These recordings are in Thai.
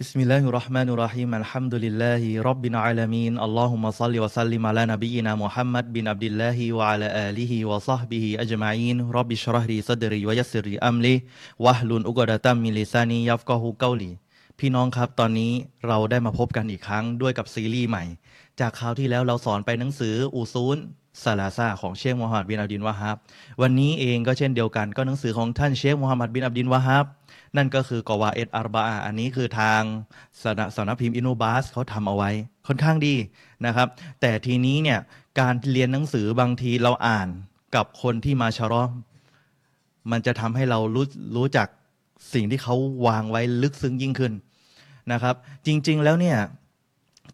بسم الله الرحمن الرحيم الحمد لله رب العالمين اللهم صل وسلم على نبينا محمد بن عبد الله وعلى آله وصحبه أجمعين رب اشرح لي صدري ويسر لي أمري واحلل عقدة من لساني يفقهوا قولي พี่น้องครับตอนนี้เราได้มาพบกันอีกครั้งด้วยกับซีรีส์ใหม่ จากคราวที่แล้วเราสอนไปหนังสืออูซูนซาลาซาของเชคมูฮัมหมัดบินอับดินวะฮับ วันนี้เองก็เช่นเดียวกันก็หนังสือของท่านเชคมูฮัมหมัดบินอับดินวะฮับ นั่นก็คือกวาเอตอาร์บาอันนี้คือทางสนักสนพิมพ์อินูบาสเขาทำเอาไว้ ค่อนข้างดีนะครับ แต่ทีนี้เนี่ยการเรียนหนังสือบางทีเราอ่านกับคนที่มาชะรอมมันจะทำให้เรารู้รู้จักสิ่งที่เขาวางไว้ลึกซึ้งยิ่งขึ้นนะครับ จริง ๆ แล้วเนี่ย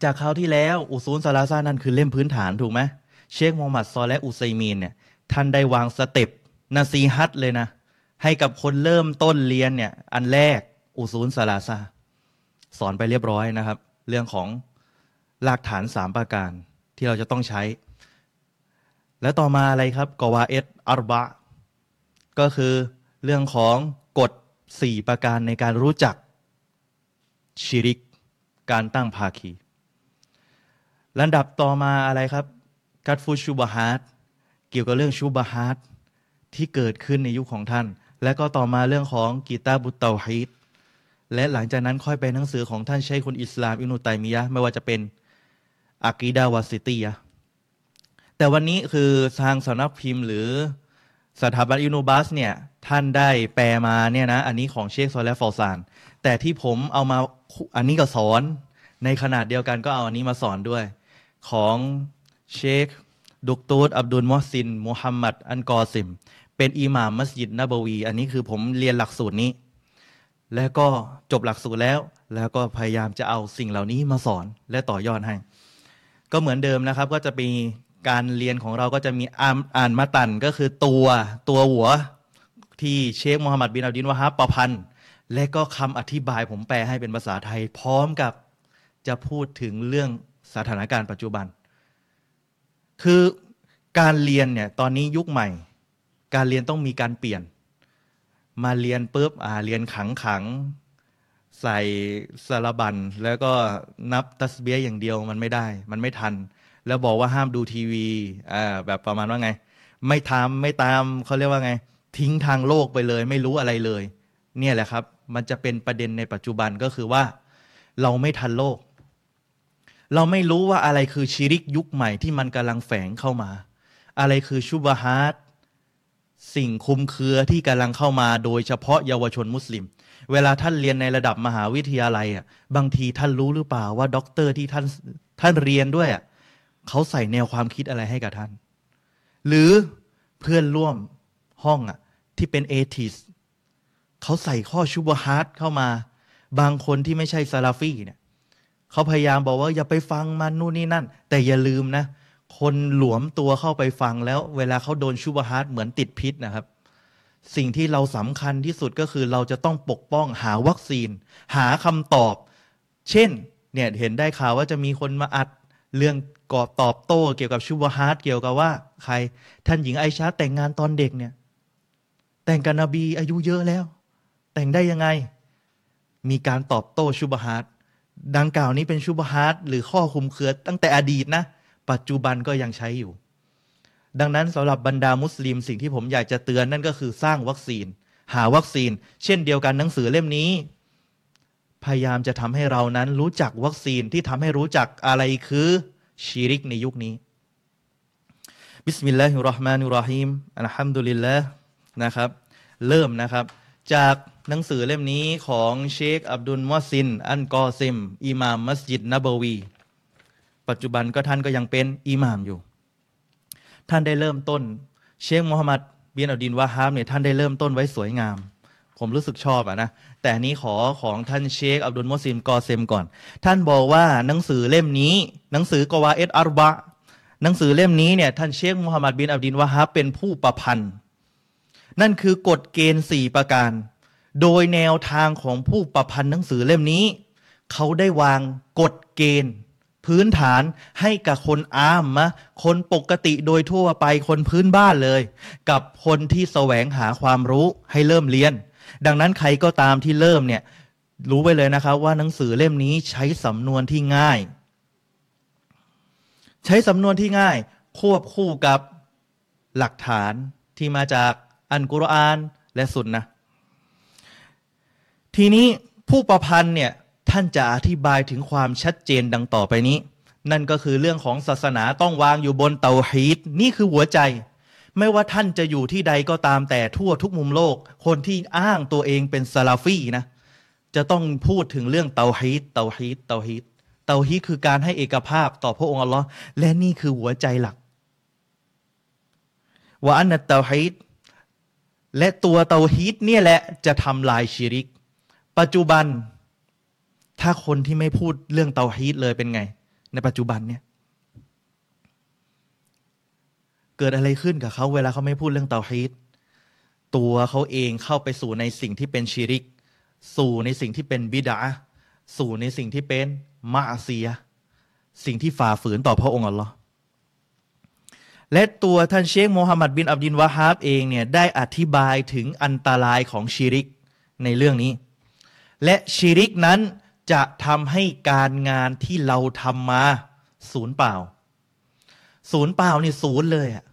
จากคราวที่แล้วอุซูลซาลาซานั่นคือเล่มพื้นฐานถูกไหมเชคมูฮัมหมัดซอและอุไซมีนเนี่ยท่านได้วางสเต็ปนาซีฮัตเลยนะ ให้กับคนเริ่มต้นเรียนเนี่ย อันแรกอุซูลซาลาซาสอนไปเรียบร้อยนะครับ เรื่องของหลักฐานสามประการที่เราจะต้องใช้ แล้วต่อมาอะไรครับกวาเอตอารบะ ก็คือเรื่องของกฎสี่ประการในการรู้จักชิริก การตั้งภาคีลำดับต่อมาอะไรครับ كشف الشبهات เกี่ยวกับเรื่อง شبهاتที่เกิดขึ้นในยุคของท่าน และก็ต่อมาเรื่องของكتاب التوحيدและหลังจากนั้นค่อยไปหนังสือของท่านشيخ الإسلام อิบนุตัยมียะฮ์ไม่ว่าจะเป็นالعقيدة الواسطيةแต่วันนี้คือทางสำนักพิมพ์หรือสถาบันอิบนุบาซเนี่ย ท่านได้แปลมาเนี่ยนะ อันนี้ของเชคซอและห์ฟาวซาน แต่ที่ผมเอามาอันนี้ก็สอน ในขนาดเดียวกันก็เอาอันนี้มาสอนด้วย ของเชคดุกตูดอับดุลมอซินมุฮัมหมัดอันกอซิม เป็นอิหม่ามมัสยิดนบวี อันนี้คือผมเรียนหลักสูตรนี้ แล้วก็จบหลักสูตรแล้ว แล้วก็พยายามจะเอาสิ่งเหล่านี้มาสอนและต่อยอดให้ ก็เหมือนเดิมนะครับ ก็จะมีการเรียนของเราก็จะมีอ่านอ่านมาตันก็คือตัวตัวหัวที่เชคมูฮัมหมัดบินอับดินวะฮับประพันธ์ และก็คำอธิบายผมแปลให้เป็นภาษาไทย พร้อมกับจะพูดถึงเรื่องสถานการณ์ปัจจุบัน คือการเรียนเนี่ยตอนนี้ยุคใหม่ การเรียนต้องมีการเปลี่ยน มาเรียนปุ๊บอ่าเรียนขังขัง ใส่สารบันแล้วก็นับตัสเบียอย่างเดียวมันไม่ได้ มันไม่ทัน แล้วบอกว่าห้ามดูทีวีอ่าแบบประมาณว่าไง ไม่ทำไม่ตามเขาเรียกว่าไง ทิ้งทางโลกไปเลย ไม่รู้อะไรเลย เนี่ยแหละครับ มันจะเป็นประเด็นในปัจจุบันก็คือว่า เราไม่ทันโลก เราไม่รู้ว่าอะไรคือชีริกยุคใหม่ที่มันกำลังแฝงเข้ามา อะไรคือشبهات สิ่งคลุมเครือที่กำลังเข้ามาโดยเฉพาะเยาวชนมุสลิม เวลาท่านเรียนในระดับมหาวิทยาลัยอะบางทีท่านรู้หรือเปล่าว่าด็อกเตอร์ที่ท่านท่านเรียนด้วยอะเขาใส่แนวความคิดอะไรให้กับท่าน หรือเพื่อนร่วมห้องอะที่เป็น atheist เขาใส่ข้อ شبهاتเข้ามา บางคนที่ไม่ใช่ซาลาฟีเนี่ยเขาพยายามบอกว่าอย่าไปฟังมันนู่นนี่นั่น แต่อย่าลืมนะ คนหลวมตัวเข้าไปฟังแล้วเวลาเขาโดน شبهاتเหมือนติดพิษนะครับ สิ่งที่เราสำคัญที่สุดก็คือเราจะต้องปกป้องหาวัคซีน หาคำตอบ เช่นเนี่ยเห็นได้ข่าวว่าจะมีคนมาอัดเรื่องกอบตอบโต้เกี่ยวกับชุบฮาร์ดเกี่ยวกับว่า ใคร ท่านหญิงไอชาแต่งงานตอนเด็กเนี่ย แต่งกับนบีอายุเยอะแล้ว แต่งได้ยังไง มีการตอบโต้ชุบฮาร์ดดังกล่าวนี้เป็นชุบฮาร์ดหรือข้อคุมเครือตั้งแต่อดีตนะ ปัจจุบันก็ยังใช้อยู่ ดังนั้นสำหรับบรรดามุสลิมสิ่งที่ผมอยากจะเตือนนั่นก็คือสร้างวัคซีน หาวัคซีน เช่นเดียวกันหนังสือเล่มนี้ พยายามจะทำให้เรานั้นรู้จักวัคซีนที่ทำให้รู้จักอะไรคือชีริกในยุคนี้بسم الله الرحمن الرحيم الحمد للهนะครับ เริ่มนะครับ จากหนังสือเล่มนี้ของเชคอับดุลมุห์ซิน อัลกอซิมอิหม่ามมัสยิดนบวี ปัจจุบันก็ท่านก็ยังเป็นอิหม่ามอยู่ ท่านได้เริ่มต้น เชคมูฮัมหมัดบินอับดินวาฮามเนี่ยท่านได้เริ่มต้นไว้สวยงาม ผมรู้สึกชอบอะนะ แต่นี้ขอของท่านเชคอับดุลมอซินกอเซมก่อน ท่านบอกว่าหนังสือเล่มนี้ หนังสือกวาเอตอารบะหนังสือเล่มนี้เนี่ยท่านเชคมูฮัมหมัดบินอับดินวาฮาบเป็นผู้ประพันธ์ นั่นคือกฎเกณฑ์สี่ประการ โดยแนวทางของผู้ประพันธ์หนังสือเล่มนี้ เขาได้วางกฎเกณฑ์ พื้นฐานให้กับคนอามมะคนปกติโดยทั่วไปคนพื้นบ้านเลย กับคนที่แสวงหาความรู้ให้เริ่มเรียน ดังนั้นใครก็ตามที่เริ่มเนี่ยรู้ไว้เลยนะครับว่าหนังสือเล่มนี้ใช้สำนวนที่ง่าย ใช้สำนวนที่ง่าย ควบคู่กับหลักฐานที่มาจากอันกุรอานและสุนนะทีนี้ผู้ประพันธ์เนี่ย ท่านจะอธิบายถึงความชัดเจนดังต่อไปนี้ นั่นก็คือเรื่องของศาสนาต้องวางอยู่บนเตาฮีดนี่คือหัวใจ ไม่ว่าท่านจะอยู่ที่ใดก็ตามแต่ทั่วทุกมุมโลก คนที่อ้างตัวเองเป็นซาลาฟีนะ จะต้องพูดถึงเรื่องเตาฮีดเตาฮีดเตาฮีดเตาฮีดคือการให้เอกภาพต่อพระองค์อัลลอฮ์และนี่คือหัวใจหลักว่าอันนัตเตาฮีดและตัวเตาฮีดเนี่ยแหละจะทำลายชิริก ปัจจุบัน ถ้าคนที่ไม่พูดเรื่องเตาฮีดเลยเป็นไง ในปัจจุบันเนี่ย เกิดอะไรขึ้นกับเขาเวลาเขาไม่พูดเรื่องเตาฮีดตัวเขาเองเข้าไปสู่ในสิ่งที่เป็นชิริก สู่ในสิ่งที่เป็นบิดาสู่ในสิ่งที่เป็นมาเซีย สิ่งที่ฝ่าฝืนต่อพระองค์อัลลอฮ์และตัวท่านเชคโมฮัมหมัดบินอับดินวาฮาบเองเนี่ยได้อธิบายถึงอันตรายของชิริกในเรื่องนี้ และชิริกนั้น จะทำให้การงานที่เราทำมาศูนย์เปล่า ศูนย์เปล่านี่ศูนย์เลยอะ่ะ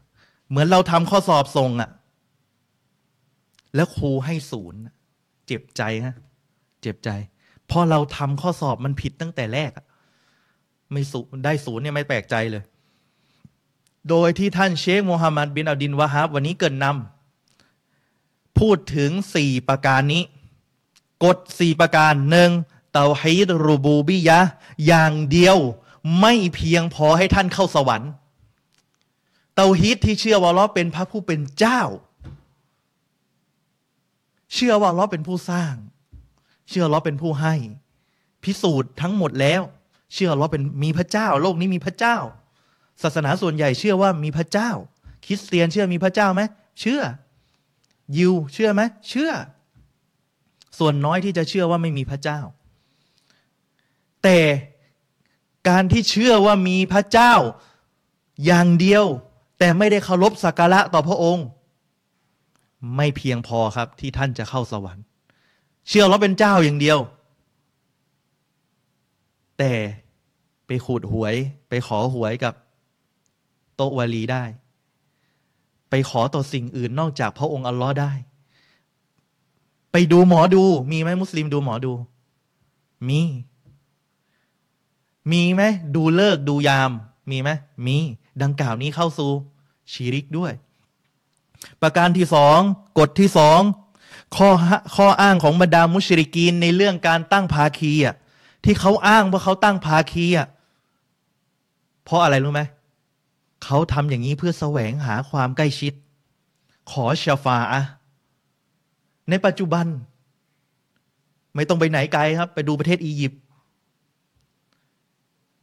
เหมือนเราทำข้อสอบส่งอะ่ะแล้วครูให้ศูนย์เจ็บใจฮะเจ็บใจพอเราทำข้อสอบมันผิดตั้งแต่แรกอะไม่สูได้ศูนย์เนี่ยไม่แปลกใจเลย โดยที่ท่านเชคโมฮัมหมัดบินอัลดินวะฮับวันนี้เกินนำพูดถึงสี่ประการนี้ กฎสี่ประการหนึ่ง เตาฮีดรูบูบิยะอย่างเดียวไม่เพียงพอให้ท่านเข้าสวรรค์ เตาฮีดที่เชื่อว่าเราเป็นพระผู้เป็นเจ้า เชื่อว่าเราเป็นผู้สร้าง เชื่อเราเป็นผู้ให้ พิสูจน์ทั้งหมดแล้ว เชื่อเราเป็นมีพระเจ้า โลกนี้มีพระเจ้า ศาสนาส่วนใหญ่เชื่อว่ามีพระเจ้า คริสเตียนเชื่อมีพระเจ้าไหมเชื่อ ยิวเชื่อไหมเชื่อ ส่วนน้อยที่จะเชื่อว่าไม่มีพระเจ้า แต่การที่เชื่อว่ามีพระเจ้าอย่างเดียว แต่ไม่ได้เคารพสักการะต่อพระองค์ ไม่เพียงพอครับที่ท่านจะเข้าสวรรค์ เชื่อเราเป็นเจ้าอย่างเดียว แต่ไปขูดหวย ไปขอหวยกับโตวาลีได้ ไปขอต่อสิ่งอื่นนอกจากพระองค์อัลลอฮ์ได้ ไปดูหมอดูมีไหมมุสลิมดูหมอดู มี มีไหมดูเลิกดูยาม มีไหมมีดังกล่าวนี้เข้าสู่ชีริกด้วย ประการที่สองกฎที่สองข้อข้ออ้างของบรรดามุชริกีนในเรื่องการตั้งภาคีอะที่เขาอ้างว่าเขาตั้งภาคีอะเพราะอะไรรู้ไหมเขาทำอย่างนี้เพื่อแสวงหาความใกล้ชิด ขอชาฟาอะในปัจจุบัน ไม่ต้องไปไหนไกลครับ ไปดูประเทศอียิปต์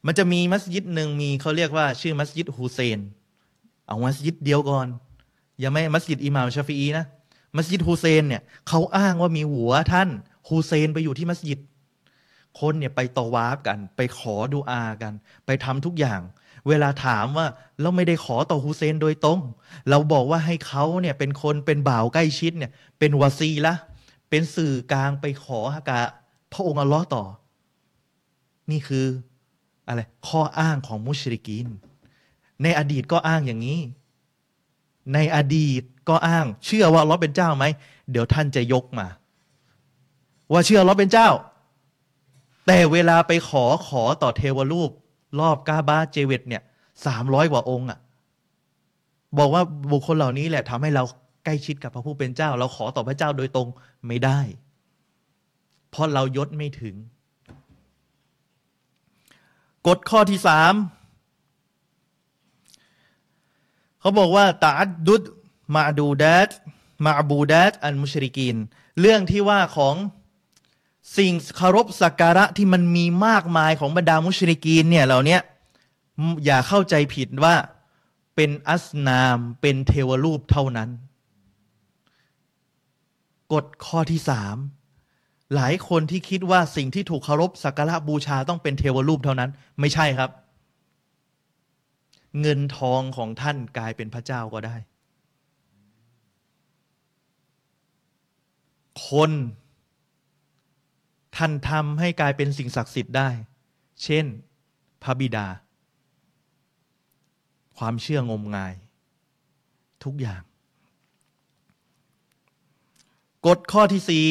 มันจะมีมัสยิดหนึ่งมีเขาเรียกว่าชื่อมัสยิดฮูเซน เอามัสยิดเดียวก่อน อย่าไม่มัสยิดอิหม่ามชาฟีอีนะ มัสยิดฮูเซนเนี่ยเขาอ้างว่ามีหัวท่านฮูเซนไปอยู่ที่มัสยิด คนเนี่ยไปตอวาบกัน ไปขอดูอากัน ไปทำทุกอย่าง เวลาถามว่าเราไม่ได้ขอต่อฮูเซนโดยตรง เราบอกว่าให้เขาเนี่ยเป็นคนเป็นบ่าวใกล้ชิดเนี่ย เป็นวาซีละเป็นสื่อกลางไปขอฮากะพระองค์อัลลอฮ์ต่อ นี่คือ อะไรข้ออ้างของมุชริกีนในอดีตก็อ้างอย่างนี้ ในอดีตก็อ้าง เชื่อว่าเราเป็นเจ้าไหม เดี๋ยวท่านจะยกมา ว่าเชื่อเราเป็นเจ้า แต่เวลาไปขอขอต่อเทวรูป รอบกาบาเจเวตเนี่ยสามร้อยกว่าองค์อะบอกว่าบุคคลเหล่านี้แหละทำให้เราใกล้ชิดกับพระผู้เป็นเจ้า เราขอต่อพระเจ้าโดยตรงไม่ได้ เพราะเรายศไม่ถึง กฎข้อที่สามเขาบอกว่าตาดุดมาดูดัตมาบูดัตอันมุชริกีนเรื่องที่ว่าของสิ่งคารพสักการะที่มันมีมากมายของบรรดามุชริกีนเนี่ยเหล่านี้อย่าเข้าใจผิดว่าเป็นอัสนามเป็นเทวรูปเท่านั้น กฎข้อที่สาม หลายคนที่คิดว่าสิ่งที่ถูกเคารพสักการะบูชาต้องเป็นเทวรูปเท่านั้น ไม่ใช่ครับ เงินทองของท่านกลายเป็นพระเจ้าก็ได้ คนท่านทำให้กลายเป็นสิ่งศักดิ์สิทธิ์ได้ เช่น พระบิดา ความเชื่องมงาย ทุกอย่าง กฎข้อที่สี่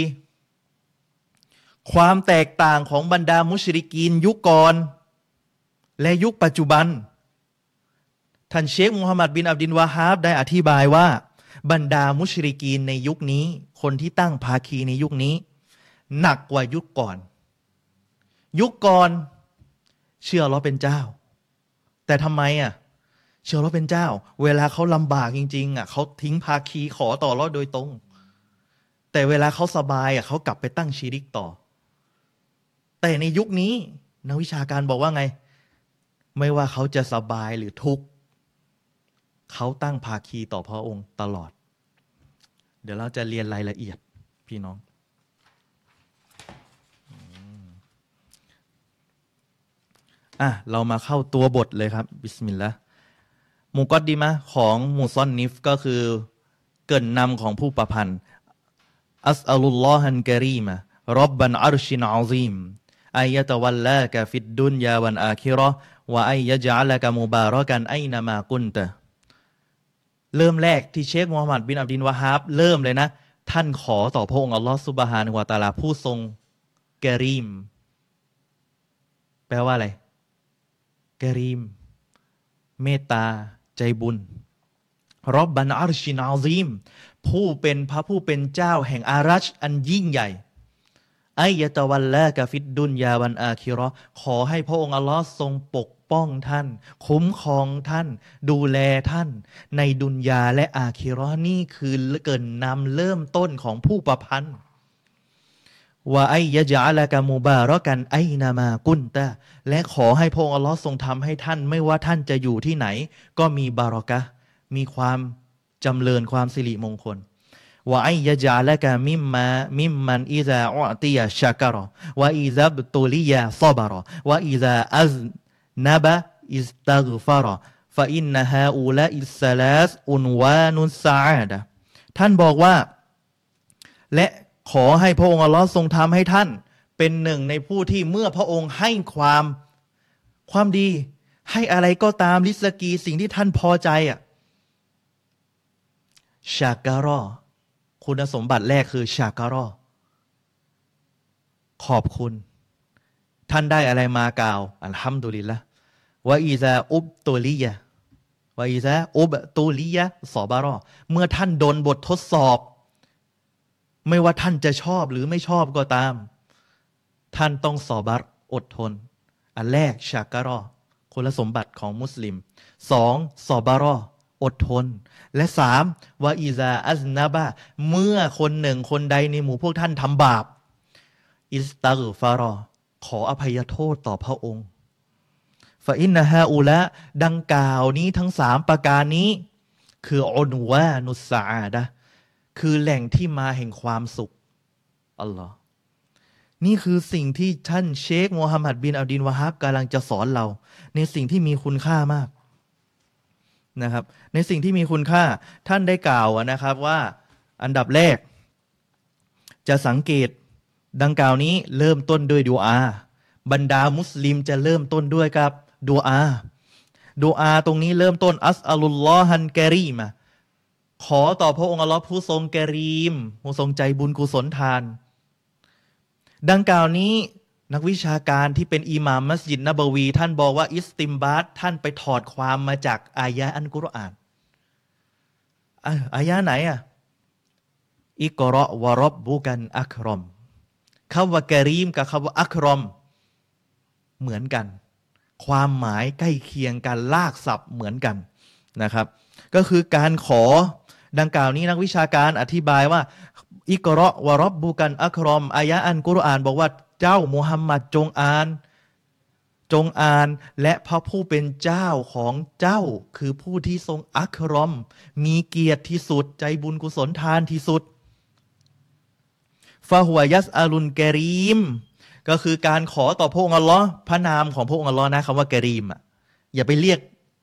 ความแตกต่างของบรรดามุชริกีนยุคก่อน และยุคปัจจุบัน ท่านเชคมูฮัมหมัดบินอับดินวาฮาบได้อธิบายว่า บรรดามุชริกีนในยุคนี้ คนที่ตั้งภาคีในยุคนี้ หนักกว่ายุคก่อน ยุคก่อน เชื่อเราเป็นเจ้า แต่ทำไมอะเชื่อเราเป็นเจ้า เวลาเขาลำบากจริงๆอะเขาทิ้งภาคีขอต่อรอดโดยตรง แต่เวลาเขาสบายอะเขากลับไปตั้งชีริกต่อ แต่ในยุคนี้นักวิชาการบอกว่าไง ไม่ว่าเขาจะสบายหรือทุกข์เขาตั้งภาคีต่อพระองค์ตลอด เดี๋ยวเราจะเรียนรายละเอียดพี่น้อง อะ เรามาเข้าตัวบทเลยครับ บิสมิลลาห์มุกอดดีมะของมูซอนนิฟก็คือเกินนำของผู้ประพันธ์أسأل الله الكريم رب العرش العظيم أن يتولاك في الدنيا والآخرة وأن يجعلك مباركا أينما كنتเริ่มแรกที่เชคมูฮัมหมัดบินอับดิลวะฮาบเริ่มเลยนะ ท่านขอต่อพระองค์อัลลอฮฺسبحانه وتعالىผู้ทรงกะรีม แปลว่าอะไรกะรีม เมตตา ใจบุญรอบบันอัรชินอาซีม ผู้เป็นพระผู้เป็นเจ้าแห่งอารัชอันยิ่งใหญ่ ไอยะตะวันและกฟิดดุนยาวันอาคิราะห์ขอให้พระองค์อัลลอฮ์ทรงปกป้องท่าน คุ้มครองท่าน ดูแลท่าน ในดุนยาและอาคิราะห์นี่คือเกินนำเริ่มต้นของผู้ประพันธ์ว่าไอยะจาละกะมูบาระกันไอนามากุนตะและขอให้พระองค์อัลลอฮ์ทรงทำให้ท่านไม่ว่าท่านจะอยู่ที่ไหน ก็มีบารอกะ มีความจำเริญความสิริมงคล ว่าไอยะจาละกะมิมมามิมมันอิซาอุติยะชะกรอวะอิซาบตุลิยะซอบรอวะอิซาอัซนบะอิสตักฟารอฟะอินนะฮาอูลาอิสซาลาสอุนวานุสาดะท่านบอกว่า และขอให้พระองค์อัลลอฮ์ทรงทำให้ท่าน เป็นหนึ่งในผู้ที่เมื่อพระองค์ให้ความความดี ให้อะไรก็ตามลิสกีสิ่งที่ท่านพอใจอะชาการอ คุณสมบัติแรกคือชาการอขอบคุณ ท่านได้อะไรมากล่าว อัลฮัมดุลิลละวะอีซาอุบตุลียะวะอีซาอุบตุลียะสอบารอ เมื่อท่านโดนบททดสอบ ไม่ว่าท่านจะชอบหรือไม่ชอบก็ตาม ท่านต้องสอบัตอดทน อันแรกชาการอคุณสมบัติของมุสลิมสองสอบารออดทน และสามวาอิซาอัซนาบะเมื่อคนหนึ่งคนใดในหมู่พวกท่านทำบาป استغفر ขออภัยโทษต่อพระองค์فإن هؤلاءดังกล่าวนี้ทั้งสามประการนี้ คือعنوان السعادةคือแหล่งที่มาแห่งความสุข อัลลอฮ์นี่คือสิ่งที่ท่านเชคโมฮัมหมัดบินอับดิลวะฮับกำลังจะสอนเรา ในสิ่งที่มีคุณค่ามาก นะครับ ในสิ่งที่มีคุณค่าท่านได้กล่าวนะครับว่าอันดับแรก จะสังเกตดังกล่าวนี้เริ่มต้นด้วยดูอา บรรดามุสลิมจะเริ่มต้นด้วยกับดูอาดูอาตรงนี้เริ่มต้นอัสอัลุลลอฮันกรีมขอต่อพระองค์อัลลอฮ์ผู้ทรงกรีมผู้ทรงใจบุญกุศลทาน ดังกล่าวนี้ นักวิชาการที่เป็นอิหม่ามมัสยิดนบวี ท่านบอกว่าอิสติมบาตท่านไปถอดความมาจากอายะอันกุรอานอายะไหนอะอิกรอวรบบุกันอัครอมคำว่ากรีมกับคำว่าอัครอม เหมือนกัน ความหมายใกล้เคียงกันลากศัพท์เหมือนกันนะครับ ก็คือการขอดังกล่าวนี้นักวิชาการอธิบายว่า อิกรอวรบบุกันอัครอมอายะอันกุรอานบอกว่า เจ้ามุฮัมหมัดจงอ่าน จงอ่านและพระผู้เป็นเจ้าของเจ้า คือผู้ที่ทรงอัครอม มีเกียรติที่สุดใจบุญกุศลทานที่สุดฟาหัวยัสอารุนกรีม ก็คือการขอต่อพระองค์อัลลอฮ์พระนามของพระองค์อัลลอฮ์นะคำว่ากรีมอะอย่าไปเรียก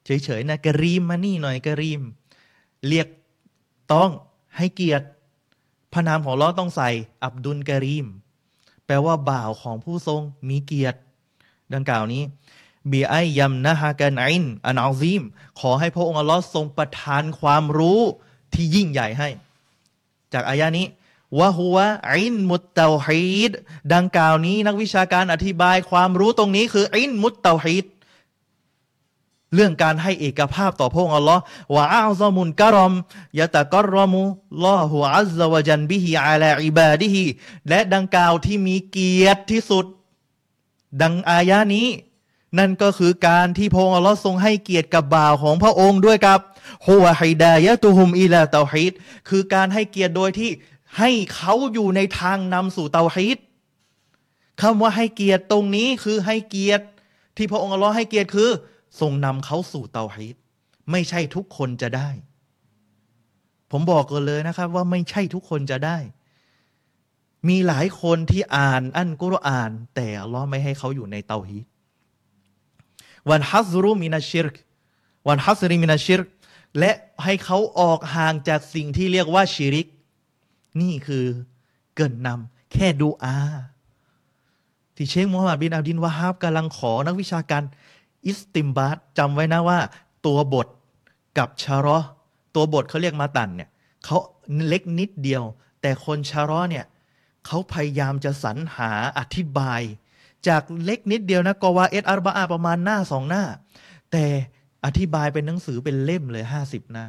เฉยๆนะกรีมมานี่หน่อยกรีม เรียกต้องให้เกียรติพระนามของอัลลอฮ์ต้องใส่อับดุลกรีม แปลว่าบ่าวของผู้ทรงมีเกียรติ ดังกล่าวนี้بأن يمنحك العلم العظيم ขอให้พระองค์อัลลอฮ์ทรงประทานความรู้ที่ยิ่งใหญ่ให้ จากอายะนี้وهو علم التوحيدดังกล่าวนี้นักวิชาการอธิบายความรู้ตรงนี้คือ علم التوحيد เรื่องการให้เอกภาพต่อพระองค์อัลลอฮ์وأعظم كرم يتكرم الله عز وجل به على عبادهและดังกล่าวที่มีเกียรติที่สุด ดังอายะนี้ นั่นก็คือการที่พระองค์อัลลอฮ์ทรงให้เกียรติกับบ่าวของพระองค์ด้วยกับฮุวะฮิดายะตุฮุมอิลาเตาฮิดคือการให้เกียรติโดยที่ให้เขาอยู่ในทางนำสู่เตาฮิดคำว่าให้เกียรติตรงนี้คือให้เกียรติ ที่พระองค์อัลลอฮ์ให้เกียรติคือ ทรงนำเขาสู่เตาฮีดไม่ใช่ทุกคนจะได้ ผมบอกกันเลยนะครับ ว่าไม่ใช่ทุกคนจะได้ มีหลายคนที่อ่านอันกุรอาน แต่ลลอไม่ให้เขาอยู่ในเตาฮีดวันฮัซรุมินาชิรกวันฮัซริมินาชิรกและให้เขาออกห่างจากสิ่งที่เรียกว่าชิริก นี่คือเกินนำแค่ดูอา ที่เชคมูฮัมหมัดบินอับดินวะฮับกำลังขอนักวิชาการ อิสติมบาตจำไว้นะว่าตัวบทกับชารอตัวบทเขาเรียกมาตันเนี่ยเขาเล็กนิดเดียว แต่คนชารอเนี่ยเขาพยายามจะสรรหาอธิบาย จากเล็กนิดเดียวนะกวาเอสอารบาอาประมาณหน้าสองหน้า แต่อธิบายเป็นหนังสือเป็นเล่มเลยห้าสิบหน้า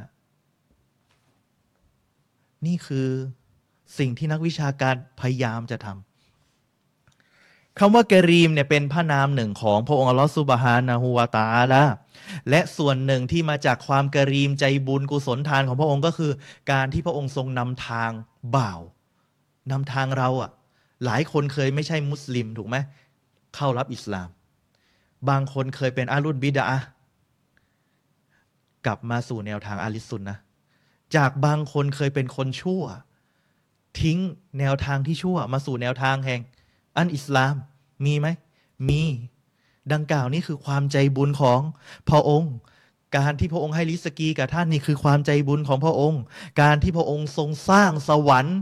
นี่คือสิ่งที่นักวิชาการพยายามจะทำ คำว่ากรีมเนี่ยเป็นพระนามหนึ่งของพระองค์อัลลอฮฺซุบฮานะฮูวาตาละและส่วนหนึ่งที่มาจากความกรีมใจบุญกุศลทานของพระองค์ก็คือ การที่พระองค์ทรงนำทางบ่าวนำทางเราอะ่ะหลายคนเคยไม่ใช่มุสลิมถูกไหมเข้ารับอิสลาม บางคนเคยเป็นอาลุนบิดากลับมาสู่แนวทางอาลิสุนนะจากบางคนเคยเป็นคนชั่ว ทิ้งแนวทางที่ชั่วมาสู่แนวทางแห่ง อันอิสลามมีไหม มี ดังกล่าวนี่คือความใจบุญของพระองค์ การที่พระองค์ให้ลิสกีกับท่านนี่คือความใจบุญของพระองค์ การที่พระองค์ทรงสร้างสวรรค์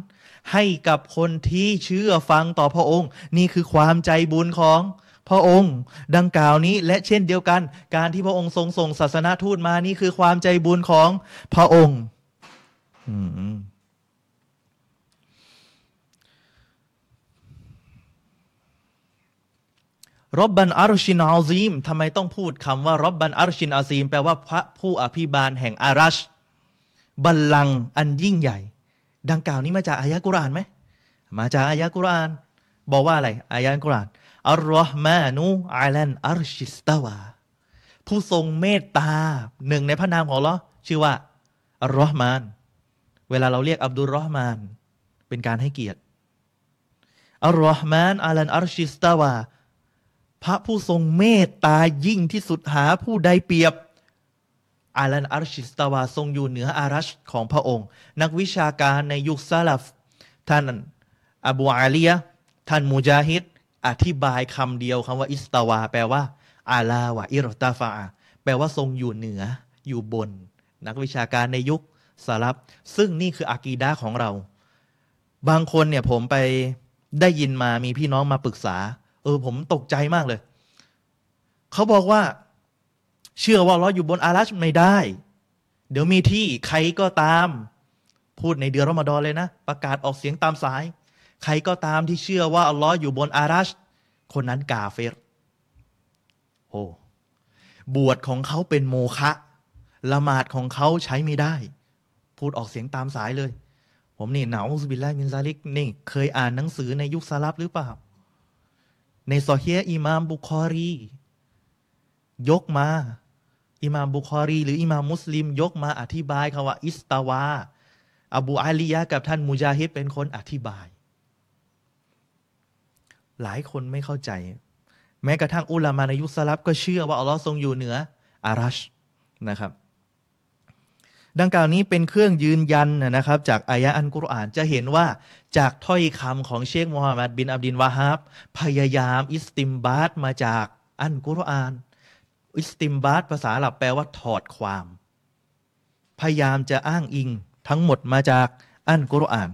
ให้กับคนที่เชื่อฟังต่อพระองค์ นี่คือความใจบุญของพระองค์ ดังกล่าวนี้และเช่นเดียวกัน การที่พระองค์ทรงส่งศาสนาทูตมานี่คือความใจบุญของพระองค์ รบบันอารชินอาซีมทำไมต้องพูดคำว่ารบบันอารชินอาซีม แปลว่าพระผู้อภิบาลแห่งอารัช บัลลังก์อันยิ่งใหญ่ ดังกล่าวนี้มาจากอายะกุรานไหม มาจากอายะกุราน บอกว่าอะไร อายะกุรานอัลลอฮ์มานูอัลันอัรชิสตาวา ผู้ทรงเมตตาหนึ่งในพระนามของเราชื่อว่าอัลลอฮ์มาน เวลาเราเรียกอับดุลรอฮ์มาน เป็นการให้เกียรติอัลลอฮ์มานอัลันอัรชิสตาวา พระผู้ทรงเมตตายิ่งที่สุดหาผู้ใดเปรียบอาลันอัรชิสตาวาทรงอยู่เหนืออารัชของพระองค์ นักวิชาการในยุคซาลฟท่านอบูอาลียท่านมูจาฮิดอธิบายคำเดียวคำว่าอิสตาวา แปลว่า อาลาวะอิรตาฟาแปลว่าทรงอยู่เหนืออยู่บน นักวิชาการในยุคสลับซึ่งนี่คืออากีดาของเรา บางคนเนี่ยผมไปได้ยินมามีพี่น้องมาปรึกษา เออผมตกใจมากเลย เขาบอกว่า เชื่อว่าเราอยู่บนอารัชไม่ได้ เดี๋ยวมีที่ใครก็ตาม พูดในเดือนรอมฎอนเลยนะ ประกาศออกเสียงตามสาย ใครก็ตามที่เชื่อว่าอัลลอฮ์อยู่บนอารัช คนนั้นกาเฟรโอ้บวชของเขาเป็นโมฆะละหมาดของเขาใช้ไม่ได้ พูดออกเสียงตามสายเลย ผมนี่نعوذ بالله من ذلك นี่ เคยอ่านหนังสือในยุคสลัฟหรือเปล่า ในصحيح อิมามบุคอรี ยกมา อิมามบุคอรี หรืออิมามมุสลิม ยกมาอธิบายคำว่า استوى อบูอาลียะกับท่านมุจาฮิดเป็นคนอธิบาย หลายคนไม่เข้าใจ แม้กระทั่งอุลามาในยุคสลับก็เชื่อว่าอัลลอฮ์ทรงอยู่เหนืออารัชนะครับ ดังกล่าวนี้เป็นเครื่องยืนยันนะครับจากอายะอันกุรอานจะเห็นว่าจากถ้อยคำของเชคมูฮัมหมัดบินอับดินวาฮับพยายามอิสติมบาตมาจากอันกุรอาน อิสติมบาตภาษาหลับแปลว่าถอดความ พยายามจะอ้างอิงทั้งหมดมาจากอันกุรอาน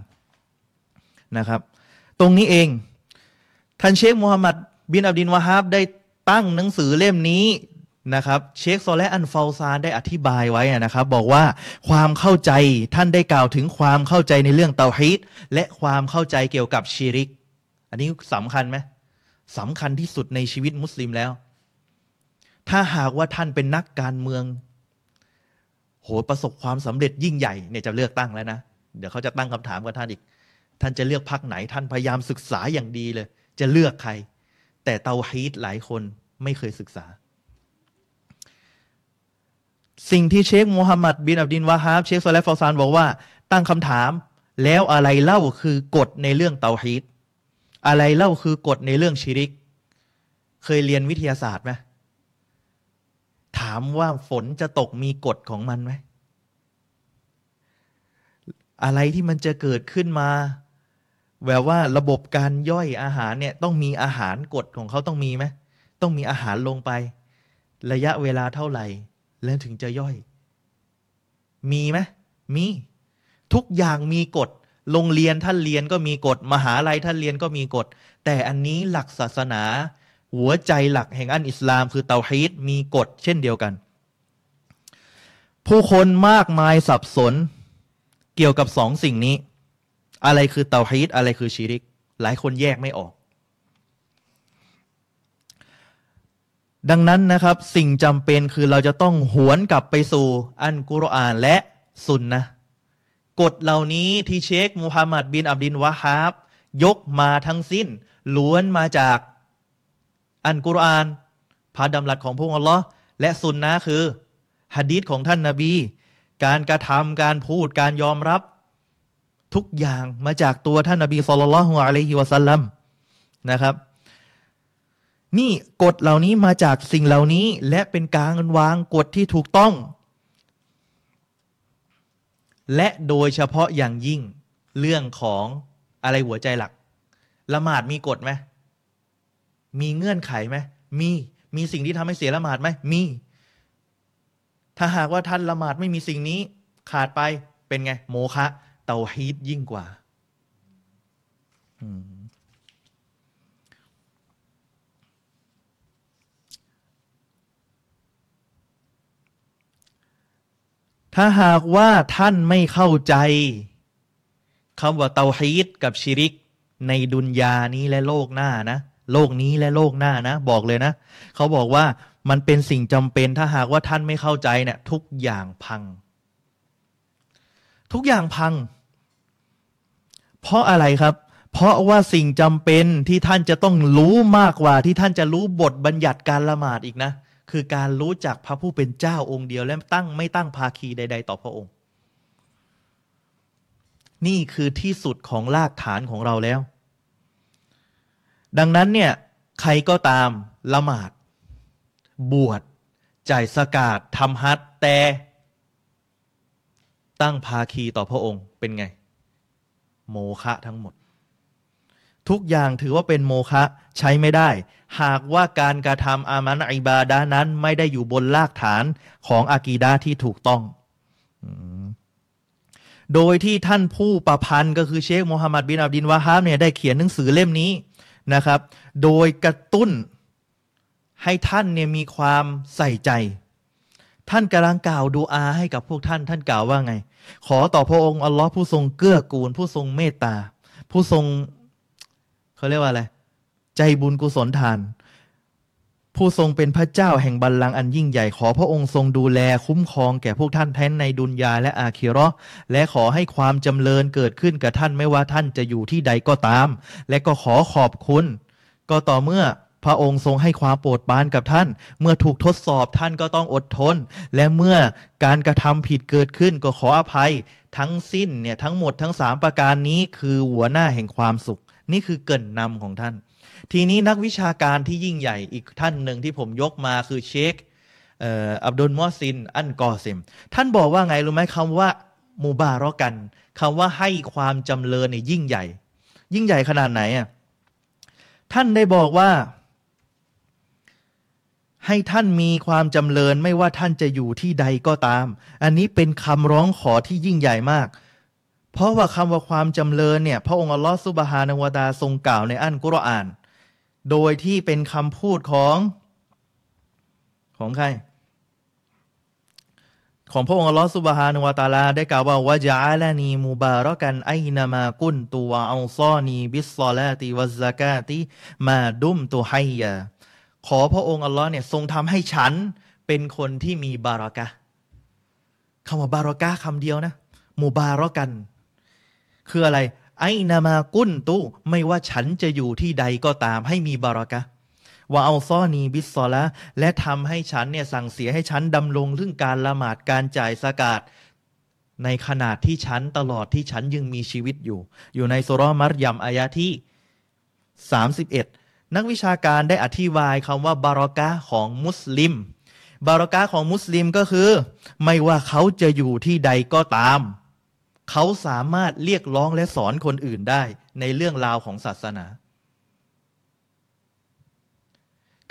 นะครับ ตรงนี้เองท่านเชคมูฮัมหมัดบินอับดินวาฮาบได้ตั้งหนังสือเล่มนี้ นะครับเชคโซและอันฟาซานได้อธิบายไว้นะครับ บอกว่าความเข้าใจท่านได้กล่าวถึงความเข้าใจในเรื่องเตาฮีดและความเข้าใจเกี่ยวกับชีริก อันนี้สำคัญไหมสำคัญที่สุดในชีวิตมุสลิมแล้ว ถ้าหากว่าท่านเป็นนักการเมือง โหประสบความสำเร็จยิ่งใหญ่เนี่ยจะเลือกตั้งแล้วนะ เดี๋ยวเขาจะตั้งคำถามกับท่านอีก ท่านจะเลือกพรรคไหนท่านพยายามศึกษาอย่างดีเลย จะเลือกใคร แต่เตาฮีดหลายคนไม่เคยศึกษา สิ่งที่เชคมูฮัมหมัดบินอับดิลวาฮาบเชคซอและห์ฟาวซานบอกว่า ตั้งคำถาม แล้วอะไรเล่าคือกฎในเรื่องเตาฮีดอะไรเล่าคือกฎในเรื่องชิริก เคยเรียนวิทยาศาสตร์ไหมถามว่าฝนจะตกมีกฎของมันไหม อะไรที่มันจะเกิดขึ้นมาแบบว่าระบบการย่อยอาหารเนี่ย ต้องมีอาหารกฎของเขาต้องมีไหมต้องมีอาหารลงไป ระยะเวลาเท่าไหร่ แล้วถึงจะย่อย มีไหมมี ทุกอย่างมีกฎ โรงเรียนท่านเรียนก็มีกฎ มหาลัยท่านเรียนก็มีกฎ แต่อันนี้หลักศาสนา หัวใจหลักแห่งอันอิสลามคือเตาฮีดมีกฎ เช่นเดียวกัน ผู้คนมากมายสับสน เกี่ยวกับสองสิ่งนี้ อะไรคือเตาฮีดอะไรคือชีริก หลายคนแยกไม่ออก ดังนั้นนะครับสิ่งจำเป็นคือเราจะต้องหวนกลับไปสู่อันกุรอานและสุนนะกฎเหล่านี้ที่เชคมูฮัมหมัดบินอับดินวะฮาบยกมาทั้งสิ้น ล้วนมาจากอันกุรอานพระดำรัสของพระองค์อัลลอฮ์และสุนนะคือฮะดีษของท่านนาบี การกระทำการพูดการยอมรับ ทุกอย่างมาจากตัวท่านนาบีสุลต่านละฮ์อะลัยฮิวะสัลลัมนะครับ นี่กฎเหล่านี้มาจากสิ่งเหล่านี้ และเป็นการวางกฎที่ถูกต้อง และโดยเฉพาะอย่างยิ่งเรื่องของอะไรหัวใจหลัก ละหมาดมีกฎไหมมีเงื่อนไขไหมมีมีสิ่งที่ทำให้เสียละหมาดไหมมี ถ้าหากว่าท่านละหมาดไม่มีสิ่งนี้ ขาดไปเป็นไง โมฆะเตาฮีตยิ่งกว่า ถ้าหากว่าท่านไม่เข้าใจคำว่าเตาฮีตกับชิริก ในดุนยานี้และโลกหน้านะ โลกนี้และโลกหน้านะ บอกเลยนะ เขาบอกว่ามันเป็นสิ่งจำเป็นถ้าหากว่าท่านไม่เข้าใจเนะี่ยทุกอย่างพัง ทุกอย่างพัง เพราะอะไรครับ เพราะว่าสิ่งจำเป็นที่ท่านจะต้องรู้มากกว่าที่ท่านจะรู้บทบัญญัติการละหมาดอีกนะ คือการรู้จักพระผู้เป็นเจ้าองค์เดียวและตั้งไม่ตั้งภาคีใด ๆ ต่อพระองค์ นี่คือที่สุดของรากฐานของเราแล้ว ดังนั้นเนี่ยใครก็ตามละหมาด บวชจ่ายสกาดทำฮัตแต่ตั้งภาคีต่อพระองค์เป็นไง โมฆะทั้งหมด ทุกอย่างถือว่าเป็นโมฆะใช้ไม่ได้ หากว่าการกระทำอามันอิบาดานั้นไม่ได้อยู่บนรากฐานของอากีดาที่ถูกต้อง โดยที่ท่านผู้ประพันธ์ก็คือเชคโมฮัมหมัดบินอับดินวาฮามเนี่ยได้เขียนหนังสือเล่มนี้นะครับ โดยกระตุ้นให้ท่านเนี่ยมีความใส่ใจ ท่านกำลังกล่าวดูอาให้กับพวกท่าน ท่านกล่าวว่าไง ขอต่อพระองค์อัลลอฮ์ผู้ทรงเกื้อกูล ผู้ทรงเมตตา ผู้ทรง เขาเรียกว่าอะไร ใจบุญกุศลทาน ผู้ทรงเป็นพระเจ้าแห่งบัลลังก์อันยิ่งใหญ่ขอพระองค์ทรงดูแลคุ้มครองแก่พวกท่านแท้นในดุนยาและอาคิรอและขอให้ความจำเริญเกิดขึ้นกับท่านไม่ว่าท่านจะอยู่ที่ใดก็ตาม และก็ขอขอบคุณ ก็ต่อเมื่อพระองค์ทรงให้ความโปรดปรานกับท่าน เมื่อถูกทดสอบท่านก็ต้องอดทน และเมื่อการกระทำผิดเกิดขึ้นก็ขออภัย ทั้งสิ้นเนี่ยทั้งหมดทั้งสามประการนี้คือหัวหน้าแห่งความสุข นี่คือเกินนำของท่าน ทีนี้นักวิชาการที่ยิ่งใหญ่อีกท่านหนึ่งที่ผมยกมาคือเชคอับดุลมอซิน อันกอซิม ท่านบอกว่าไงรู้ไหมคำว่ามูบารอกันคำว่าให้ความจำเริญเนี่ยยิ่งใหญ่ ยิ่งใหญ่ขนาดไหนอะท่านได้บอกว่า ให้ท่านมีความจำเริญไม่ว่าท่านจะอยู่ที่ใดก็ตาม อันนี้เป็นคำร้องขอที่ยิ่งใหญ่มาก เพราะว่าคำว่าความจำเริญเนี่ย พระองค์อัลลอฮฺสุบฮานาวดาทรงกล่าวในอันกุรอาน โดยที่เป็นคำพูดของของใคร ของพระองค์อัลลอฮฺสุบฮานวาตาลา ได้กล่าวว่าวะจาลานีมูบารกันไอนามากุนตัวอัลซอนีบิสซอลาติวัซากาติมาดุมตุไฮยาขอพระองค์อัลลอฮ์เนี่ยทรงทำให้ฉันเป็นคนที่มีบารากะคำว่าบารากะคำเดียวนะมูบารกัน คืออะไร ไอนามากุนตุไม่ว่าฉันจะอยู่ที่ใดก็ตามให้มีบารากะว่าเอาซอนีบิสซอละและทำให้ฉันเนี่ยสั่งเสียให้ฉันดำรงเรื่องการละหมาดการจ่ายสกาดในขนาดที่ฉันตลอดที่ฉันยังมีชีวิตอยู่ อยู่ในสุรมัรยมอายะที่ 31 นักวิชาการได้อธิบายคำว่าบารอกะของมุสลิม บารอกะของมุสลิมก็คือ ไม่ว่าเขาจะอยู่ที่ใดก็ตาม เขาสามารถเรียกร้องและสอนคนอื่นได้ในเรื่องราวของศาสนา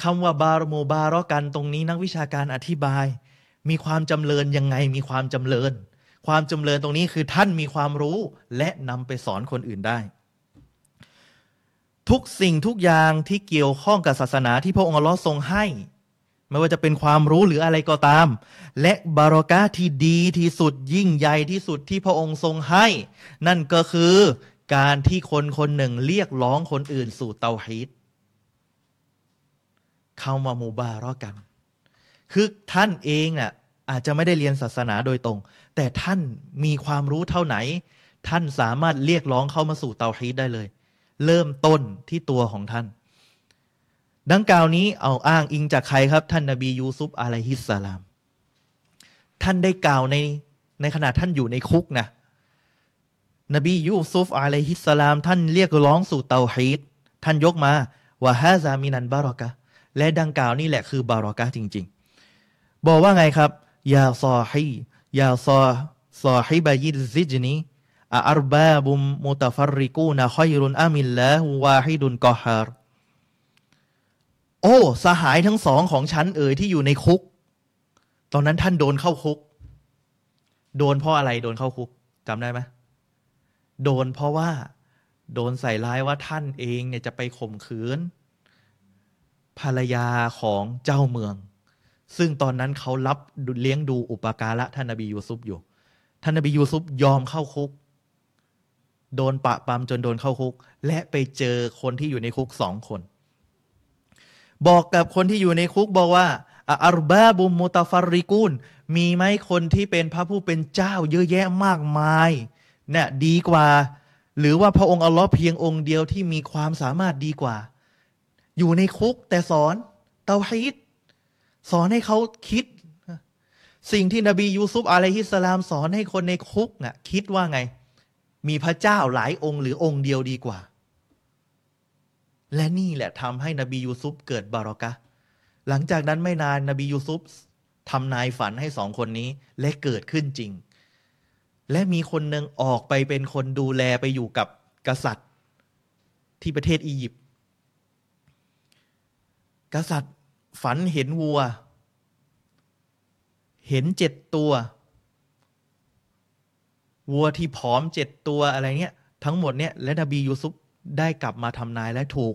คำว่าบารโมบารอกันตรงนี้นักวิชาการอธิบาย มีความจำเริญยังไงมีความจำเริญ ความจำเริญตรงนี้คือท่านมีความรู้และนำไปสอนคนอื่นได้ ทุกสิ่งทุกอย่างที่เกี่ยวข้องกับศาสนาที่พระองค์ลอทรงให้ ไม่ว่าจะเป็นความรู้หรืออะไรก็ตาม และบารอกาที่ดีที่สุดยิ่งใหญ่ที่สุดที่พระองค์ทรงให้ นั่นก็คือการที่คนคนหนึ่งเรียกร้องคนอื่นสู่เตาฮีดเข้ามามูบารอกัน คือท่านเองน่ะอาจจะไม่ได้เรียนศาสนาโดยตรง แต่ท่านมีความรู้เท่าไหน ท่านสามารถเรียกร้องเข้ามาสู่เตาฮีดได้เลย เริ่มต้นที่ตัวของท่าน ดังกล่าวนี้เอาอ้างอิงจากใครครับ ท่านนบียูซุฟอะลัยฮิสสลาม ท่านได้กล่าวในในขณะท่านอยู่ในคุกนะนบียูซุฟอะลัยฮิสสลาม ท่านเรียกร้องสู่เตาฮีดท่านยกมาว่าฮาซามินันบารอกะและดังกล่าวนี่แหละคือบารอกะจริง ๆ บอกว่าไงครับยาซอฮียาซอซอฮีบายิดซิจนีอัรบาบุมมุตฟรริกูนะคอยรุนอามิลละวาฮิดุนกอฮาร โอ้สหายทั้งสองของฉันเอ๋ยที่อยู่ในคุก ตอนนั้นท่านโดนเข้าคุก โดนเพราะอะไรโดนเข้าคุกจำได้ไหมโดนเพราะว่า โดนใส่ร้ายว่าท่านเองเนี่ยจะไปข่มขืน ภรรยาของเจ้าเมือง ซึ่งตอนนั้นเขารับเลี้ยงดูอุปการะท่านนบียูซุปอยู่ ท่านนบียูซุปยอมเข้าคุก โดนปะปามจนโดนเข้าคุก และไปเจอคนที่อยู่ในคุกสองคน บอกกับคนที่อยู่ในคุกบอกว่าอารบาบุมมุตฟาริกุลมีไหมคนที่เป็นพระผู้เป็นเจ้าเยอะแยะมากมายเนี่ยดีกว่า หรือว่าพระองค์อัลลอฮ์เพียงองค์เดียวที่มีความสามารถดีกว่า อยู่ในคุกแต่สอนเตาฮีดสอนให้เขาคิด สิ่งที่นบียูซุฟอะลัยฮิสลามสอนให้คนในคุกน่ะคิดว่าไง มีพระเจ้าหลายองค์หรือองค์เดียวดีกว่า และนี่แหละทำให้นบียูซุฟเกิดบารอกะหลังจากนั้นไม่นานนบียูซุฟทำนายฝันให้สองคนนี้และเกิดขึ้นจริง และมีคนหนึ่งออกไปเป็นคนดูแลไปอยู่กับกษัตริย์ที่ประเทศอียิปต์กษัตริย์ฝันเห็นวัว เห็นเจ็ดตัว วัวที่ผอมเจ็ดตัวอะไรเงี้ยทั้งหมดเนี่ยและนบียูซุป ได้กลับมาทำนายและถูก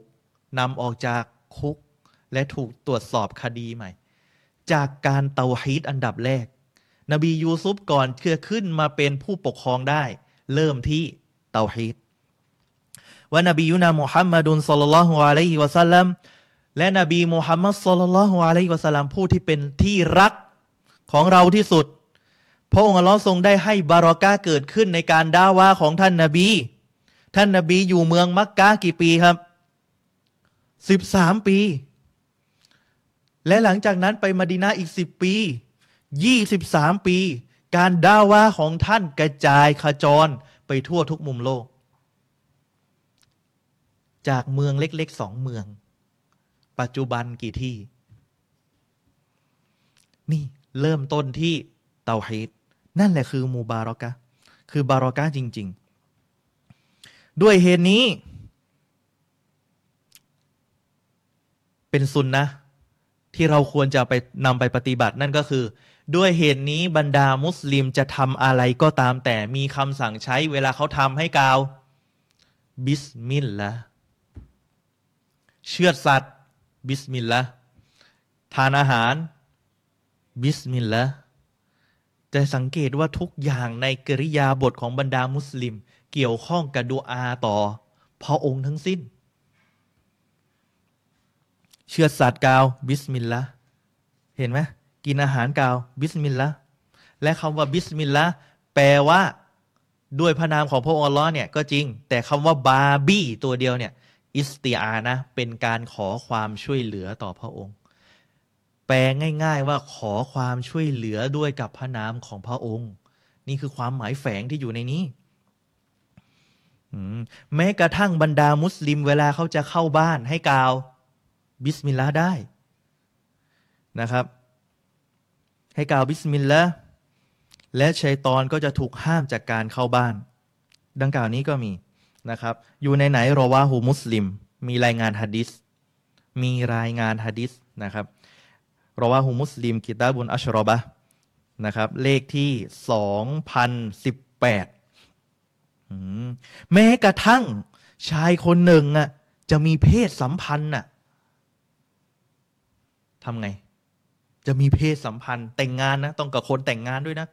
นำออกจากคุก และถูกตรวจสอบคดีใหม่ จากการเตาฮีตอันดับแรก นบียูซุปก่อนเชื่อขึ้นมาเป็นผู้ปกครองได้ เริ่มที่เตาฮีตว่านบียุนามุฮัมมัดุลสัลลัลลอฮุอะลัยฮิวะสัลลัมและนบีมูฮัมมัดสลลัลฮุวาลัยวะสลามผู้ที่เป็นที่รักของเราที่สุด พระองค์อัลลอฮ์ทรงได้ให้บารอกาเกิดขึ้นในการด่าว่าของท่านนาบี ท่านนาบีอยู่เมืองมักกะกี่ปีครับสิบสามปี และหลังจากนั้นไปมาดินาอีกสิบปียี่สิบสามปี การด่าวาของท่านกระจายขจรไปทั่วทุกมุมโลก จากเมืองเล็กๆสองเมือง ปัจจุบันกี่ที่ นี่เริ่มต้นที่เตาฮีดนั่นแหละคือมูบารอกะ คือบารอกะจริง ๆ ด้วยเหตุนี้ เป็นสุนนะที่เราควรจะไปนำไปปฏิบัตินั่นก็คือ ด้วยเหตุนี้บรรดามุสลิมจะทำอะไรก็ตามแต่มีคำสั่งใช้เวลาเขาทำให้กล่าว บิสมิลละเชือดสัตว์ บิสมิลลาทานอาหาร บิสมิลลาจะสังเกตว่าทุกอย่างในอิริยาบถของบรรดามุสลิม เกี่ยวข้องกับดูอาต่อ พระองค์ทั้งสิ้น เชือดสัตว์กล่าวบิสมิลลาเห็นไหมกินอาหารกล่าวบิสมิลลาและคำว่าบิสมิลลาแปลว่า ด้วยพระนามของพระองค์อัลลอฮ์เนี่ยก็จริง แต่คำว่าบาบี้ตัวเดียวเนี่ยอิสติอานะเป็นการขอความช่วยเหลือต่อพระองค์ แปลง่าย ๆ ว่าขอความช่วยเหลือด้วยกับพระนามของพระองค์ นี่คือความหมายแฝงที่อยู่ในนี้ แม้กระทั่งบรรดามุสลิมเวลาเขาจะเข้าบ้านให้กล่าว บิสมิลลาห์ได้นะครับ ให้กล่าวบิสมิลลาห์และชัยตอนก็จะถูกห้ามจากการเข้าบ้าน ดังกล่าวนี้ก็มีนะครับ อยู่ในไหนرواه مسلم มีรายงานฮะดิษมีรายงานฮะดิษนะครับรอวาหูมุสลิมกิตาบุนอัชรอบะนะครับ เลขที่สองพันสิบ แปดแม้กระทั่งชายคนหนึ่งอะ จะมีเพศสัมพันธ์น่ะทำไง จะมีเพศสัมพันธ์ แต่งงานนะต้องกับคนแต่งงานด้วยนะ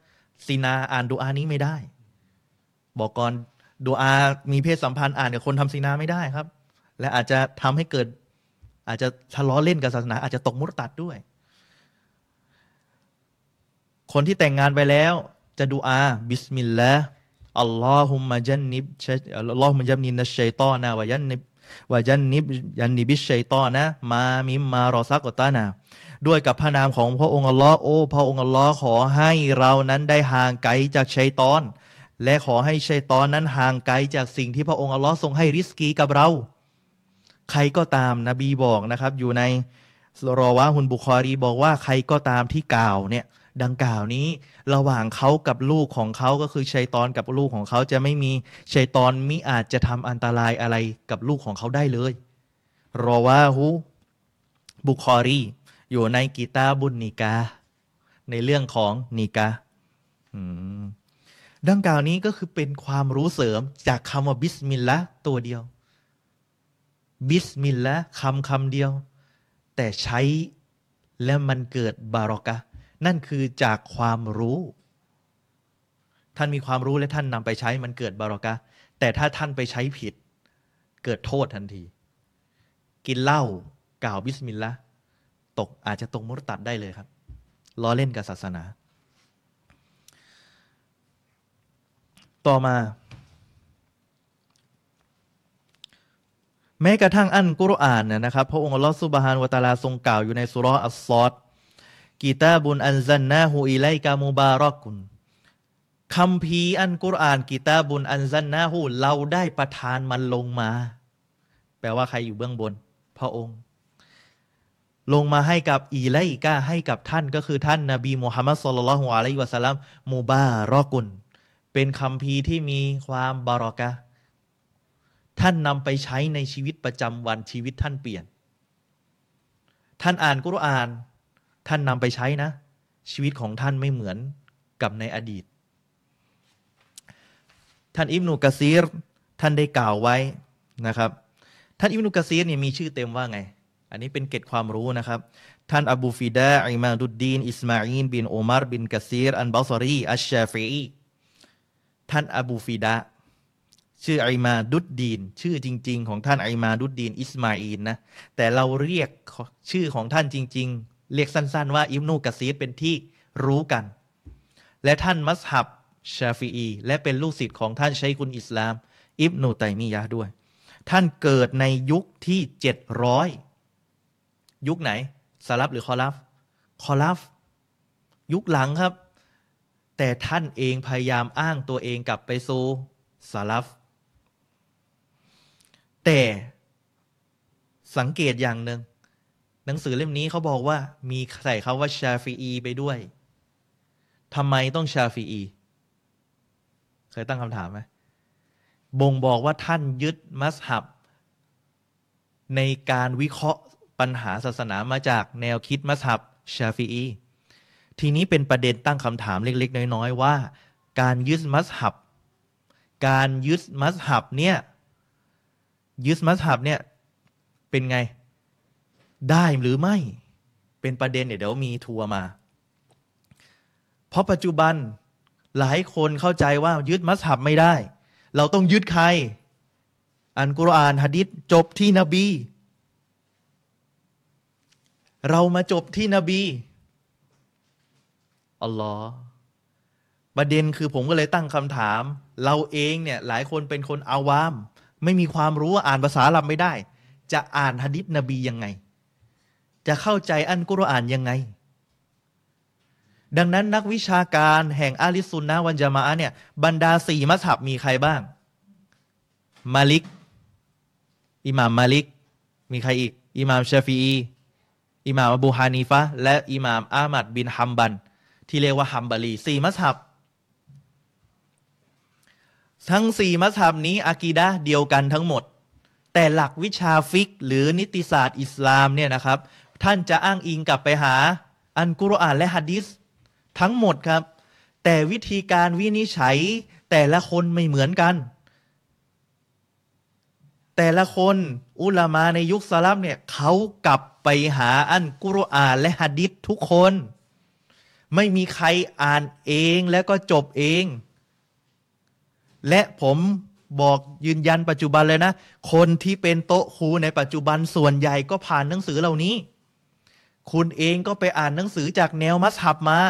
ซีนาอ่านดูอานี้ไม่ได้ บอกก่อนดูอามีเพศสัมพันธ์อ่านกับคนทำซีนาไม่ได้ครับ และอาจจะทำให้เกิด อาจจะทะเลาะเล่นกับศาสนา อาจจะตกมุรตัดด้วย คนที่แต่งงานไปแล้ว จะดูอาبسم الله اللهم جنب اللهم جنبنا الشيطان وجنب وجنب جنب الشيطان ما مما رزقتناด้วยกับพระนามของพระองค์อัลลอฮ์โอ้พระองค์อัลลอฮ์ขอให้เรานั้นได้ห่างไกลจากชัยตอน และขอให้ชัยตอนนั้นห่างไกลจากสิ่งที่พระองค์อัลลอฮ์ทรงให้ริสกีกับเรา ใครก็ตามนบีบอกนะครับ อยู่ในรอวะฮุนบุคอรีบอกว่าใครก็ตามที่กล่าวเนี่ย ดังกล่าวนี้ ระหว่างเขากับลูกของเขาก็คือชัยตอนกับลูกของเขาจะไม่มีชัยตอนมิอาจจะทำอันตรายอะไรกับลูกของเขาได้เลยรอว่าฮุบุคอรี อยู่ในกีตาบุญนิกา ในเรื่องของนิกาดังกล่าวนี้ก็คือเป็นความรู้เสริมจากคำว่าบิสมิลละตัวเดียว บิสมิลละคำคำเดียว แต่ใช้แล้วมันเกิดบารอกะ นั่นคือจากความรู้ ท่านมีความรู้และท่านนำไปใช้มันเกิดบารอกะ แต่ถ้าท่านไปใช้ผิด เกิดโทษทันที กินเหล้ากล่าวบิสมิลลาห์ตกอาจจะตกมุรตัดได้เลยครับล้อเล่นกับศาสนา ต่อมา แม้กระทั่งอันกุรอานนะครับ พระองค์อัลลอฮ์สุบฮานวะตาลาทรงกล่าวอยู่ในสุรอัสซอด กีตาบุนอันซันนาหูอิไลกามูบารอกุนคำพีอันกุรอานกีตาบุนอันซันนาหูเราได้ประทานมันลงมา แปลว่าใครอยู่เบื้องบน พระองค์ ลงมาให้กับอีไลกาให้กับท่านก็คือท่านนาบีมุฮัมมัดสุลลัลฮุอะลัยวะสัลลัมมูบารอกุนเป็นคำพีที่มีความบารอกะท่านนำไปใช้ในชีวิตประจำวันชีวิตท่านเปลี่ยน ท่านอ่านกุรอาน ท่านนำไปใช้นะ ชีวิตของท่านไม่เหมือนกับในอดีต ท่านอิบนุกะซีรท่านได้กล่าวไว้นะครับ ท่านอิบนุกะซีรเนี่ยมีชื่อเต็มว่าไง อันนี้เป็นเกร็ดความรู้นะครับ ท่านอบูฟิดาอิมาดุดดีน อิสมาอินบินโอมารบินกะซีรอันบาซารีอัชชาฟีท่านอบูฟิดาชื่ออิมาดุดดีน ชื่อจริง ๆ ของท่านอิมาดุดดีน อิสมาอินนะแต่เราเรียกชื่อของท่านจริง ๆ เรียกสั้นๆ ว่าอิบนูกะซีรเป็นที่รู้กัน และท่านมัสฮับชาฟีอีและเป็นลูกศิษย์ของท่านชัยคุนอิสลาม อิบนูไตมียะด้วย ท่านเกิดในยุคที่เจ็ดร้อยยุคไหนสลับหรือคอลัฟคอลัฟ ยุคหลังครับ แต่ท่านเองพยายามอ้างตัวเองกลับไปสู่สลับแต่สังเกตอย่างหนึ่ง หนังสือเล่มนี้เขาบอกว่า มีใส่คาว่าชาฟีอีไปด้วยทำไมต้องชาฟีอีเคยตั้งคำถามไหมบ่งบอกว่าท่านยึดมัสฮับ ในการวิเคราะห์ปัญหาศาสนามาจากแนวคิดมัสฮับชาฟีอีทีนี้เป็นประเด็นตั้งคำถามเล็ก ๆ น้อย ๆ ว่า การยึดมัสฮับ การยึดมัสฮับเนี่ยยึดมัสฮับเนี่ยเป็นไง ได้หรือไม่เป็นประเด็นเนี่ยเดี๋ยวมีทัวร์มา เพราะปัจจุบันหลายคนเข้าใจว่ายึดมัสฮับไม่ได้ เราต้องยึดใคร อันกุรอานฮะดิษจบที่นบี เรามาจบที่นบีอัลลอฮ์ประเด็นคือผมก็เลยตั้งคำถาม เราเองเนี่ยหลายคนเป็นคนอาวาม ไม่มีความรู้อ่านภาษาอาหรับไม่ได้ จะอ่านฮะดิษนบียังไง จะเข้าใจอันกุรอานยังไง ดังนั้นนักวิชาการแห่งอาลิซุนนะวันจามะเนี่ยบรรดาสี่มัสฮับมีใครบ้าง มาลิก อิหม่ามมาลิก มีใครอีก อิหม่ามชาฟีอีอิหม่ามอบูฮานีฟะและอิหม่ามอามัดบินฮัมบัน ที่เรียกว่าฮัมบารีสี่มัสฮับทั้งสี่มัสฮับนี้อากีดะเดียวกันทั้งหมด แต่หลักวิชาฟิกหรือนิติศาสตร์อิสลามเนี่ยนะครับ ท่านจะอ้างอิงกลับไปหา อันกุรอานและฮะดิษทั้งหมดครับ แต่วิธีการวินิจฉัยแต่ละคนไม่เหมือนกัน แต่ละคนอุลามาในยุคสลับเนี่ยเขากลับไปหาอันกุรอานและฮะดิษทุกคน ไม่มีใครอ่านเองแล้วก็จบเอง และผมบอกยืนยันปัจจุบันเลยนะ คนที่เป็นโต๊ะครูในปัจจุบันส่วนใหญ่ก็ผ่านหนังสือเหล่านี้ คุณเองก็ไปอ่านหนังสือจากแนวมัสฮับมา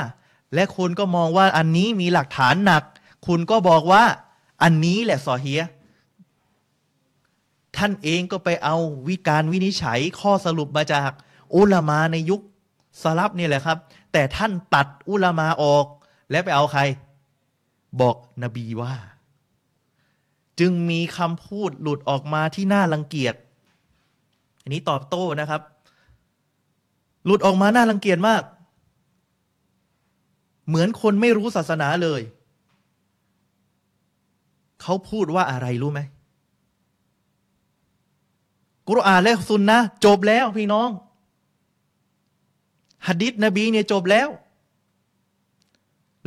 และคุณก็มองว่าอันนี้มีหลักฐานหนัก คุณก็บอกว่าอันนี้แหละซอเฮียท่านเองก็ไปเอาวิการวินิจฉัยข้อสรุปมาจากอุลามาในยุคสลับนี่แหละครับ แต่ท่านตัดอุลามาออก และไปเอาใคร บอกนบีว่า จึงมีคำพูดหลุดออกมาที่น่ารังเกียจ อันนี้ตอบโต้นะครับ หลุดออกมาน่ารังเกียจมาก เหมือนคนไม่รู้ศาสนาเลย เขาพูดว่าอะไรรู้ไหมกุรอานและซุนนะจบแล้วพี่น้องฮัดดิษนบีเนี่ยจบแล้ว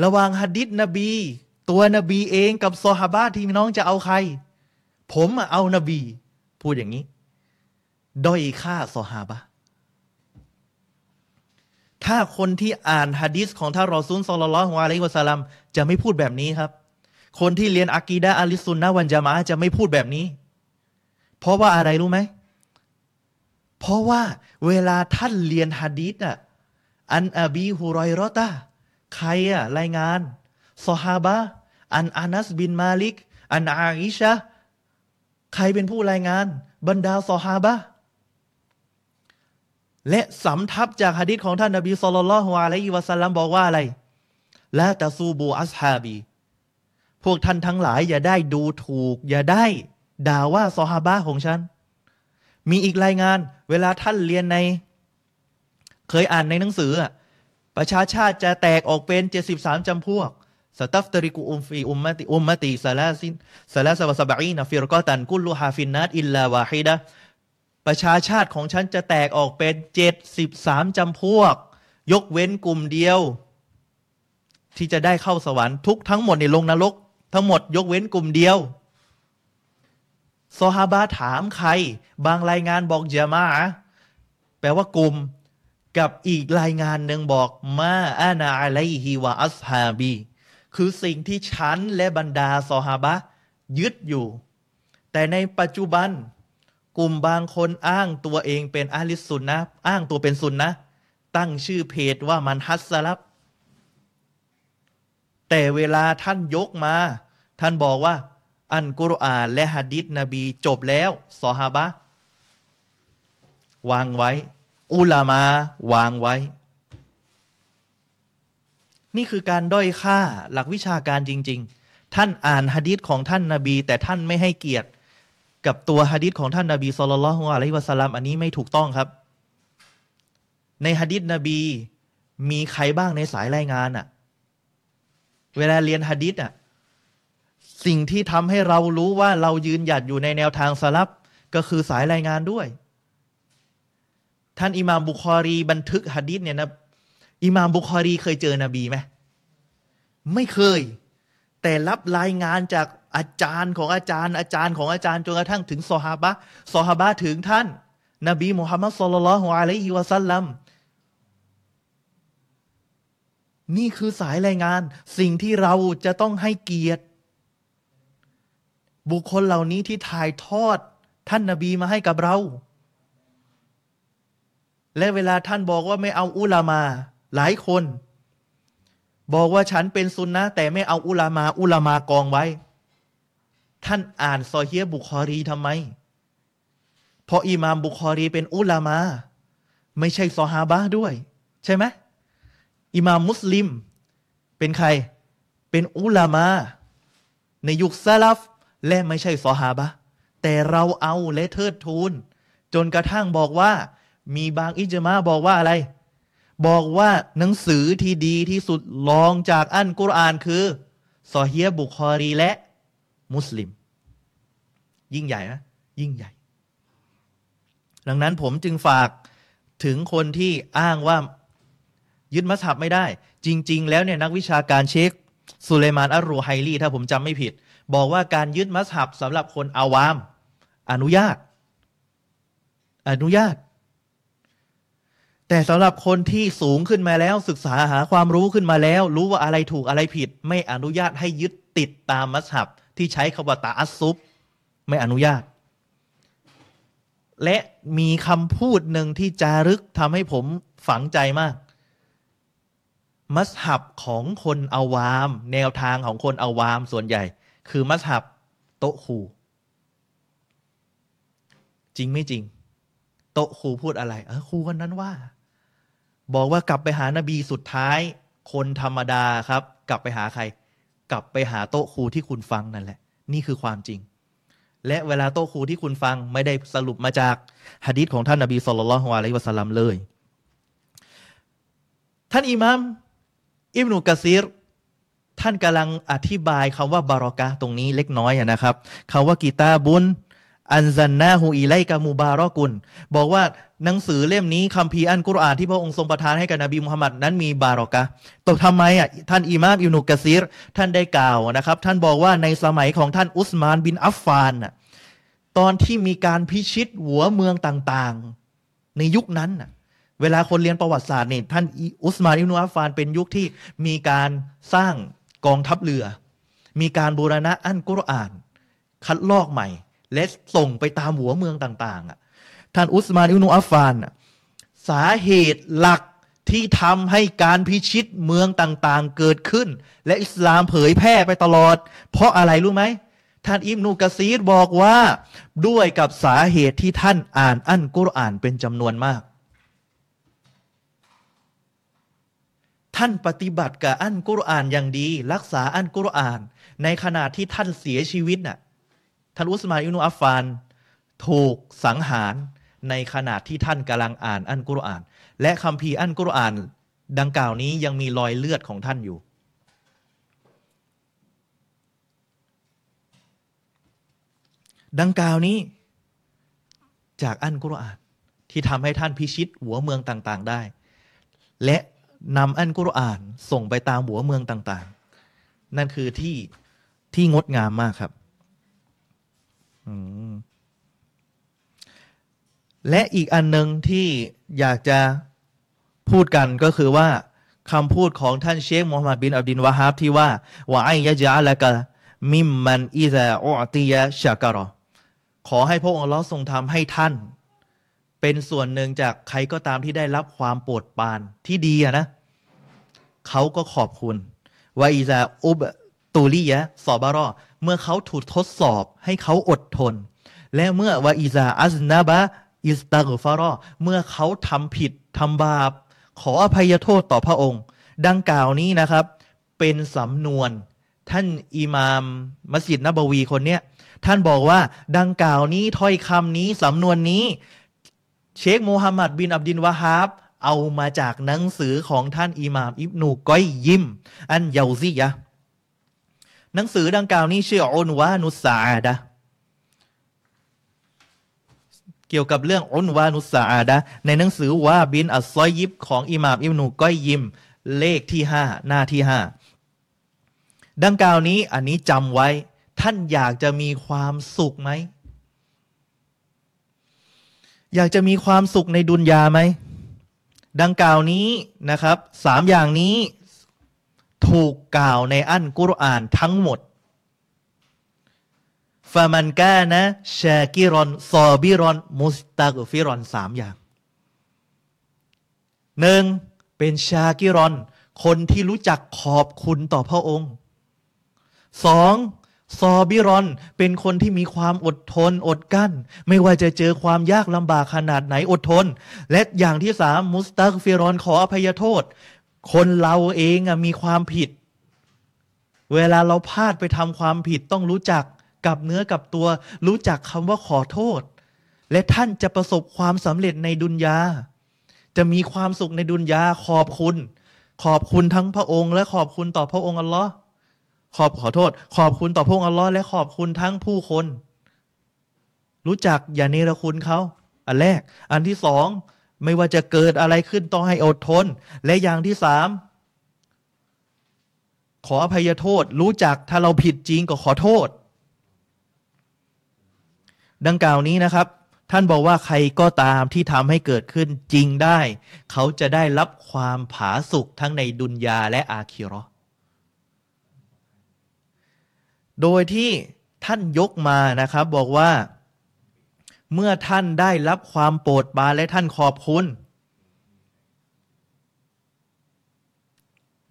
ระหว่างฮัดดิษนบี ตัวนบีเองกับซอฮาบะที่พี่น้องจะเอาใคร ผมอะเอานบี พูดอย่างนี้ ด้อยค่าซอฮาบะ ถ้าคนที่อ่านฮะดิษของท่านรอซูลซลลัลลอฮุอะลัยฮิวะสัลลัมจะไม่พูดแบบนี้ครับ คนที่เรียนอากีดะห์อัลลิสซุนนะวันจามะจะไม่พูดแบบนี้ เพราะว่าอะไรรู้ไหม เพราะว่าเวลาท่านเรียนฮะดีษอะอันอบีฮุรอยรอตาใครอะรายงานซอฮาบะอันอานัสบินมาลิก อันอาอิชะใครเป็นผู้รายงาน บรรดาซอฮาบะ และสำทับจากฮะดีษของท่านนบีสุลต่านละฮ์อะลัยฮิวะสัลลัมบอกว่าอะไรلا تسبوا أصحابي พวกท่านทั้งหลายอย่าได้ดูถูก อย่าได้ด่าว่าซอฮาบะของฉัน มีอีกรายงาน เวลาท่านเรียนใน เคยอ่านในหนังสือ ประชาชาติจะแตกออกเป็น 73จำพวกستفترق أم في أمتي أمتي ثلاث ثلاث وسبعين فرقة كلها في النار إلا واحدة ประชาชาติของฉันจะแตกออกเป็น73จำพวก ยกเว้นกลุ่มเดียว ที่จะได้เข้าสวรรค์ทุกทั้งหมดในลงนรก ทั้งหมดยกเว้นกลุ่มเดียวซอฮาบะถามใคร บางรายงานบอกเจมาแปลว่ากลุ่มกับอีกรายงานหนึ่งบอกมาอานาอะลัยฮิวะอัสฮาบี คือสิ่งที่ฉันและบรรดาซอฮาบะยึดอยู่ แต่ในปัจจุบัน กลุ่มบางคนอ้างตัวเองเป็นอาลิสุนนะอ้างตัวเป็นซุนนะตั้งชื่อเพจว่ามันฮัสสลับแต่เวลาท่านยกมา ท่านบอกว่า อันกุรอานและฮะดิษนบีจบแล้วซอฮาบะวางไว้ อุลามาวางไว้ นี่คือการด้อยค่าหลักวิชาการจริง ๆ ท่านอ่านฮะดิษของท่านนาบี แต่ท่านไม่ให้เกียรติ กับตัวฮะดิษของท่านนาบีสุลต่านละฮ์อะลัยฮิวะสัลลัมอันนี้ไม่ถูกต้องครับ ในฮะดิษนบีมีใครบ้างในสายรายงานอะเวลาเรียนฮะดิษอะสิ่งที่ทำให้เรารู้ว่าเรายืนหยัดอยู่ในแนวทางสลับก็คือสายรายงานด้วย ท่านอิหม่ามบุคอรีบันทึกฮะดิษเนี่ยนะอิหม่ามบุคอรีเคยเจอนบีไหมไม่เคย แต่รับรายงานจาก อาจารย์ของอาจารย์ อาจารย์ของอาจารย์จนกระทั่งถึงซอฮาบะซอฮาบะถึงท่าน นบีมุฮัมมัดสุลลัลฮุอะลัยฮิวะสัลลัมนี่คือสายรายงาน สิ่งที่เราจะต้องให้เกียรติ บุคคลเหล่านี้ที่ถ่ายทอด ท่านนาบีมาให้กับเรา และเวลาท่านบอกว่าไม่เอาอุลามา หลายคน บอกว่าฉันเป็นซุนนะแต่ไม่เอาอุลามา อุลามากองไว้ ท่านอ่านซอเฮียบุคอรีทำไม เพราะอิมามบุคอรีเป็นอุลามา ไม่ใช่ซอฮาบะด้วย ใช่ไหมอิมามมุสลิม เป็นใคร เป็นอุลามา ในยุคซาลฟและไม่ใช่ซอฮาบะแต่เราเอาและเทิดทูน จนกระทั่งบอกว่า มีบางอิจมาบอกว่าอะไร บอกว่าหนังสือที่ดีที่สุดลองจากอันกุรอานคือซอเฮียบุคอรีและ มุสลิม ยิ่งใหญ่นะยิ่งใหญ่ ดังนั้นผมจึงฝากถึงคนที่อ้างว่ายึดมัสฮับไม่ได้ จริง ๆ แล้วเนี่ยนักวิชาการเชคสุเลมานอัลรูไฮลีถ้าผมจำไม่ผิด บอกว่าการยึดมัสฮับสำหรับคนอาวาม อนุญาต อนุญาต แต่สำหรับคนที่สูงขึ้นมาแล้ว ศึกษาหาความรู้ขึ้นมาแล้ว รู้ว่าอะไรถูกอะไรผิด ไม่อนุญาตให้ยึดติดตามมัสฮับ ที่ใช้คำว่าตาอัสซุบไม่อนุญาต และมีคำพูดหนึ่งที่จารึกทำให้ผมฝังใจมาก มัสฮับของคนอาวาม แนวทางของคนอาวามส่วนใหญ่ คือมัสฮับโตคูจริงไม่จริง โตคูพูดอะไร เออครูวันนั้นว่า บอกว่ากลับไปหานบีสุดท้าย คนธรรมดาครับ กลับไปหาใคร กลับไปหาโต๊ะครูที่คุณฟังนั่นแหละ นี่คือความจริง และเวลาโต๊ะครูที่คุณฟังไม่ได้สรุปมาจากฮะดีษของท่านนบีสุลต่านละฮ์อะลัยวะสัลลัมเลย ท่านอิมามอิบนุกะซีรท่านกำลังอธิบายคำว่าบารอกะตรงนี้เล็กน้อยนะครับคำว่ากีตาบุญอันซันนาฮูอีไลกามูบารอกุลบอกว่า หนังสือเล่มนี้คัมภีร์อันกุรอานที่พระองค์ทรงประทานให้กับนบีมุฮัมมัดนั้นมีบารอกะตกทำไมอะท่านอิมามอิบนุกะซีรท่านได้กล่าวนะครับ ท่านบอกว่าในสมัยของท่านอุสมานบินอัฟฟานอะตอนที่มีการพิชิตหัวเมืองต่างๆ ในยุคนั้นเวลาคนเรียนประวัติศาสตร์เนี่ยท่านอุสมานอิบนุอัฟฟานเป็นยุคที่มีการสร้างกองทัพเรือ มีการบูรณะอันกุรอาน คัดลอกใหม่ และส่งไปตามหัวเมืองต่างๆอะ ท่านอุสมานอิบนุอัฟฟานสาเหตุหลักที่ทำให้การพิชิตเมืองต่างๆ เกิดขึ้น และอิสลามเผยแพร่ไปตลอด เพราะอะไรรู้ไหมท่านอิบนุกะซีดบอกว่าด้วยกับสาเหตุที่ท่านอ่านอันกุรอานเป็นจำนวนมาก ท่านปฏิบัติกับอันกุรอานอย่างดี รักษาอันกุรอาน ในขณะที่ท่านเสียชีวิตน่ะท่านอุสมานอิบนุอัฟฟาน ถูกสังหาร ในขณะที่ท่านกำลังอ่านอันกุรอาน และคำพีอันกุรอาน ดังกล่าวนี้ยังมีรอยเลือดของท่านอยู่ ดังกล่าวนี้ จากอันกุรอาน ที่ทำให้ท่านพิชิตหัวเมืองต่างๆได้ และนำอันกุรอานส่งไปตามหัวเมืองต่างๆ นั่นคือที่ที่งดงามมากครับ และอีกอันหนึ่งที่อยากจะพูดกันก็คือว่าคำพูดของท่านเชคมูฮัมหมัดบินอับดินวะฮับที่ว่าว่าไอยะจาละกะมิมมันอิซาอุติยะชากรอขอให้พระองค์ลอทรงทำให้ท่าน เป็นส่วนหนึ่งจากใครก็ตามที่ได้รับความโปรดปรานที่ดีนะเขาก็ขอบคุณวาอิซาอุบตูลียะสอบารอเมื่อเขาถูกทดสอบให้เขาอดทน และเมื่อวาอิซาอัสนาบะ อิสตากฟารอเมื่อเขาทำผิดทำบาป ขออภัยโทษต่อพระองค์ ดังกล่าวนี้นะครับ เป็นสำนวน ท่านอิมาม มัสยิดนบวีคนเนี้ยท่านบอกว่าดังกล่าวนี้ถ้อยคำนี้สำนวนนี้ เชคโมฮัมหมัดบินอับดินวะฮาบเอามาจากหนังสือของท่านอิหมามอิบนูก้อยยิม อันเยาซียะหนังสือดังกล่าวนี้ชื่ออุนวานุสาดะ เกี่ยวกับเรื่องอุนวานุสาดะในหนังสือวาบินอัสซอยยิบของอิหม่ามอิบนูก้อยยิม เลขที่ห้าหน้าที่ห้าดังกล่าวนี้อันนี้จำไว้ ท่านอยากจะมีความสุขไหม อยากจะมีความสุขในดุนยาไหม ดังกล่าวนี้นะครับสามอย่างนี้ถูกกล่าวในอันกุรอานทั้งหมดาمن كان شاكرا صابرا مستغفراสามอย่างหนึ่งเป็นشاكرا คนที่รู้จักขอบคุณต่อพระองค์สองصابرا เป็นคนที่มีความอดทน อดกลั้น ไม่ว่าจะเจอความยากลำบากขนาดไหนอดทน และอย่างที่สามمستغفراขออภัยโทษ คนเราเองมีความผิด เวลาเราพลาดไปทำความผิดต้องรู้จัก กับเนื้อกับตัว รู้จักคำว่าขอโทษ และท่านจะประสบความสำเร็จในดุนยา จะมีความสุขในดุนยาขอบคุณ ขอบคุณทั้งพระองค์ และขอบคุณต่อพระองค์อัลลอฮ์ขอบขอโทษ ขอบคุณต่อพระองค์อัลลอฮ์และขอบคุณทั้งผู้คน รู้จักอย่าเนรคุณเขาอันแรก อันที่สองไม่ว่าจะเกิดอะไรขึ้นต้องให้อดทน และอย่างที่สามขออภัยโทษ รู้จักถ้าเราผิดจริงก็ขอโทษ ดังกล่าวนี้นะครับ ท่านบอกว่าใครก็ตามที่ทำให้เกิดขึ้นจริงได้ เขาจะได้รับความผาสุกทั้งในดุนยาและอาคิรอโดยที่ท่านยกมานะครับบอกว่า เมื่อท่านได้รับความโปรดปรานและท่านขอบคุณ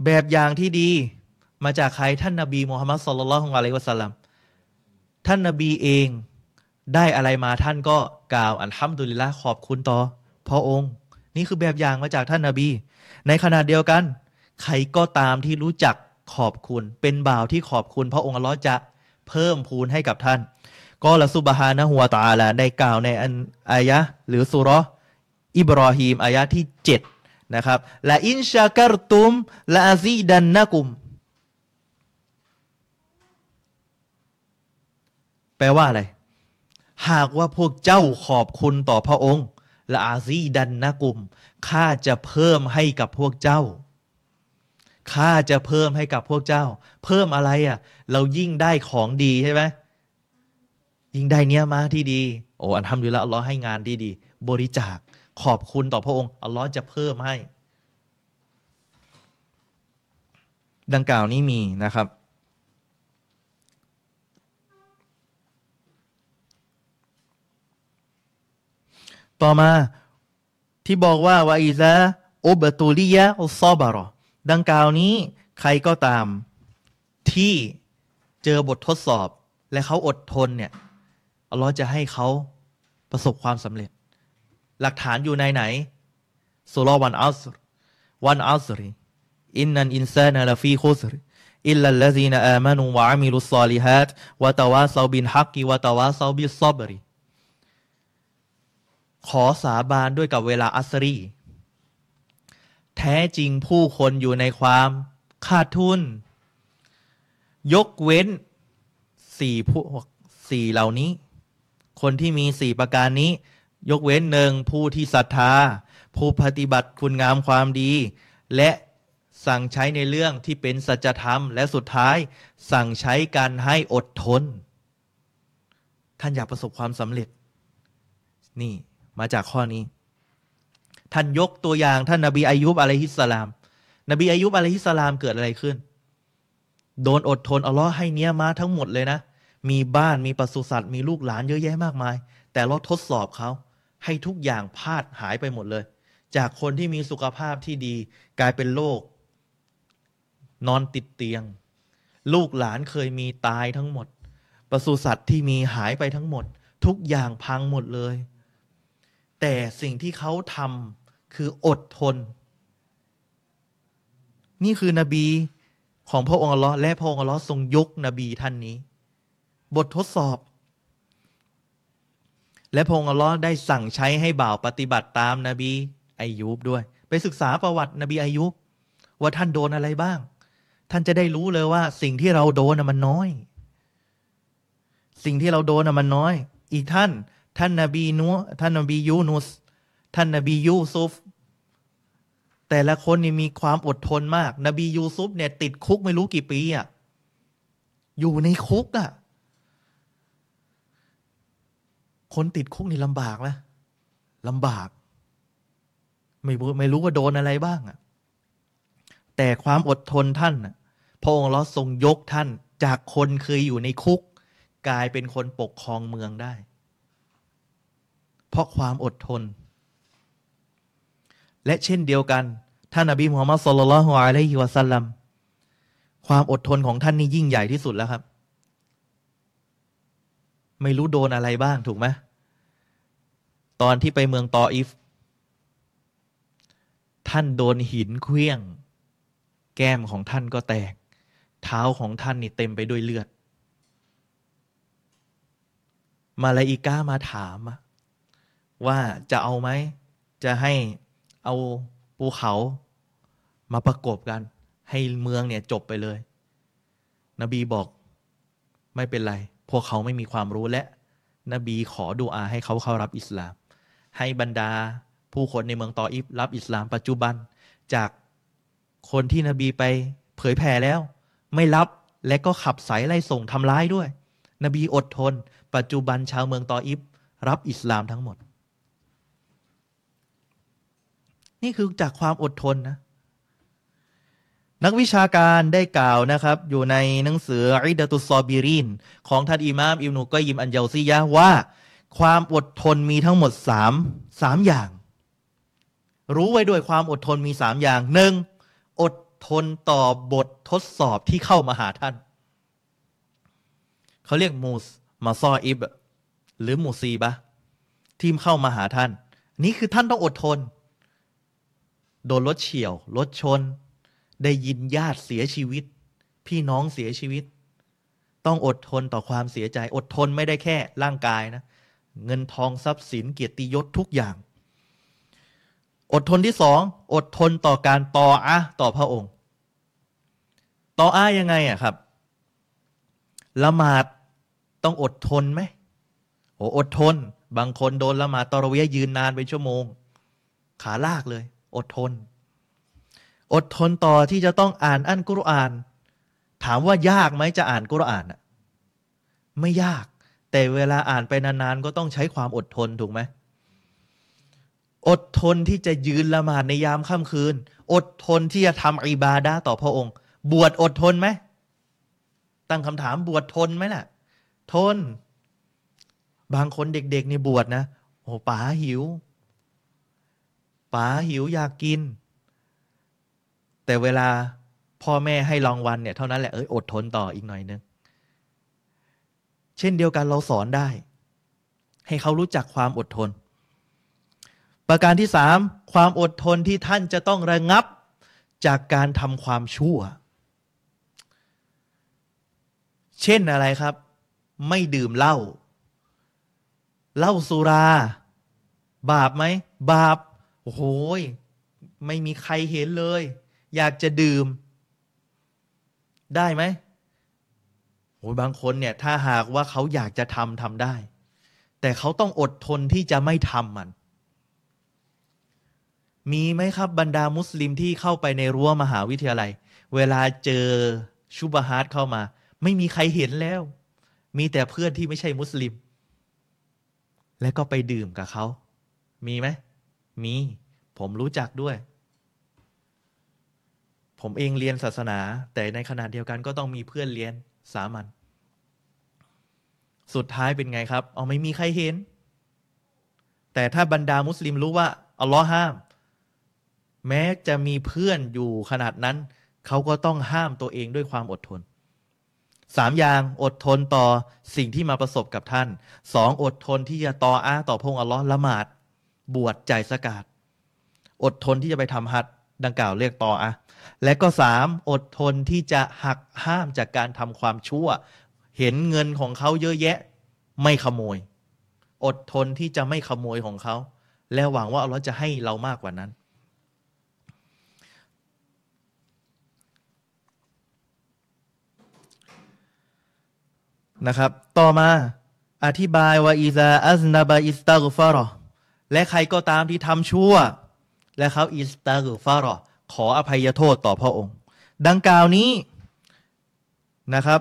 แบบอย่างที่ดีมาจากใครท่านนาบีมูฮัมมัดสุลลัลของอะลัยวะสัลลัมท่านนาบีเอง ได้อะไรมาท่านก็กล่าวอันฮัมดุลิลละขอบคุณต่อพระองค์ นี่คือแบบอย่างมาจากท่านนาบี ในขณะเดียวกัน ใครก็ตามที่รู้จักขอบคุณ เป็นบ่าวที่ขอบคุณพระองค์อัลลอฮ์จะเพิ่มพูนให้กับท่าน ก็ละซุบฮานะฮัวตาละได้กล่าวในอันอายะหรือสุรอิบรอฮีมอายะที่เจ็ดนะครับและอินชากรตุมละอาซีดันนะกุม แปลว่าอะไร หากว่าพวกเจ้าขอบคุณต่อพระองค์ละอาซีดันนะกุมข้าจะเพิ่มให้กับพวกเจ้าข้าจะเพิ่มให้กับพวกเจ้า เพิ่มอะไรอะ่ะ เรายิ่งได้ของดีใช่ไหมยิ่งได้เนี้ยมาที่ดี โอ้อันทำอยู่แล้วอัลลอฮ์ให้งานที่ดี บริจาคขอบคุณต่อพระองค์อัลลอฮ์จะเพิ่มให้ ดังกล่าวนี้มีนะครับ ต่อมาที่บอกว่าวาอิซาอุบตุลียะอุซอบารอดังกล่าวนี้ใครก็ตาม ที่เจอบททดสอบ และเขาอดทนเนี่ยอัลลอฮ์จะให้เขาประสบความสำเร็จ หลักฐานอยู่ในไหนสุร والعصر والعصر إن الإنسان لفي خسر إلا الذين آمنوا وعملوا الصالحات وتواصوا بالحق وتواصوا بالصبر ขอสาบานด้วยกับเวลาอัสรี แท้จริงผู้คนอยู่ในความขาดทุน ยกเว้นสี่ผู้สี่เหล่านี้ คนที่มีสี่ประการนี้ ยกเว้นหนึ่งผู้ที่ศรัทธา ผู้ปฏิบัติคุณงามความดี และสั่งใช้ในเรื่องที่เป็นสัจธรรม และสุดท้าย สั่งใช้การให้อดทน ท่านอยากประสบความสำเร็จ นี่ มาจากข้อนี้ ท่านยกตัวอย่างท่านนบีอายุบอะลัยฮิสสลาม นบีอายุบอะลัยฮิสสลามเกิดอะไรขึ้น โดนอดทนอัลลอฮ์ให้เนี้ยมาทั้งหมดเลยนะ มีบ้านมีปศุสัตว์มีลูกหลานเยอะแยะมากมาย แต่เราทดสอบเขาให้ทุกอย่างพลาดหายไปหมดเลย จากคนที่มีสุขภาพที่ดีกลายเป็นโรคนอนติดเตียง ลูกหลานเคยมีตายทั้งหมดปศุสัตว์ที่มีหายไปทั้งหมด ทุกอย่างพังหมดเลย แต่สิ่งที่เขาทำคืออดทน นี่คือนบีของพระองค์อัลลอฮ์และพระองค์อัลลอฮ์ทรงยกนบีท่านนี้ บททดสอบ และพระองค์อัลลอฮ์ได้สั่งใช้ให้บ่าวปฏิบัติตามนบีอายุบด้วย ไปศึกษาประวัตินบีอายุบว่าท่านโดนอะไรบ้าง ท่านจะได้รู้เลยว่า สิ่งที่เราโดนมันน้อย สิ่งที่เราโดนมันน้อย อีกท่าน ท่านนาบีนัวท่านนาบียูนุส ท่านนาบียูซุฟ แต่ละคนนี่มีความอดทนมาก นบียูซุฟเนี่ย ติดคุกไม่รู้กี่ปีอะอยู่ในคุกอะ คนติดคุกนี่ลำบากนะลำบาก ไม่รู้ไม่รู้ว่าโดนอะไรบ้างอะแต่ความอดทนท่านพระองค์ลอทรงยกท่านจากคนเคยอยู่ในคุก กลายเป็นคนปกครองเมืองได้ เพราะความอดทน และเช่นเดียวกัน ท่านอบีมุฮัมมัดสุลลัลฮุอะลัยฮิวะสัลลัมความอดทนของท่านนี่ยิ่งใหญ่ที่สุดแล้วครับ ไม่รู้โดนอะไรบ้างถูกไหมตอนที่ไปเมืองตออิฟ ท่านโดนหินเคลี้ยง แก้มของท่านก็แตก เท้าของท่านนี่เต็มไปด้วยเลือด มาลาอิก้ามาถาม ว่าจะเอาไหม จะให้เอาภูเขามาประกบกัน ให้เมืองเนี่ยจบไปเลย นบีบอกไม่เป็นไร พวกเขาไม่มีความรู้และ นบีขอดูอาให้เขาเข้ารับอิสลาม ให้บรรดาผู้คนในเมืองตออิฟรับอิสลามปัจจุบันจากคนที่นบีไปเผยแผ่แล้ว ไม่รับและก็ขับสายไล่ส่งทำร้ายด้วย นบีอดทน ปัจจุบันชาวเมืองตออิฟรับอิสลามทั้งหมด นี่คือจากความอดทนนะนักวิชาการได้กล่าวนะครับ อยู่ในหนังสืออิดตุซอบิรินของท่านอิมามอิบนุกอยิมอันเยาซียะว่า ความอดทนมีทั้งหมดสามสามอย่าง รู้ไว้ด้วยความอดทนมีสามอย่างหนึ่งอดทนต่อบททดสอบที่เข้ามาหาท่าน เขาเรียกมูสมาซออิบ หรือมูซีบะทีมเข้ามาหาท่าน นี่คือท่านต้องอดทน โดนรถเฉียว รถชน ได้ยินญาติเสียชีวิต พี่น้องเสียชีวิต ต้องอดทนต่อความเสียใจ อดทนไม่ได้แค่ร่างกายนะ เงินทองทรัพย์สินเกียรติยศทุกอย่าง อดทนที่สองอดทนต่อการต่ออะต่อพระองค์ ต่ออะยังไงอะครับ ละหมาดต้องอดทนไหมโอ้อดทน บางคนโดนละหมาดตอรเวียยืนนานเป็นชั่วโมง ขาลากเลย อดทน อดทนต่อที่จะต้องอ่านอันกุรอาน ถามว่ายากไหมจะอ่านกุรอานอะไม่ยาก แต่เวลาอ่านไปนานๆก็ต้องใช้ความอดทนถูกไหมอดทนที่จะยืนละหมาดในยามค่ำคืน อดทนที่จะทำอิบาดาต่อพระองค์ บวชอดทนไหมตั้งคำถามบวชทนไหมล่ะ ทน บางคนเด็กๆนี่บวชนะ โอ้ป๋าหิว ป๋าหิวอยากกิน แต่เวลาพ่อแม่ให้รางวัลเนี่ยเท่านั้นแหละเอ้ยอดทนต่ออีกหน่อยนึงเช่นเดียวกันเราสอนได้ ให้เขารู้จักความอดทน ประการที่สามความอดทนที่ท่านจะต้องระงับจากการทำความชั่ว เช่นอะไรครับ ไม่ดื่มเหล้าเหล้าสุรา บาปไหม บาป โอ้โหไม่มีใครเห็นเลย อยากจะดื่ม ได้ไหมโอ้ยบางคนเนี่ย ถ้าหากว่าเขาอยากจะทำทำได้ แต่เขาต้องอดทนที่จะไม่ทำมัน มีไหมครับบรรดามุสลิมที่เข้าไปในรั้วมหาวิทยาลัย เวลาเจอชุบฮาร์ดเข้ามา ไม่มีใครเห็นแล้ว มีแต่เพื่อนที่ไม่ใช่มุสลิม และก็ไปดื่มกับเขา มีไหม มี ผมรู้จักด้วย ผมเองเรียนศาสนา แต่ในขณะเดียวกันก็ต้องมีเพื่อนเรียนสามัญสุดท้ายเป็นไงครับ เอาไม่มีใครเห็น แต่ถ้าบรรดามุสลิมรู้ว่าอัลลอฮ์ห้าม แม้จะมีเพื่อนอยู่ขนาดนั้น เขาก็ต้องห้ามตัวเองด้วยความอดทนสามอย่างอดทนต่อสิ่งที่มาประสบกับท่านสองอดทนที่จะต่ออ้าต่อพงอัลลอฮ์ละหมาด บวชใจสกาดอดทนที่จะไปทำฮัดดังกล่าวเรียกต่ออะและก็สามอดทนที่จะหักห้ามจากการทำความชั่ว เห็นเงินของเขาเยอะแยะ ไม่ขโมย อดทนที่จะไม่ขโมยของเขา แล้วหวังว่าเราจะให้เรามากกว่านั้น นะครับ ต่อมาอธิบายว่าอิซาอัซนาบาอิสตากฟารอ และใครก็ตามที่ทำชั่ว และเขาอิสตากฟารอขออภัยโทษต่อพระองค์ ดังกล่าวนี้นะครับ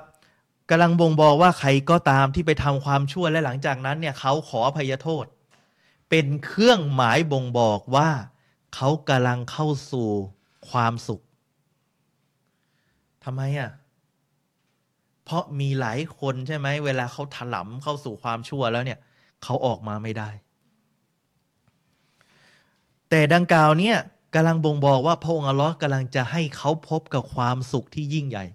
กำลังบ่งบอกว่าใครก็ตามที่ไปทำความชั่วและหลังจากนั้นเนี่ยเขาขออภัยโทษ เป็นเครื่องหมายบ่งบอกว่า เขากำลังเข้าสู่ความสุขทำไมอะเพราะมีหลายคนใช่ไหมเวลาเขาถลำเข้าสู่ความชั่วแล้วเนี่ย เขาออกมาไม่ได้ แต่ดังกล่าวเนี่ยกำลังบ่งบอกว่าพระองค์อัลลอฮ์กำลังจะให้เขาพบกับความสุขที่ยิ่งใหญ่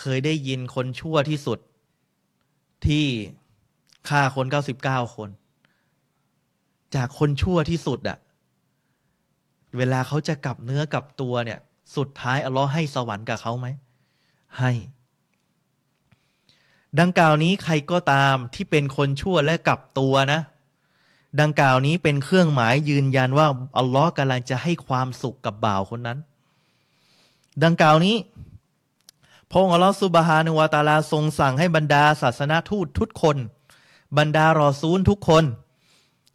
เคยได้ยินคนชั่วที่สุด ที่ฆ่าคน99คน จากคนชั่วที่สุดอะเวลาเขาจะกลับเนื้อกลับตัวเนี่ย สุดท้ายอัลลอฮ์ให้สวรรค์กับเขาไหม ให้ ดังกล่าวนี้ใครก็ตามที่เป็นคนชั่วและกลับตัวนะ ดังกล่าวนี้เป็นเครื่องหมายยืนยันว่าอัลลอฮ์กำลังจะให้ความสุขกับบ่าวคนนั้น ดังกล่าวนี้พระองค์อัลลอฮฺสุบฮานุวาตาลาทรงสั่งให้บรรดาศาสนาทูตทุกคน บรรดารอซูลทุกคน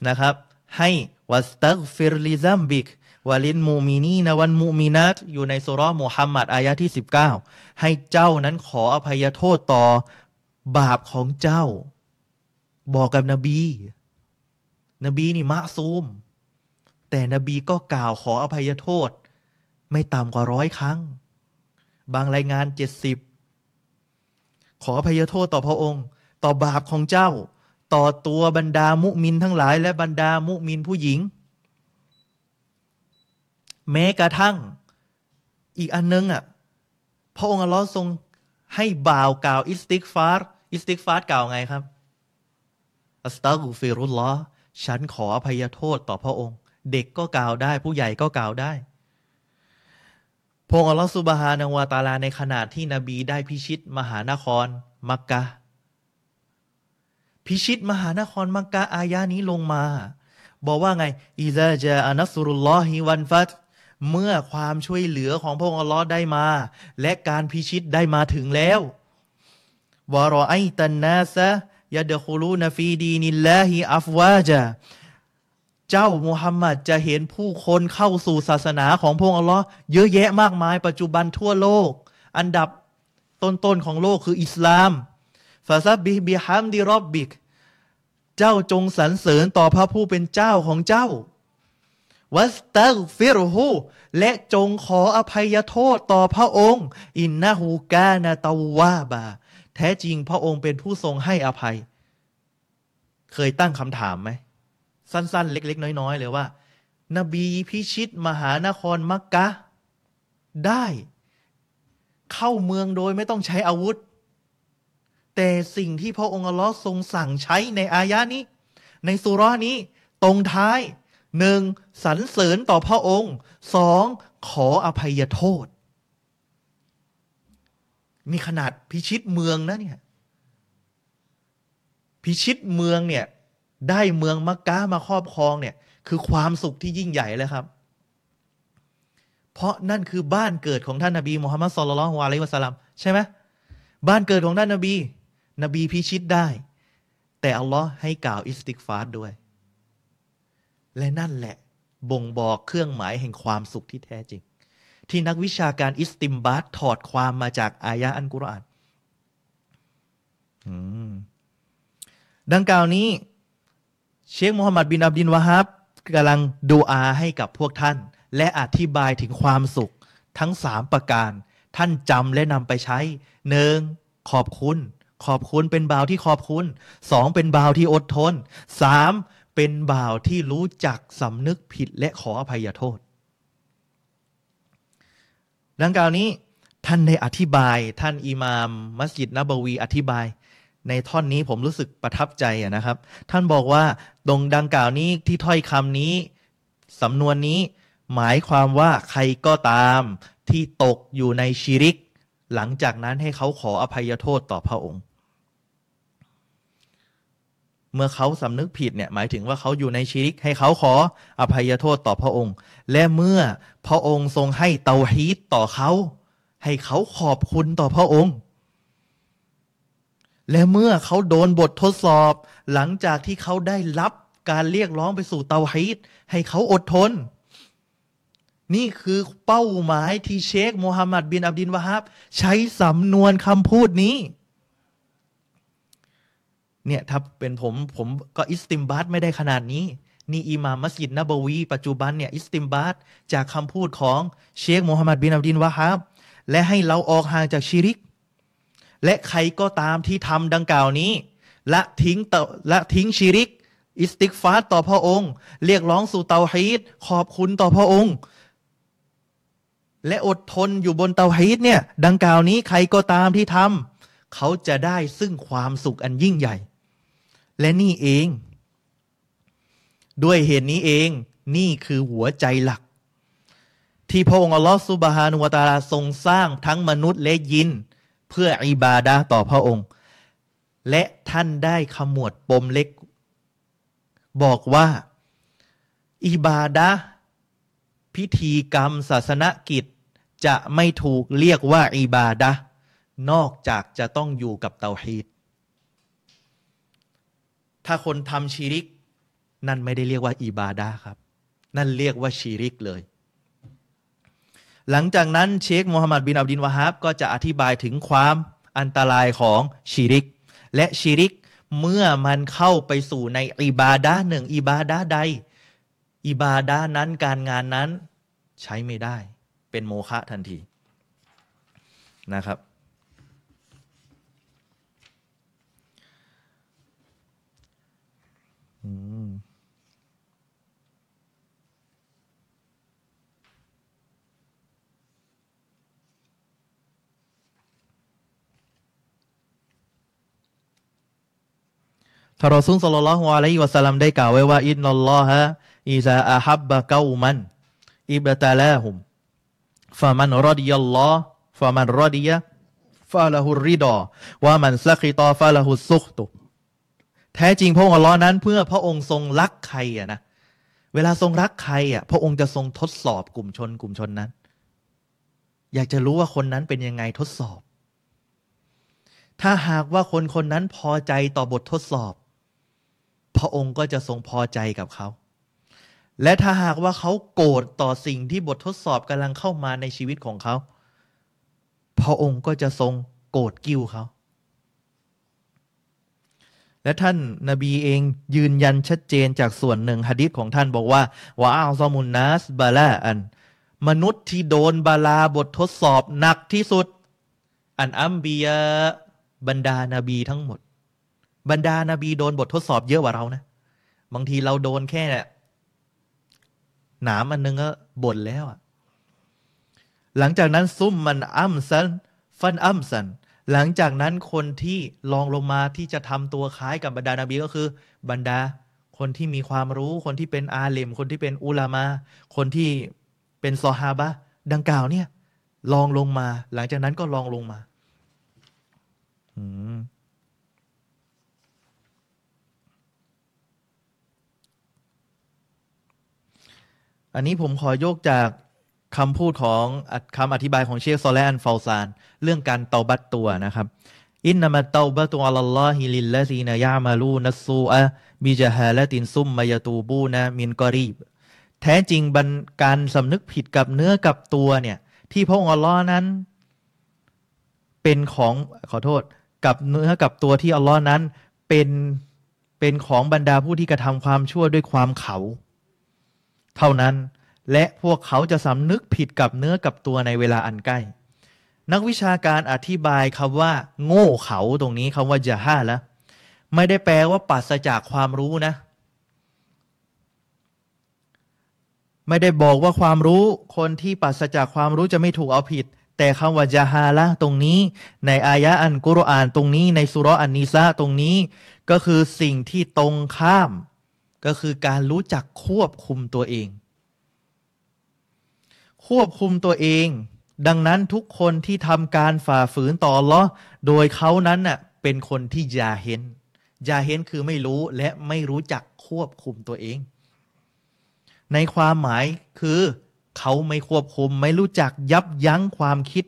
นะครับ ให้واستغفر لذنبك وللمؤمنين والمؤمناتอยู่ในสุรมุฮัมมัดอายะที่ 19 ให้เจ้านั้นขออภัยโทษต่อบาปของเจ้า บอกกับนบี นบีนี่มะซูม แต่นบีก็กล่าวขออภัยโทษ ไม่ต่ำกว่าร้อยครั้ง บางรายงานเจ็ดสิบขอพยโทษต่อพระองค์ ต่อบาปของเจ้า ต่อตัวบรรดามุมินทั้งหลาย และบรรดามุมินผู้หญิง แม้กระทั่ง อีกอันนึงอะพระองค์อัลลอฮ์ทรงให้บ่าวกล่าวอิสติกฟาร์อิสติกฟาร์กล่าวไงครับأستغفر الله ฉันขออภัยโทษต่อพระองค์ เด็กก็กล่าวได้ ผู้ใหญ่ก็กล่าวได้ พระองค์อัลลอฮฺสุบฮานาวาตาลาในขณะที่นบีได้พิชิตมหานคร มักกะ พิชิตมหานครมักกะอายานี้ลงมา บอกว่าไงإذا جاء نصر الله والفتحเมื่อความช่วยเหลือของพระองค์อัลลอฮ์ได้มา และการพิชิตได้มาถึงแล้วورأيت الناس يدخلون في دين الله أفواجاเจ้ามุฮัมมัดจะเห็นผู้คนเข้าสู่ศาสนาของพระองค์อัลลอฮ์เยอะแยะมากมาย ปัจจุบันทั่วโลก อันดับต้นๆของโลกคืออิสลามفسبح بحمد ربك เจ้าจงสรรเสริญต่อพระผู้เป็นเจ้าของเจ้าواستغفرهและจงขออภัยโทษต่อพระองค์ إنه كان توابا แท้จริงพระองค์เป็นผู้ทรงให้อภัย เคยตั้งคำถามไหม สั้น ๆ เล็ก ๆ น้อย ๆ เลยว่า นบีพิชิตมหานครมักกะ ได้ เข้าเมืองโดยไม่ต้องใช้อาวุธ แต่สิ่งที่พระองค์อัลลอฮ์ทรงสั่งใช้ในอายะนี้ ในสุรานี้ ตรงท้ายหนึ่งสรรเสริญต่อพระองค์สองขออภัยโทษ มีขนาดพิชิตเมืองนะเนี่ย พิชิตเมืองเนี่ย ได้เมืองมักกะมาครอบครองเนี่ย คือความสุขที่ยิ่งใหญ่เลยครับ เพราะนั่นคือบ้านเกิดของท่านนบีมุฮัมมัดصلى الله عليه وسلمใช่ไหมบ้านเกิดของท่านนบี นบีพิชิตได้ แต่อัลลอฮ์ให้กล่าวاستغفارด้วย และนั่นแหละ บ่งบอกเครื่องหมายแห่งความสุขที่แท้จริง ที่นักวิชาการاستنباطถอดความมาจากอายะอันกุรอานดังกล่าวนี้ เชคมูฮัมหมัดบินอับดินวะฮับกำลังดูอาให้กับพวกท่าน และอธิบายถึงความสุขทั้งสามประการ ท่านจำและนำไปใช้หนึ่งขอบคุณ ขอบคุณเป็นบ่าวที่ขอบคุณสองเป็นบ่าวที่อดทนสามเป็นบ่าวที่รู้จักสำนึกผิดและขออภัยโทษ ดังกล่าวนี้ท่านได้อธิบายท่านอิหมาม มัสยิดนบวีอธิบาย ในท่อนนี้ผมรู้สึกประทับใจนะครับ ท่านบอกว่าตรงดังกล่าวนี้ที่ถ้อยคำนี้สำนวนนี้หมายความว่าใครก็ตามที่ตกอยู่ในชีริก หลังจากนั้นให้เขาขออภัยโทษต่อพระองค์ เมื่อเขาสำนึกผิดเนี่ยหมายถึงว่าเขาอยู่ในชีริก ให้เขาขออภัยโทษต่อพระองค์ และเมื่อพระองค์ทรงให้เตาฮีตต่อเขา ให้เขาขอบคุณต่อพระองค์ และเมื่อเขาโดนบททดสอบ หลังจากที่เขาได้รับการเรียกร้องไปสู่เตาฮีตให้เขาอดทน นี่คือเป้าหมายที่เชคโมฮัมหมัดบินอับดินวะฮับ ใช้สำนวนคำพูดนี้ เนี่ยถ้าเป็นผมผมก็อิสติมบาตไม่ได้ขนาดนี้ นี่อิหม่ามมัสยิดนบวี ปัจจุบันเนี่ยอิสติมบาตจากคำพูดของเชคโมฮัมหมัดบินอับดินวะฮับและให้เราออกห่างจากชิริก และใครก็ตามที่ทำดังกล่าวนี้ ละทิ้งต่อละทิ้งชิริก อิสติกฟาตต่อพระองค์ เรียกร้องสู่เตาฮีดขอบคุณต่อพระองค์ และอดทนอยู่บนเตาฮีดเนี่ยดังกล่าวนี้ใครก็ตามที่ทำเขาจะได้ซึ่งความสุขอันยิ่งใหญ่ และนี่เอง ด้วยเหตุนี้เอง นี่คือหัวใจหลัก ที่พระองค์อัลลอฮฺสุบฮานุวะตาลาทรงสร้างทั้งมนุษย์และยิน เพื่ออิบาดาต่อพระองค์ และท่านได้ขมวดปมเล็ก บอกว่า อิบาดาพิธีกรรมศาสนกิจจะไม่ถูกเรียกว่าอิบาดะนอกจากจะต้องอยู่กับเตาฮีด ถ้าคนทำชีริก นั่นไม่ได้เรียกว่าอิบาดะครับ นั่นเรียกว่าชีริกเลย หลังจากนั้นเชคโมฮัมหมัดบินอับดินวะฮับก็จะอธิบายถึงความอันตรายของชีริก และชีริกเมื่อมันเข้าไปสู่ในอิบาดะหนึ่งอิบาดะใด อิบาดะนั้นการงานนั้นใช้ไม่ได้ เป็นโมฆะทันทีนะครับ ท่านรอซุลสัลลัลลอฮุอะลัยฮิวะสัลลัม ได้กล่าวไว้ว่า อินนัลลอฮะ อิซาอาฮับบะกามัน อิบตาลาฮุมฟามันรอดิยัลลอฮ์ฟามันรอดิยะฟาละหุริดอว่ามันสักิตอฟาละหุสุขตุ แท้จริงพระองค์อัลลอฮ์นั้นเพื่อพระองค์ทรงรักใครอะนะเวลาทรงรักใครอะ พระองค์จะทรงทดสอบกลุ่มชนกลุ่มชนนั้น อยากจะรู้ว่าคนนั้นเป็นยังไงทดสอบ ถ้าหากว่าคนคนนั้นพอใจต่อบททดสอบ พระองค์ก็จะทรงพอใจกับเขา และถ้าหากว่าเขาโกรธต่อสิ่งที่บททดสอบกำลังเข้ามาในชีวิตของเขา พระองค์ก็จะทรงโกรธกิ้วเขา และท่านนาบีเองยืนยันชัดเจนจากส่วนหนึ่งฮะดิษของท่านบอกว่าว่าอัลซอมุนนัสบาลาอัน มนุษย์ที่โดนบาลาบททดสอบหนักที่สุด อันอัมบียบรรดานาบีทั้งหมด บรรดานาบีโดนบททดสอบเยอะกว่าเรานะ บางทีเราโดนแค่หนามอันนึงก็บ่นแล้วหลังจากนั้นซุ่มมันอ้ำซัน ฟันอ้ำสัน หลังจากนั้นคนที่ลองลงมาที่จะทำตัวคล้ายกับบรรดานาบีก็คือ บรรดาคนที่มีความรู้คนที่เป็นอาเลมคนที่เป็นอุลามา คนที่เป็นซอฮาบะดังกล่าวเนี่ยรองลงมา หลังจากนั้นก็รองลงมาอืมอันนี้ผมขอยกจาก คำพูดของคำอธิบายของเชคซอลแลนฟาซาน เรื่องการเตาบัตตัวนะครับإنما التوبة على الله للذين يعملون السوء بجهالة ثم يتوبون من قريب แท้จริงบันการสำนึกผิดกับเนื้อกับตัวเนี่ย ที่พระองค์อัลลอฮ์นั้น เป็นของขอโทษ กับเนื้อกับตัวที่อัลลอฮ์นั้นเป็นเป็นของบรรดาผู้ที่กระทำความชั่วด้วยความเขา เท่านั้น และพวกเขาจะสำนึกผิดกับเนื้อกับตัวในเวลาอันใกล้ นักวิชาการอธิบายคำว่า โง่เขาตรงนี้คำว่าจะห้าแล้วไม่ได้แปลว่าปัสจากความรู้นะ ไม่ได้บอกว่าความรู้คนที่ปัสจากความรู้จะไม่ถูกเอาผิด แต่คำว่าจะฮาละตรงนี้ ในอายะอันกุรอานตรงนี้ ในสุรอันนิซาตรงนี้ ก็คือสิ่งที่ตรงข้าม ก็คือการรู้จักควบคุมตัวเอง ควบคุมตัวเอง ดังนั้นทุกคนที่ทำการฝ่าฝืนต่อล้อโดยเขานั้นน่ะเป็นคนที่ยาเห็นยาเห็นคือไม่รู้และไม่รู้จักควบคุมตัวเอง ในความหมายคือเขาไม่ควบคุมไม่รู้จักยับยั้งความคิด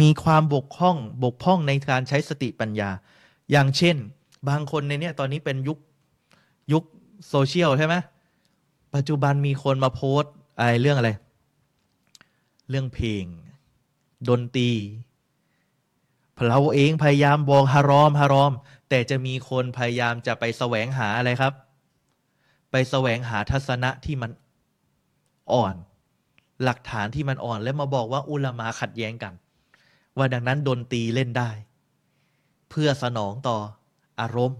มีความบกพร่องบกพร่องในการใช้สติปัญญา อย่างเช่น บางคนในนี้ตอนนี้เป็นยุคยุคโซเชียลใช่ไหมปัจจุบันมีคนมาโพสอะไรเรื่องอะไร เรื่องเพลง ดนตรีเราเองพยายามบอกฮารอมฮารอม แต่จะมีคนพยายามจะไปแสวงหาอะไรครับ ไปแสวงหาทัศนะที่มันอ่อน หลักฐานที่มันอ่อน แล้วมาบอกว่าอุลามาขัดแย้งกัน ว่าดังนั้นดนตรีเล่นได้ เพื่อสนองต่ออารมณ์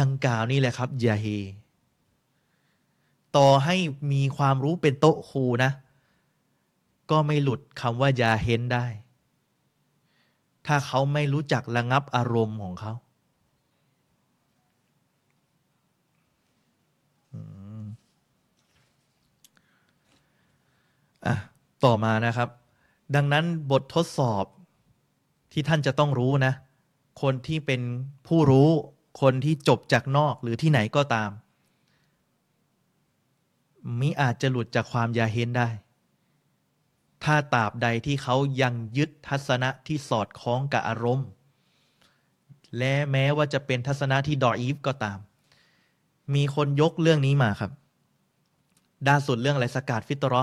ดังกล่าวนี่แหละครับยาเฮต่อให้มีความรู้เป็นโต๊ะครูนะ ก็ไม่หลุดคำว่ายาเฮนได้ ถ้าเขาไม่รู้จักระงับอารมณ์ของเขาอะต่อมานะครับ ดังนั้นบททดสอบที่ท่านจะต้องรู้นะ คนที่เป็นผู้รู้ คนที่จบจากนอกหรือที่ไหนก็ตาม มิอาจจะหลุดจากความยาเฮนได้ ถ้าตราบใดที่เขายังยึดทัศนะที่สอดคล้องกับอารมณ์ และแม้ว่าจะเป็นทัศนะที่ดออีฟก็ตาม มีคนยกเรื่องนี้มาครับด้านสุดเรื่องอะไรสกาดฟิตรอ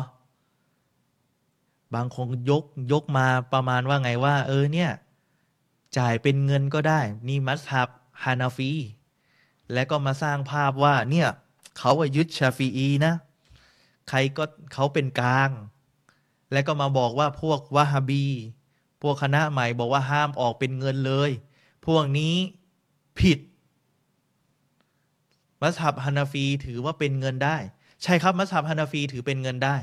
บางคนยกยกมาประมาณว่าไงว่า เออเนี่ย จ่ายเป็นเงินก็ได้ นี่มัสฮับฮานาฟี และก็มาสร้างภาพว่าเนี่ยเขาอายึดชาฟีอีนะ ใครก็เขาเป็นกลาง และก็มาบอกว่าพวกวะฮาบี พวกคณะใหม่บอกว่าห้ามออกเป็นเงินเลย พวกนี้ผิด มัสฮับฮานาฟีถือว่าเป็นเงินได้ ใช่ครับมัสฮับฮานาฟีถือเป็นเงินได้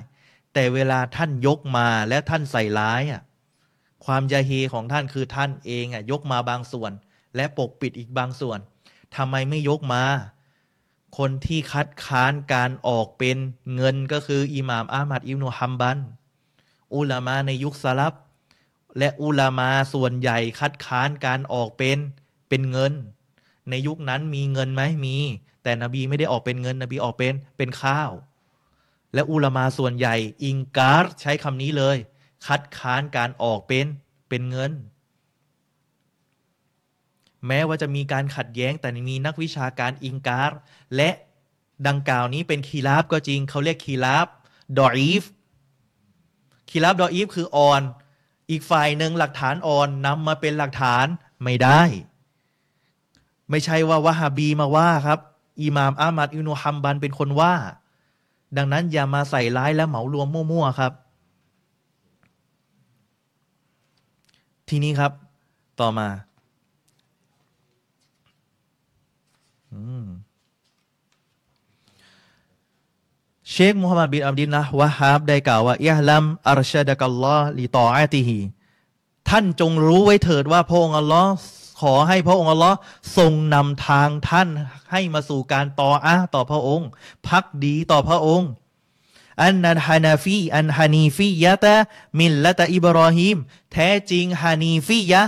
แต่เวลาท่านยกมาและท่านใส่ร้ายอะความยาเฮของท่านคือท่านเองอะยกมาบางส่วน และปกปิดอีกบางส่วนทำไมไม่ยกมา คนที่คัดค้านการออกเป็นเงินก็คืออิหม่ามอามัดอิบนุฮัมบัน อุลามาในยุคสลับ และอุลามาส่วนใหญ่คัดค้านการออกเป็นเป็นเงิน ในยุคนั้นมีเงินไหมมี แต่นบีไม่ได้ออกเป็นเงิน นบีออกเป็นเป็นข้าว และอุลามาส่วนใหญ่ อิงการใช้คำนี้เลย คัดค้านการออกเป็นเป็นเงิน แม้ว่าจะมีการขัดแย้งแต่มีนักวิชาการอิงการและดังกล่าวนี้เป็นคีราบก็จริงเขาเรียกคีราบดออีฟ คีราบดออีฟคืออ่อน อีกฝ่ายหนึ่งหลักฐานอ่อนนำมาเป็นหลักฐานไม่ได้ ไม่ใช่ว่าวะฮาบีมาว่าครับอิหม่ามอามัดอินุฮัมบันเป็นคนว่า ดังนั้นอย่ามาใส่ร้ายและเหมารวมมั่วๆครับ ทีนี้ครับ ต่อมา เชคมูฮัมหมัดบินอับดินนะวะฮาบได้กล่าวว่าاعلم أرشدك الله لطاعتهท่านจงรู้ไว้เถิดว่าพระองค์อัลลอฮ์ขอให้พระองค์อัลลอฮ์ทรงนำทางท่านให้มาสู่การตออัตต่อพระองค์ ภักดีต่อพระองค์ أن الحنيفي الحنيفية ملة إبراهيمแท้จริงฮานีฟียะ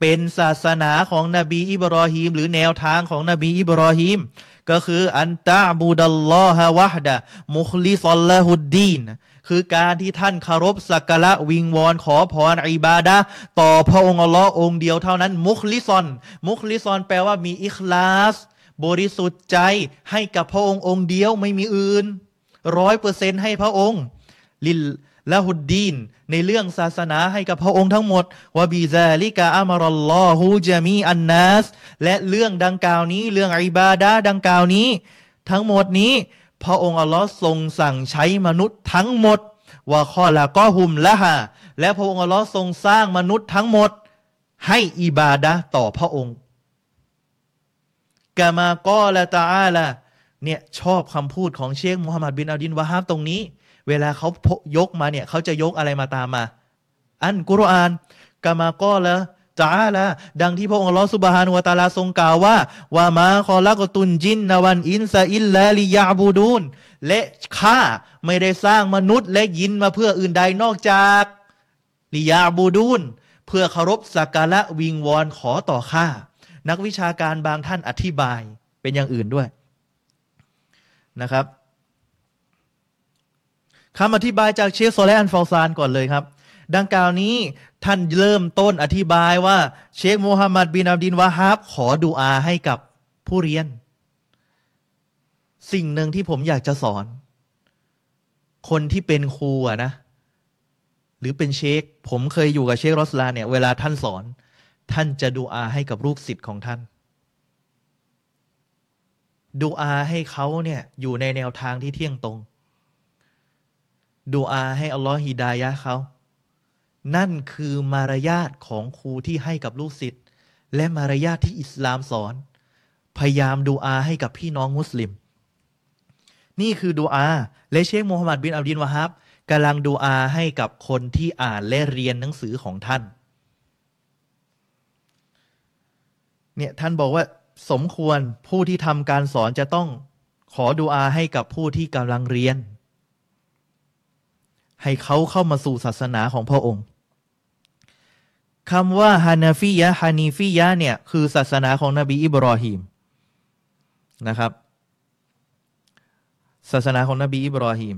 เป็นศาสนาของนบีอิบรอฮีมหรือแนวทางของนบีอิบรอฮีม ก็คืออันตะบูดัลลอฮะวะดะมุคลิซอลละฮุดดีนคือการที่ท่านคารพสักการะวิงวอนขอพรอิบาดะต่อพระองค์อัลลอฮ์องเดียวเท่านั้น มุคลิซอน มุคลิซอนแปลว่ามีอิคลาส บริสุทธิ์ใจให้กับพระองค์องเดียวไม่มีอื่นร้อยเปอร์เซ็นต์ให้พระองค์ลิล ละหุดดีน ในเรื่องศาสนาให้กับพระองค์ทั้งหมดวะบีซาลิกาอัมรัลลอฮูจามีอันนัสและเรื่องดังกล่าวนี้ เรื่องอิบาดาดังกล่าวนี้ ทั้งหมดนี้ พระองค์อัลลอฮ์ทรงสั่งใช้มนุษย์ทั้งหมดว่าข้อละก็หุมละฮะและพระองค์อัลลอฮ์ทรงสร้างมนุษย์ทั้งหมด ให้อิบาดะต่อพระองค์กามากอละตาอาละเนี่ยชอบคำพูดของเชคมูฮัมหมัดบินอัลดินวะฮาบตรงนี้ เวลาเขายกมาเนี่ย เขาจะยกอะไรมาตามมา อันกุรอานกามาก็แล้วจ้าละดังที่พระองค์ลอสุบฮานุวตาลาทรงกล่าวว่า ว่ามาคอลักตุนจินนวันอินซาอิลลาลิยาบูดูนและข้าไม่ได้สร้างมนุษย์และยินมาเพื่ออื่นใดนอกจากลิยาบูดูนเพื่อเคารพสักการะวิงวอนขอต่อข้านักวิชาการบางท่านอธิบายเป็นอย่างอื่นด้วยนะครับ คำอธิบายจากเชคโซเลอันฟอลซานก่อนเลยครับ ดังกล่าวนี้ท่านเริ่มต้นอธิบายว่าเชคโมฮัมหมัดบินอับดินวาฮับขอดูอาให้กับผู้เรียน สิ่งหนึ่งที่ผมอยากจะสอน คนที่เป็นครูอะนะ หรือเป็นเชค ผมเคยอยู่กับเชครอสลาเนี่ยเวลาท่านสอน ท่านจะดูอาให้กับลูกศิษย์ของท่านดูอาให้เขาเนี่ยอยู่ในแนวทางที่เที่ยงตรง ดูอาให้อัลลอฮ์ฮิดายะเขานั่นคือมารยาทของครูที่ให้กับลูกศิษย์และมารยาทที่อิสลามสอน พยายามดูอาให้กับพี่น้องมุสลิม นี่คือดูอา และเชคโมฮัมหมัดบินอับดินวะฮับกำลังดูอาให้กับคนที่อ่านและเรียนหนังสือของท่าน เนี่ยท่านบอกว่าสมควรผู้ที่ทำการสอนจะต้องขอดูอาให้กับผู้ที่กำลังเรียน ให้เขาเข้ามาสู่ศาสนาของพระองค์คำว่าฮานาฟิยะฮานีฟิยะเนี่ยคือศาสนาของนบีอิบรอฮิมนะครับ ศาสนาของนบีอิบรอฮิม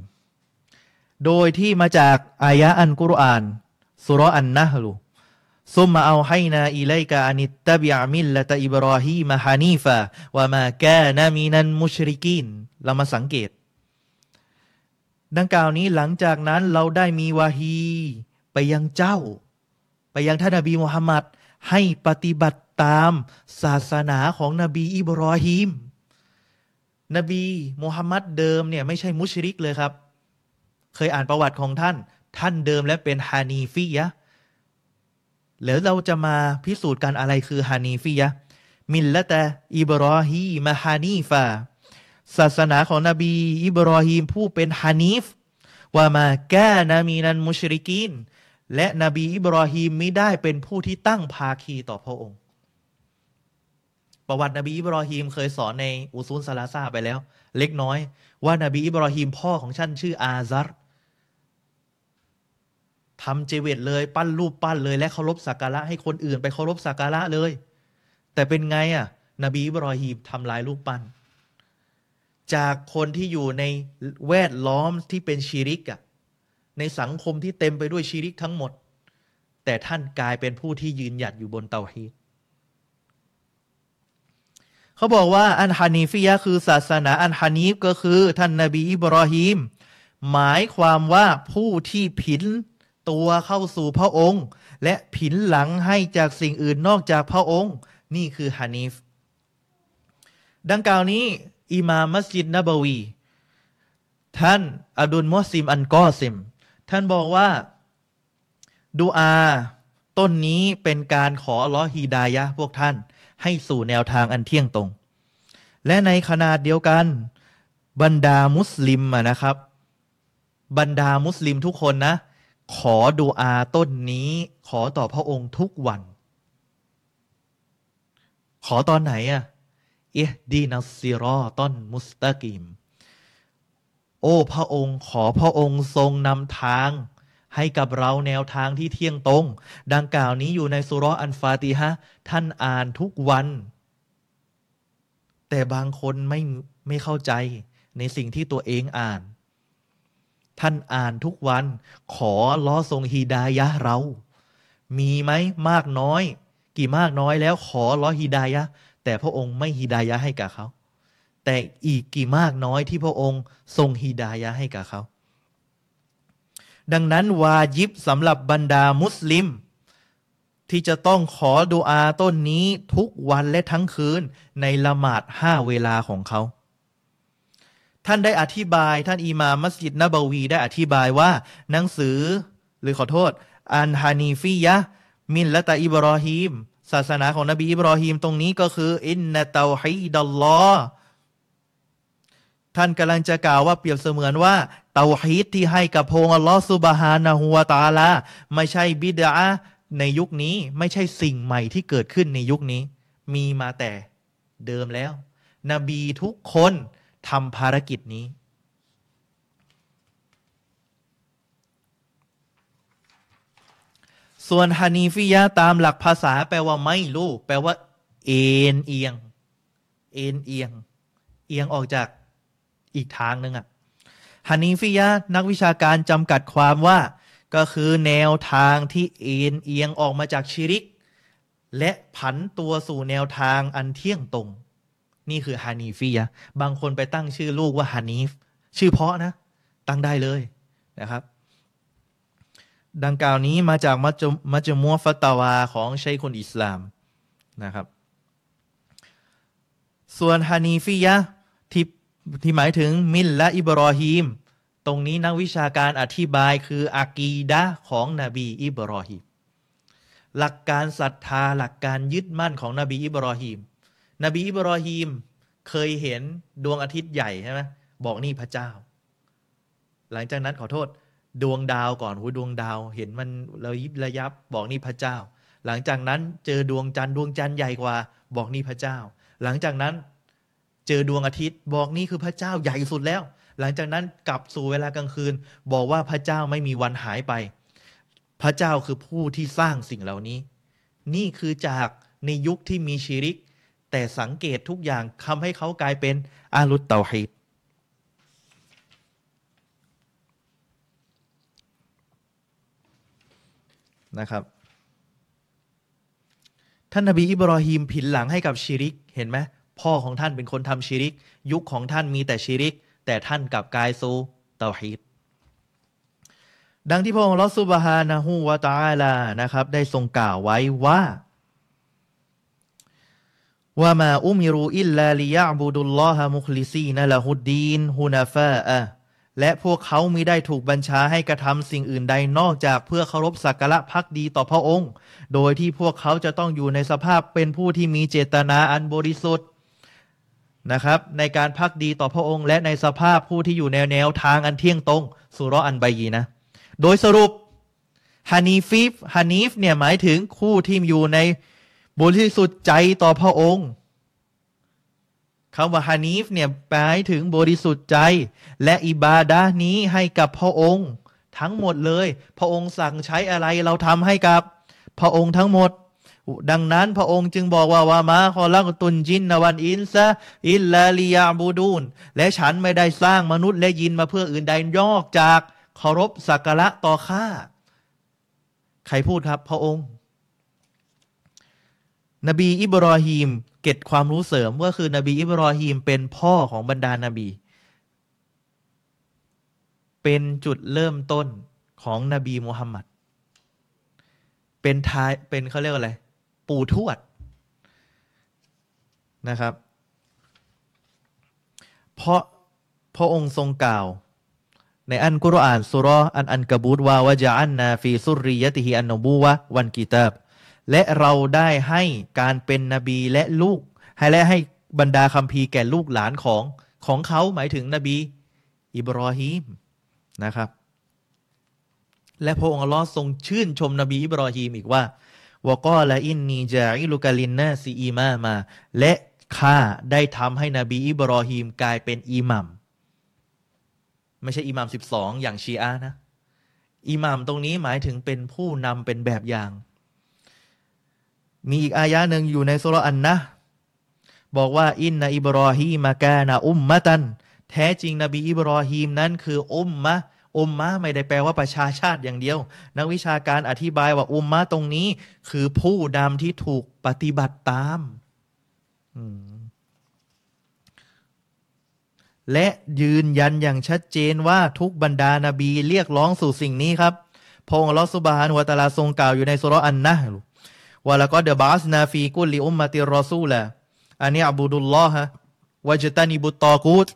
โดยที่มาจากอายะอันกุรอานสุรอันนะฮลุ ثم أوحينا إليك أن اتبع ملة إبراهيم حنيفا وما كان من المشركينเรามาสังเกต ดังกล่าวนี้หลังจากนั้นเราได้มีวาฮีไปยังเจ้า ไปยังท่านนบีมุฮัมมัดให้ปฏิบัติตามศาสนาของนบีอิบรอฮิมนบีมุฮัมมัดเดิมเนี่ยไม่ใช่มุชริกเลยครับ เคยอ่านประวัติของท่าน ท่านเดิมและเป็นฮานีฟียะหรือเราจะมาพิสูจน์กันอะไรคือฮานีฟียะมิลละตะอิบรอฮีมาฮานีฟา ศาสนาของนบี อิบรอฮีมผู้เป็นฮานีฟว่ามาแก้นามีนันมุชริกินและนบีอิบรอฮีมไม่ได้เป็นผู้ที่ตั้งภาคีต่อพระองค์ ประวัตินบีอิบรอฮีมเคยสอนในอุซุนซาลาซาไปแล้ว เล็กน้อย ว่านบีอิบรอฮีมพ่อของท่านชื่ออาซัรทำเจเวตเลยปั้นรูปปั้นเลยและเคารพสักการะให้คนอื่นไปเคารพสักการะเลย แต่เป็นไงอะ นบีอิบรอฮีมทำลายรูปปั้น จากคนที่อยู่ในแวดล้อมที่เป็นชีริกอะในสังคมที่เต็มไปด้วยชีริกทั้งหมด แต่ท่านกลายเป็นผู้ที่ยืนหยัดอยู่บนเตาฮีดเขาบอกว่าอันฮานีฟิยะคือศาสนาอันฮานีฟก็คือ ท่านนบีอิบรอฮีมหมายความว่าผู้ที่ผินตัวเข้าสู่พระองค์ และผินหลังให้จากสิ่งอื่นนอกจากพระองค์ นี่คือฮานีฟดังกล่าวนี้ อิมามมัสยิดนบวี ท่านอดุลมุสซิมอันกอซิม ท่านบอกว่าดูอาต้นนี้เป็นการขอลอฮีดายะพวกท่าน ให้สู่แนวทางอันเที่ยงตรง และในขนาดเดียวกันบรรดามุสลิมนะครับ บรรดามุสลิมทุกคนนะ ขอดูอาต้นนี้ ขอต่อพระองค์ทุกวัน ขอตอนไหนอะเอดีนัสซิรอต้นมุสตากิม โอ้ พระองค์ขอพระองค์ทรงนำทาง ให้กับเราแนวทางที่เที่ยงตรง ดังกล่าวนี้อยู่ในสุรอันฟาติฮะท่านอ่านทุกวัน แต่บางคนไม่ไม่เข้าใจในสิ่งที่ตัวเองอ่าน ท่านอ่านทุกวัน ขอล้อทรงฮีดายะเรา มีไหมมากน้อย กี่มากน้อยแล้วขอล้อฮีดายะ แต่พระองค์ไม่ฮีดายะให้กับเขา แต่อีกกี่มากน้อยที่พระองค์ทรงฮีดายะให้กับเขา ดังนั้นวาญิบสำหรับบรรดามุสลิม ที่จะต้องขอดูอาต้นนี้ทุกวันและทั้งคืนในละหมาดห้าเวลาของเขา ท่านได้อธิบายท่านอิมามมัสยิดนบวีได้อธิบายว่า หนังสือหรือขอโทษ อันฮานีฟียะมินละตาอิบรอฮีม ศาสนาของนบีอิบรอฮีมตรงนี้ก็คืออินนาตาฮีดัลลอฮ์ท่านกำลังจะกล่าวว่าเปรียบเสมือนว่าเตาฮีดที่ให้กับพงอัลลอฮ์ซุบฮานะฮูวาตาลาไม่ใช่บิดาในยุคนี้ไม่ใช่สิ่งใหม่ที่เกิดขึ้นในยุคนี้ มีมาแต่เดิมแล้ว นบีทุกคนทำภารกิจนี้ ส่วนฮานีฟิยะตามหลักภาษาแปลว่าไม่รู้ แปลว่า เอ็นเอียง เอ็นเอียง เอียงออกจากอีกทางหนึ่งอะฮานีฟิยะนักวิชาการจำกัดความว่า ก็คือแนวทางที่เอ็นเอียงออกมาจากชิริก และผันตัวสู่แนวทางอันเที่ยงตรง นี่คือฮานีฟียะบางคนไปตั้งชื่อลูกว่าฮานีฟชื่อเพาะนะ ตั้งได้เลยนะครับ ดังกล่าวนี้มาจากมัจมัจมัวฟัตาวาของชัยคนอิสลามนะครับ ส่วนฮานีฟิยะที่ที่หมายถึงมิลละอิบรอฮีม ตรงนี้นักวิชาการอธิบายคืออากีดะของนบีอิบรอฮีม หลักการศรัทธาหลักการยึดมั่นของนบีอิบรอฮีม นบีอิบรอฮีมเคยเห็นดวงอาทิตย์ใหญ่ใช่ไหมบอกนี่พระเจ้า หลังจากนั้นขอโทษ ดวงดาวก่อนหูดวงดาว เห็นมันระยิบระยับบอกนี่พระเจ้า หลังจากนั้นเจอดวงจันทร์ดวงจันทร์ใหญ่กว่า บอกนี่พระเจ้า หลังจากนั้นเจอดวงอาทิตย์ บอกนี่คือพระเจ้าใหญ่สุดแล้ว หลังจากนั้นกลับสู่เวลากลางคืน บอกว่าพระเจ้าไม่มีวันหายไป พระเจ้าคือผู้ที่สร้างสิ่งเหล่านี้ นี่คือจากในยุคที่มีชีริก แต่สังเกตทุกอย่างทำให้เขากลายเป็นอาลุตเตาฮีด นะครับท่านนบีอิบรอฮีมผินหลังให้กับชีริกเห็นไหมพ่อของท่านเป็นคนทำชีริก ยุคของท่านมีแต่ชีริก แต่ท่านกลับกายซูเตาฮีดดังที่พระองค์ลอสุบฮานะฮูวาตาลานะครับ ได้ทรงกล่าวไว้ว่าว่ามาอุมิรูอิลลาลิยะบุดุลลอฮะมุคลิซีนะละฮุดดีนฮุนาฟาอะ และพวกเขามิได้ถูกบัญชาให้กระทำสิ่งอื่นใดนอกจากเพื่อเคารพสักการะพักดีต่อพระองค์ โดยที่พวกเขาจะต้องอยู่ในสภาพเป็นผู้ที่มีเจตนาอันบริสุทธิ์นะครับ ในการพักดีต่อพระองค์ และในสภาพผู้ที่อยู่ในวแนวทางอันเที่ยงตรงสุรอันใบยีนะ โดยสรุปฮานีฟิฟฮานีฟเนี่ยหมายถึงคู่ที่อยู่ในบริสุทธิ์ใจต่อพระองค์ คำว่าฮานีฟเนี่ยหมายถึงบริสุทธิ์ใจ และอิบาดานี้ให้กับพระองค์ ทั้งหมดเลย พระองค์สั่งใช้อะไรเราทำให้กับ พระองค์ทั้งหมด ดังนั้นพระองค์จึงบอกว่าวามาคอลักตุนจินนวันอินซะอิลลาลียาบูดูนและฉันไม่ได้สร้างมนุษย์และยินมาเพื่ออื่นใดยอกจากเคารพสักการะต่อข้าใครพูดครับ พระองค์ นบีอิบรอฮีม เก็ตความรู้เสริมก็คือนบีอิบรอฮีมเป็นพ่อของบรรดานาบี เป็นจุดเริ่มต้นของนบีมุฮัมมัดเป็นทายเป็นเขาเรียกอะไร ปู่ทวดนะครับ เพราะพระองค์ทรงกล่าว ในอันกุรอานสุรออันอันกบูดว่าวะจาอันนาฟีซุริยติฮิอันนบูวะวันกิตาบ และเราได้ให้การเป็นนบีและลูก ให้และให้บรรดาคัมภีร์แก่ลูกหลานของของเขาหมายถึงนบี อิบรอฮีมนะครับ และพระองค์อัลลอฮ์ทรงชื่นชมนบีอิบรอฮีมอีกว่าวกอละอินนีจาอิลุกาลินนาซีอีมามา และข้าได้ทำให้นบีอิบรอฮีมกลายเป็นอิหมัมไม่ใช่อิหมัมสิบสองอย่างชีอะนะอิหมัมตรงนี้หมายถึงเป็นผู้นำเป็นแบบอย่าง มีอีกอายะหนึ่งอยู่ในสุรอันนะ บอกว่าอินนาอิบรอฮีมากานาอุมมะตัน แท้จริงนบีอิบรอฮีมนั้นคืออุมมะอุมมะไม่ได้แปลว่าประชาชาติอย่างเดียว นักวิชาการอธิบายว่าอุมมะตรงนี้ คือผู้ดำที่ถูกปฏิบัติตามและยืนยันอย่างชัดเจนว่าทุกบรรดานาบีเรียกร้องสู่สิ่งนี้ครับ พงศ์ลอสุบานวตาลาทรงกล่าวอยู่ในสุรอันนะ วะละก็เดบาสนาฟีกุลิอุมมติรอซูละอันนี้อับูดุลลอฮะวะจตานิบุตตอกูต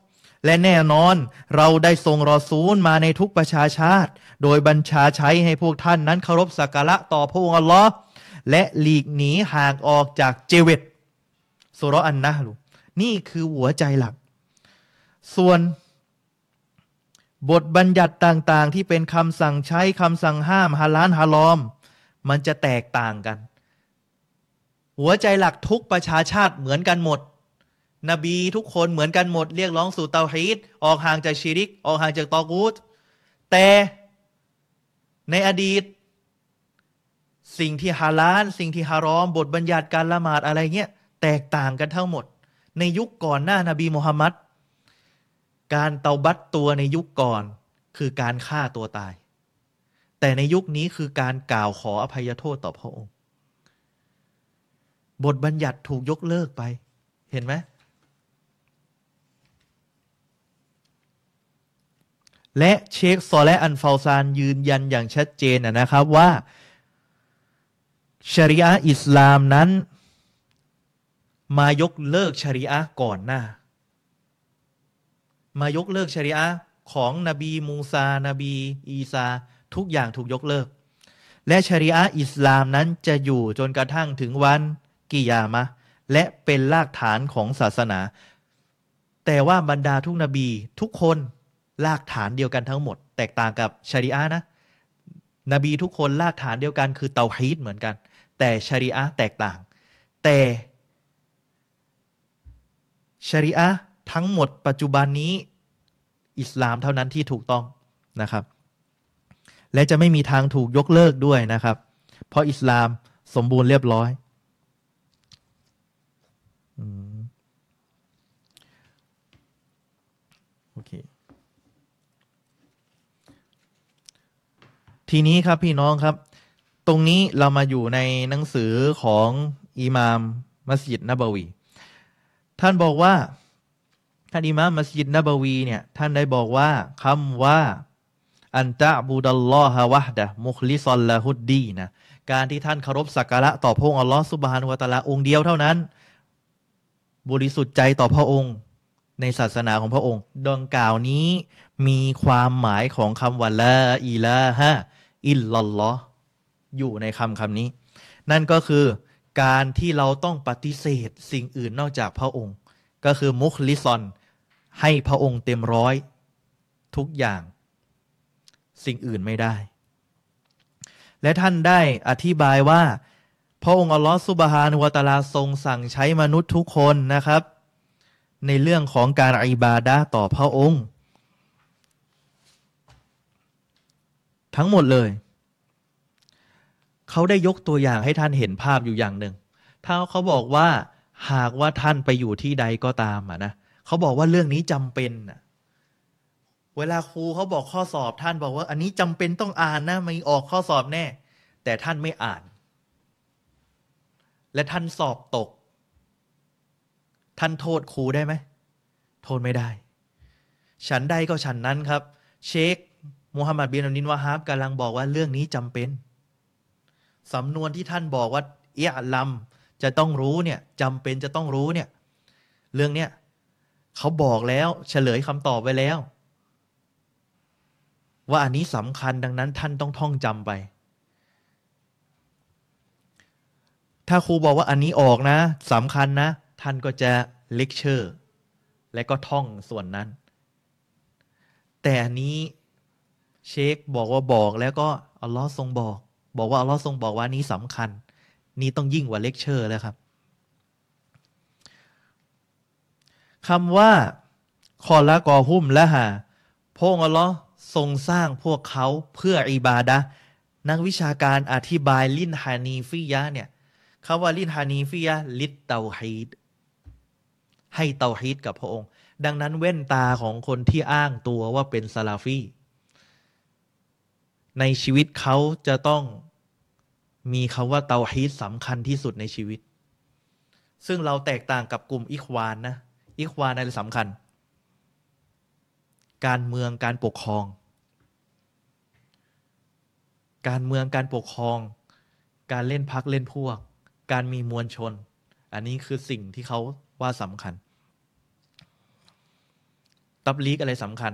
และแน่นอนเราได้ส่งรอซูลมาในทุกประชาชาติ โดยบัญชาใช้ให้พวกท่านนั้นเคารพสักการะต่อพระองค์อัลลอฮ์และหลีกหนีห่างออกจากเจเวตสุรอันนะลูนี่คือหัวใจหลัก ส่วนบทบัญญัติต่างๆ ที่เป็นคำสั่งใช้คำสั่งห้ามฮาลานฮาลอม มันจะแตกต่างกัน หัวใจหลักทุกประชาชาติเหมือนกันหมด นบีทุกคนเหมือนกันหมด เรียกร้องสู่เตาฮีดออกห่างจากชีริก ออกห่างจากตอกูตแต่ในอดีต สิ่งที่ฮาลาลสิ่งที่ฮารอม บทบัญญัติการละหมาดอะไรเงี้ยแตกต่างกันทั้งหมด ในยุคก่อนหน้านาบีมุฮัมมัดการเตาบัตตัวในยุคก่อนคือการฆ่าตัวตาย แต่ในยุคนี้คือการกล่าวขออภัยโทษต่อพระองค์ บทบัญญัติถูกยกเลิกไป เห็นไหมและเชคซอและอันฟาซานยืนยันอย่างชัดเจนนะครับว่าชริอะอิสลามนั้น มายกเลิกชริอะก่อนหน้า มายกเลิกชริอะของนบีมูซา นบีอีซา ทุกอย่างถูกยกเลิก และชริอะอิสลามนั้นจะอยู่จนกระทั่งถึงวัน กิยามะ และเป็นรากฐานของศาสนา แต่ว่าบรรดาทุกนบีทุกคนรากฐานเดียวกันทั้งหมด แตกต่างกับชริอะนะ นบีทุกคนรากฐานเดียวกันคือเตาฮีดเหมือนกัน แต่ชริอะแตกต่าง แต่ชริอะทั้งหมดปัจจุบันนี้อิสลามเท่านั้นที่ถูกต้องนะครับ และจะไม่มีทางถูกยกเลิกด้วยนะครับ เพราะอิสลามสมบูรณ์เรียบร้อย โอเค ทีนี้ครับพี่น้องครับ ตรงนี้เรามาอยู่ในหนังสือของอิหมามมัสยิดนบวี ท่านบอกว่า ท่านอิหมามมัสยิดนบวีเนี่ย ท่านได้บอกว่าคำว่า อันตะบูดัลลอฮะวะดะมุคลิซอลละฮุดดีนะ การที่ท่านเคารพสักการะต่อพระองค์อัลลอฮ์สุบฮานุวะตะลาองค์เดียวเท่านั้น บริสุทธิ์ใจต่อพระองค์ ในศาสนาของพระองค์ดังกล่าวนี้มีความหมายของคำว่าละอิลาฮะอิลลัลออยู่ในคำคำนี้ นั่นก็คือการที่เราต้องปฏิเสธสิ่งอื่นนอกจากพระองค์ ก็คือมุคลิซอน ให้พระองค์เต็มร้อย ทุกอย่าง สิ่งอื่นไม่ได้ และท่านได้อธิบายว่า พระองค์อัลลอฮฺสุบฮานุวะตาลาทรงสั่งใช้มนุษย์ทุกคนนะครับ ในเรื่องของการอิบาดะต่อพระองค์ ทั้งหมดเลย เขาได้ยกตัวอย่างให้ท่านเห็นภาพอยู่อย่างหนึ่ง ถ้าเขาบอกว่าหากว่าท่านไปอยู่ที่ใดก็ตามอะนะเขาบอกว่าเรื่องนี้จำเป็นอะเวลาครูเขาบอกข้อสอบท่านบอกว่า อันนี้จำเป็นต้องอ่านนะไม่ออกข้อสอบแน่ แต่ท่านไม่อ่าน และท่านสอบตก ท่านโทษครูได้ไหม โทษไม่ได้ ฉันใดก็ฉันนั้นครับ เชคมูฮัมหมัดบินอับดินวาฮับกำลังบอกว่าเรื่องนี้จำเป็นสำนวนที่ท่านบอกว่าเอียลัมจะต้องรู้เนี่ยจำเป็นจะต้องรู้เนี่ย เรื่องเนี้ยเขาบอกแล้วเฉลยคำตอบไว้แล้ว ว่าอันนี้สำคัญดังนั้นท่านต้องท่องจำไป ถ้าครูบอกว่าอันนี้ออกนะสำคัญนะ ท่านก็จะเลคเชอร์และก็ท่องส่วนนั้น แต่อันนี้เชคบอกว่าบอกแล้วก็อัลลอฮ์ทรงบอก บอกว่าอัลลอฮ์ทรงบอกว่านี้สำคัญ นี่ต้องยิ่งกว่าเลคเชอร์แล้วครับคำว่าคอละกอหุ้มและหาพงอัลลอฮ์ทรงสร้างพวกเขาเพื่ออิบาดะนักวิชาการอธิบายลินฮานีฟิยะเนี่ย คาว่าลินฮานีฟิยลิตเตาฮีดให้เตาฮีดกับพระองค์ ดังนั้นเว้นตาของคนที่อ้างตัวว่าเป็นซาลาฟีในชีวิตเขาจะต้องมีคาว่าเตาฮีดสำคัญที่สุดในชีวิต ซึ่งเราแตกต่างกับกลุ่มอิควานนะ อิควานอะไรสำคัญ การเมืองการปกครอง การเมืองการปกครอง การเล่นพักเล่นพวก การมีมวลชน อันนี้คือสิ่งที่เขาว่าสำคัญ ตับลีกอะไรสำคัญ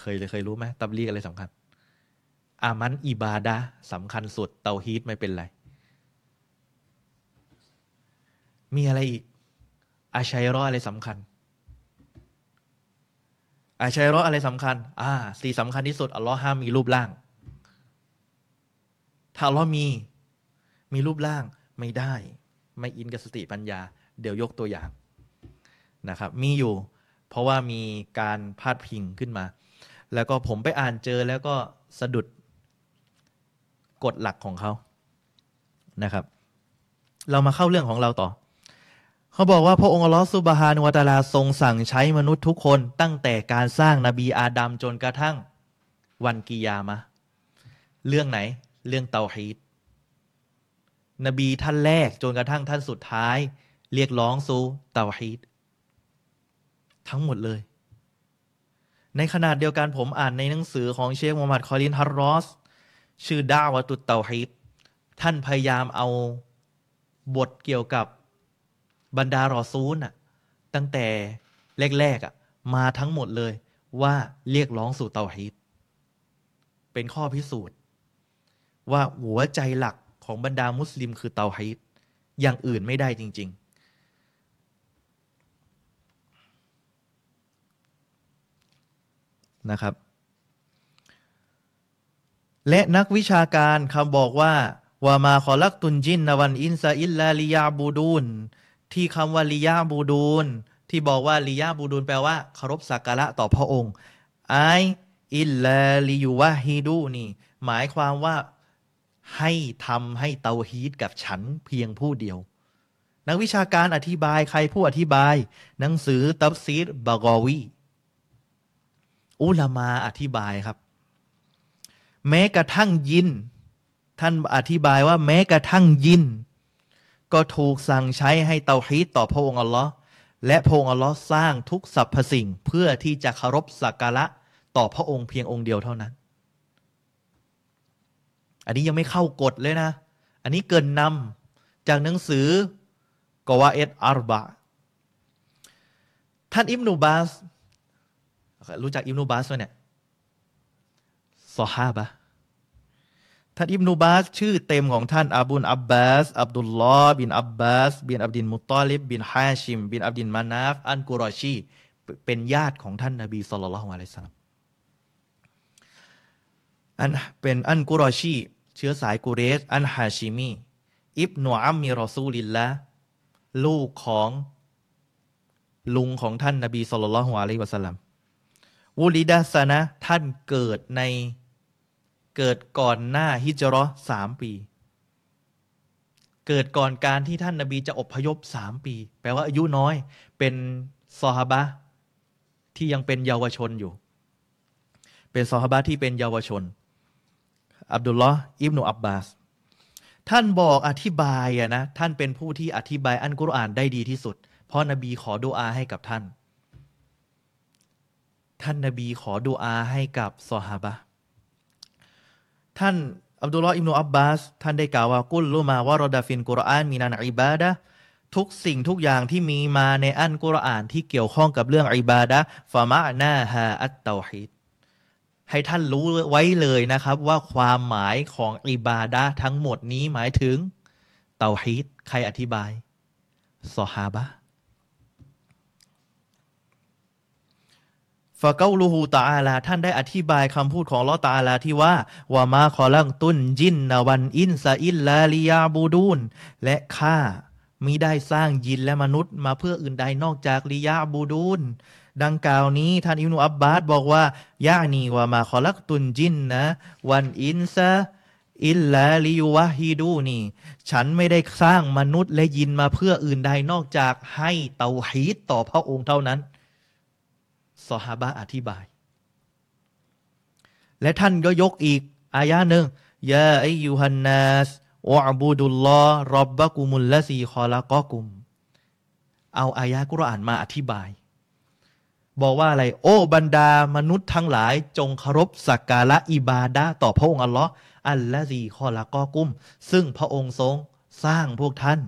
เคยเลยเคยรู้ไหมตับลีกอะไรสำคัญ อามันอิบาดะสำคัญสุด เตาฮีตไม่เป็นไร มีอะไรอีก อาชัยรออะไรสำคัญอาชัยรออะไรสำคัญ อ่าสิ่สำคัญที่สุด อัลลอฮ์ห้ามมีรูปร่าง ถ้าอัลลอฮ์มี มีรูปร่างไม่ได้ ไม่อินกับสติปัญญา เดี๋ยวยกตัวอย่างนะครับ มีอยู่เพราะว่ามีการพาดพิงขึ้นมา แล้วก็ผมไปอ่านเจอแล้วก็สะดุดกฎหลักของเขานะครับ เรามาเข้าเรื่องของเราต่อ เขาบอกว่าพระองค์อัลลอฮฺสุบฮานวะตาลาทรงสั่งใช้มนุษย์ทุกคนตั้งแต่การสร้างนบีอาดัมจนกระทั่งวันกิยามะ เรื่องไหน เรื่องเตาฮีด นบีท่านแรกจนกระทั่งท่านสุดท้าย เรียกร้องสู่เตาฮีดทั้งหมดเลย ในขนาดเดียวกันผมอ่านในหนังสือของเชคมูฮัมหมัดคอลินฮัรรอส ชื่อดาวตุตเตาฮิดท่านพยายามเอาบทเกี่ยวกับบรรดารอซูลน่ะตั้งแต่แรกๆอะมาทั้งหมดเลยว่าเรียกร้องสู่เตาฮิดเป็นข้อพิสูจน์ ว่าหัวใจหลัก ของบรรดามุสลิมคือเตาฮิดอย่างอื่นไม่ได้จริง ๆ นะครับ และนักวิชาการคำบอกว่าว่ามาขอลักตุนจินนวันอินซาอิลลาลิยาบูดูน ที่คำว่าลิยาบูดูน ที่บอกว่าลิยาบูดูนแปลว่าเคารพสักการะต่อพระองค์ไออิลลาลิยูวะฮิดูนี่ หมายความว่า ให้ทำให้เตาฮีดกับฉันเพียงผู้เดียว นักวิชาการอธิบายใครผู้อธิบาย หนังสือตับซีดบากอวีอุลามาอธิบายครับ แม้กระทั่งยิน ท่านอธิบายว่าแม้กระทั่งยิน ก็ถูกสั่งใช้ให้เตาฮีดต่อพระองค์อัลลอฮ์และพระองค์อัลลอฮ์สร้างทุกสรรพสิ่งเพื่อที่จะเคารพสักการะต่อพระองค์เพียงองค์เดียวเท่านั้น อันนี้ยังไม่เข้ากฎเลยนะ อันนี้เกินนำจากหนังสือกวาเอตอารบะ ท่านอิบนูบาส รู้จักอิบนูบาสไหมเนี่ยซอฮาบะท่านอิบนูบาส ชื่อเต็มของท่านอบุนอับบาส อับดุลลอฮ์บินอับบาส บินอับดินมุตตอลิบ บินฮาชิม บินอับดินมานาฟ อันกุรอชี เป็นญาติของท่านนบี صلى الله عليه وسلمอันเป็นอันกุรอชี เชื้อสายกุเรสอันฮาชิมี ابن عم رسول اللهลูกของลุงของท่านนบี صلى الله عليه وسلمวูลิดาสนะท่านเกิดในเกิดก่อนหน้าฮิจรอสามปี เกิดก่อนการที่ท่านนบีจะอพยพสามปี แปลว่าอายุน้อย เป็นซอฮาบะที่ยังเป็นเยาวชนอยู่ เป็นซอฮาบะที่เป็นเยาวชน อับดุลลอฮ์อิบนุอับบาส ท่านบอกอธิบายอะนะ ท่านเป็นผู้ที่อธิบายอันกุรอานได้ดีที่สุด เพราะนบีขอดุอาให้กับท่าน ท่านนบีขอดุอาให้กับซอฮาบะท่านอับดุลลอฮ์อิบนุอับบาส ท่านได้กล่าวว่ากุลลุมาวารดาฟินกุรอานมีนันอิบาดะทุกสิ่งทุกอย่างที่มีมาในอันกุรอานที่เกี่ยวข้องกับเรื่องอิบาดะฟามะนาฮาอัตเตาฮิด ให้ท่านรู้ไว้เลยนะครับ ว่าความหมายของอิบาดะทั้งหมดนี้หมายถึง เตาฮิดใครอธิบายซอฮาบะฟะเกาลูฮูตาอาลา ท่านได้อธิบายคำพูดของลอตาอาลาที่ว่าว่ามาขอลังตุนจินนาวันอินซาอิลลาลิยาบูดูน และข้ามิได้สร้างยินและมนุษย์มาเพื่ออื่นใดนอกจากลิยาบูดูน ดังกล่าวนี้ ท่านอิบนุอับบาสบอกว่า ยานีว่ามาขอลักตุนจินนะ วันอินซาอิลลาลิยูวะฮิดูนี่ ฉันไม่ได้สร้างมนุษย์และยินมาเพื่ออื่นใดนอกจากให้เตาฮีดต่อพระองค์เท่านั้นซอฮาบะอธิบาย และท่านก็ยกอีก อายะหนึ่งยาอายุฮันนัสอับูดุลลอฮ์รับบะกุมุลละซีคอละกอกุม เอาอายะกุรอานมาอธิบาย บอกว่าอะไร โอ้บรรดามนุษย์ทั้งหลายจงเคารพสักการะอิบาดะต่อพระองค์อัลลอฮ์الذي خلقكم ซึ่งพระองค์ทรงสร้างพวกท่าน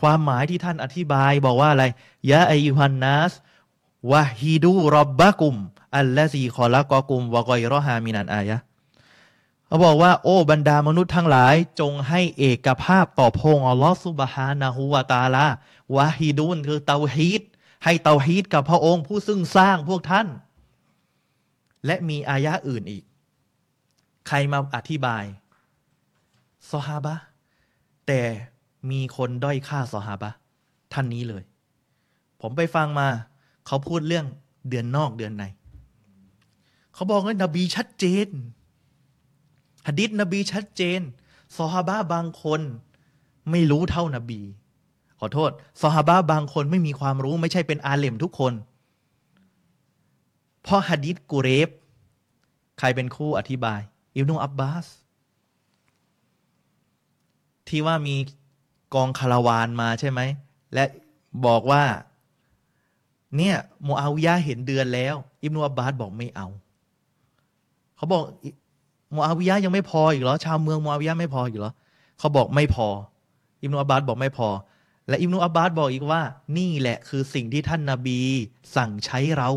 ความหมายที่ท่านอธิบายบอกว่าอะไรيا أيها الناس وحدوا ربكم الذي خلقكم وغيرها من الآيةเขาบอกว่า โอ้บรรดามนุษย์ทั้งหลายจงให้เอกภาพต่อพระองค์อัลลอฮฺ سبحانه وتعالىวะฮิดูนคือเตาฮีด ให้เตาฮีดกับพระองค์ผู้ซึ่งสร้างพวกท่าน และมีอายะอื่นอีก ใครมาอธิบายซอฮาบะแต่มีคนด้อยค่าซอฮาบะท่านนี้เลย ผมไปฟังมา เขาพูดเรื่องเดือนนอกเดือนใน เขาบอกว่านบีชัดเจนหะดิษนบีชัดเจนซอฮาบะบางคนไม่รู้เท่านบี ขอโทษซอฮาบะบางคนไม่มีความรู้ไม่ใช่เป็นอาเลมทุกคน เพราะหะดิษกุเรฟ ใครเป็นคู่อธิบาย อิบนุอับบาส ที่ว่ามีกองคาราวานมาใช่ไหม และบอกว่า เนี่ยโมอาวิยะเห็นเดือนแล้ว อิบนุอับบาสบอกไม่เอา เขาบอกโมอาวิยะยังไม่พออีกเหรอ ชาวเมืองโมอาวิยะไม่พออีกเหรอ เขาบอกไม่พอ อิบนุอับบาสบอกไม่พอ และอิบนุอับบาสบอกอีกว่า นี่แหละคือสิ่งที่ท่านนาบีสั่งใช้เรา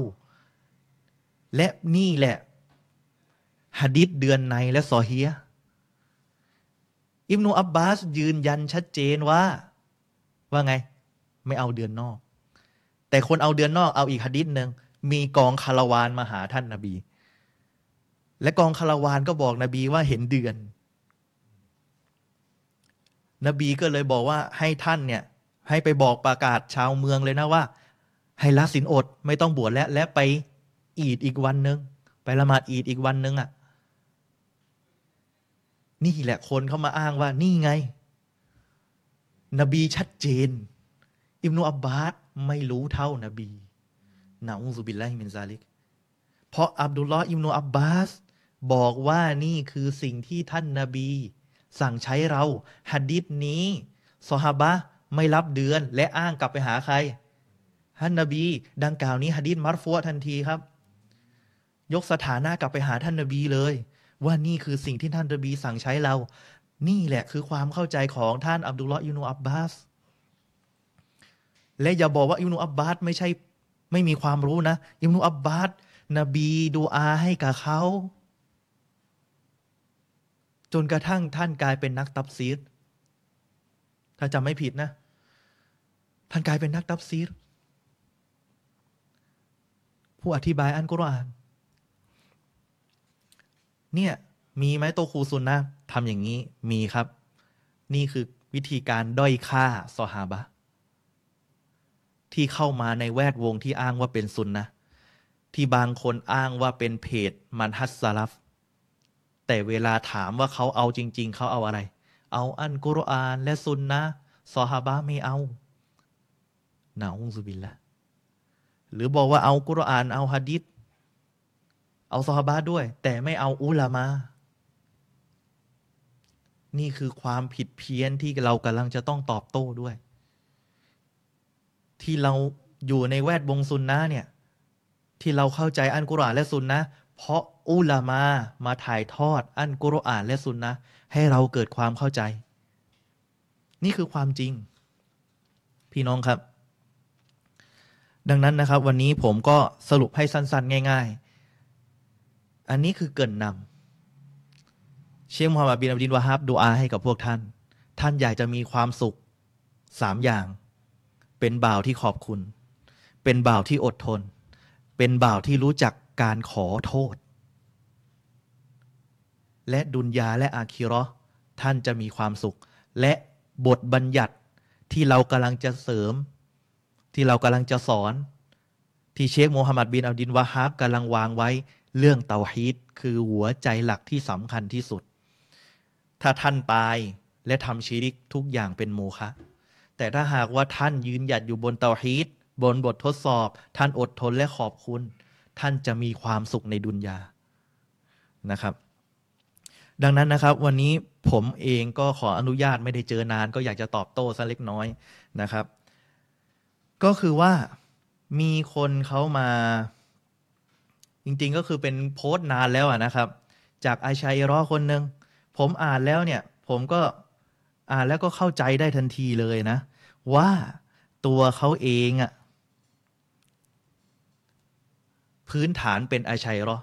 และนี่แหละฮะดิษเดือนในและซอเฮียอิบนุอับบาสยืนยันชัดเจนว่า ว่าไง ไม่เอาเดือนนอก แต่คนเอาเดือนนอกเอาอีกฮะดิษหนึ่งมีกองคาราวานมาหาท่านนาบี และกองคาราวานก็บอกนบีว่าเห็นเดือน นบีก็เลยบอกว่าให้ท่านเนี่ย ให้ไปบอกประกาศชาวเมืองเลยนะว่า ให้ละสินอดไม่ต้องบวชแล้ว และไปอีดอีกวันหนึ่งไปละหมาดอีดอีกวันหนึ่งอะ่ะ นี่แหละคนเขามาอ้างว่านี่ไง นบีชัดเจน อิบนุอับบาสไม่รู้เท่านาบี نعوذ بالله من ذلك เพราะอับดุลลอฮ์อิบนุอับบาส บอกว่านี่คือสิ่งที่ท่านนาบี สั่งใช้เราฮัดดิษนี้ซอฮาบะ ไม่รับเตือนและอ้างกลับไปหาใครท่านนาบี ดังกล่าวนี้ฮัดดิษมัรฟัวทันทีครับ ยกสถานะกลับไปหาท่านนาบีเลย ว่านี่คือสิ่งที่ท่านนบีสั่งใช้เรา นี่แหละคือความเข้าใจของท่านอับดุลลอฮ์อิบนุอับบาส และอย่าบอกว่าอิบนุอับบาสไม่ใช่ไม่มีความรู้นะอิบนุอับบาสนบีดูอาให้กับเขา จนกระทั่งท่านกลายเป็นนักตับซีรถ้าจำไม่ผิดนะ ท่านกลายเป็นนักตับซีร ผู้อธิบายอันกุรอาน เนี่ยมีไหมโตคูซุนนะทำอย่างนี้มีครับ นี่คือวิธีการด้อยค่าซอฮาบะที่เข้ามาในแวดวงที่อ้างว่าเป็นซุนนะที่บางคนอ้างว่าเป็นเพจมันฮัสซาลัฟ แต่เวลาถามว่าเขาเอาจริง ๆ เขาเอาอะไร เอาอันกุรอานและซุนนะซอฮาบะไม่เอา นาอุซุบิลละหรือบอกว่าเอากุรอานเอาฮะดิษเอาซอฮาบะด้วย แต่ไม่เอาอุลามา นี่คือความผิดเพี้ยนที่เรากำลังจะต้องตอบโต้ด้วย ที่เราอยู่ในแวดวงซุนนะเนี่ย ที่เราเข้าใจอันกุรอานและซุนนะเพราะอุลามามาถ่ายทอดอันกุรอานและซุนนะให้เราเกิดความเข้าใจ นี่คือความจริง พี่น้องครับ ดังนั้นนะครับ วันนี้ผมก็สรุปให้สั้นๆ ง่าย ๆ อันนี้คือเกินนำเชคมูฮัมหมัดบินอับดินวาฮับดูอาให้กับพวกท่าน ท่านอยากจะมีความสุขสามอย่าง เป็นบ่าวที่ขอบคุณ เป็นบ่าวที่อดทน เป็นบ่าวที่รู้จักการขอโทษ และดุนยาและอาคิรอท่านจะมีความสุข และบทบัญญัติที่เรากำลังจะเสริม ที่เรากำลังจะสอน ที่เชคโมฮัมหมัดบินอับดินวาฮับกำลังวางไว้เรื่องเตาฮีตคือหัวใจหลักที่สำคัญที่สุด ถ้าท่านตายและทำชีริกทุกอย่างเป็นโมฆะแต่ถ้าหากว่าท่านยืนหยัดอยู่บนเตาฮีตบนบททดสอบ ท่านอดทนและขอบคุณ ท่านจะมีความสุขในดุนยานะครับ ดังนั้นนะครับ วันนี้ผมเองก็ขออนุญาตไม่ได้เจอนาน ก็อยากจะตอบโต้สักเล็กน้อยนะครับ ก็คือว่ามีคนเขามา จริงๆก็คือเป็นโพสต์นานแล้วนะครับ จากไอชัยรอคนหนึ่งผมอ่านแล้วเนี่ย ผมก็อ่านแล้วก็เข้าใจได้ทันทีเลยนะ ว่าตัวเขาเองอะพื้นฐานเป็นอาชัยรอ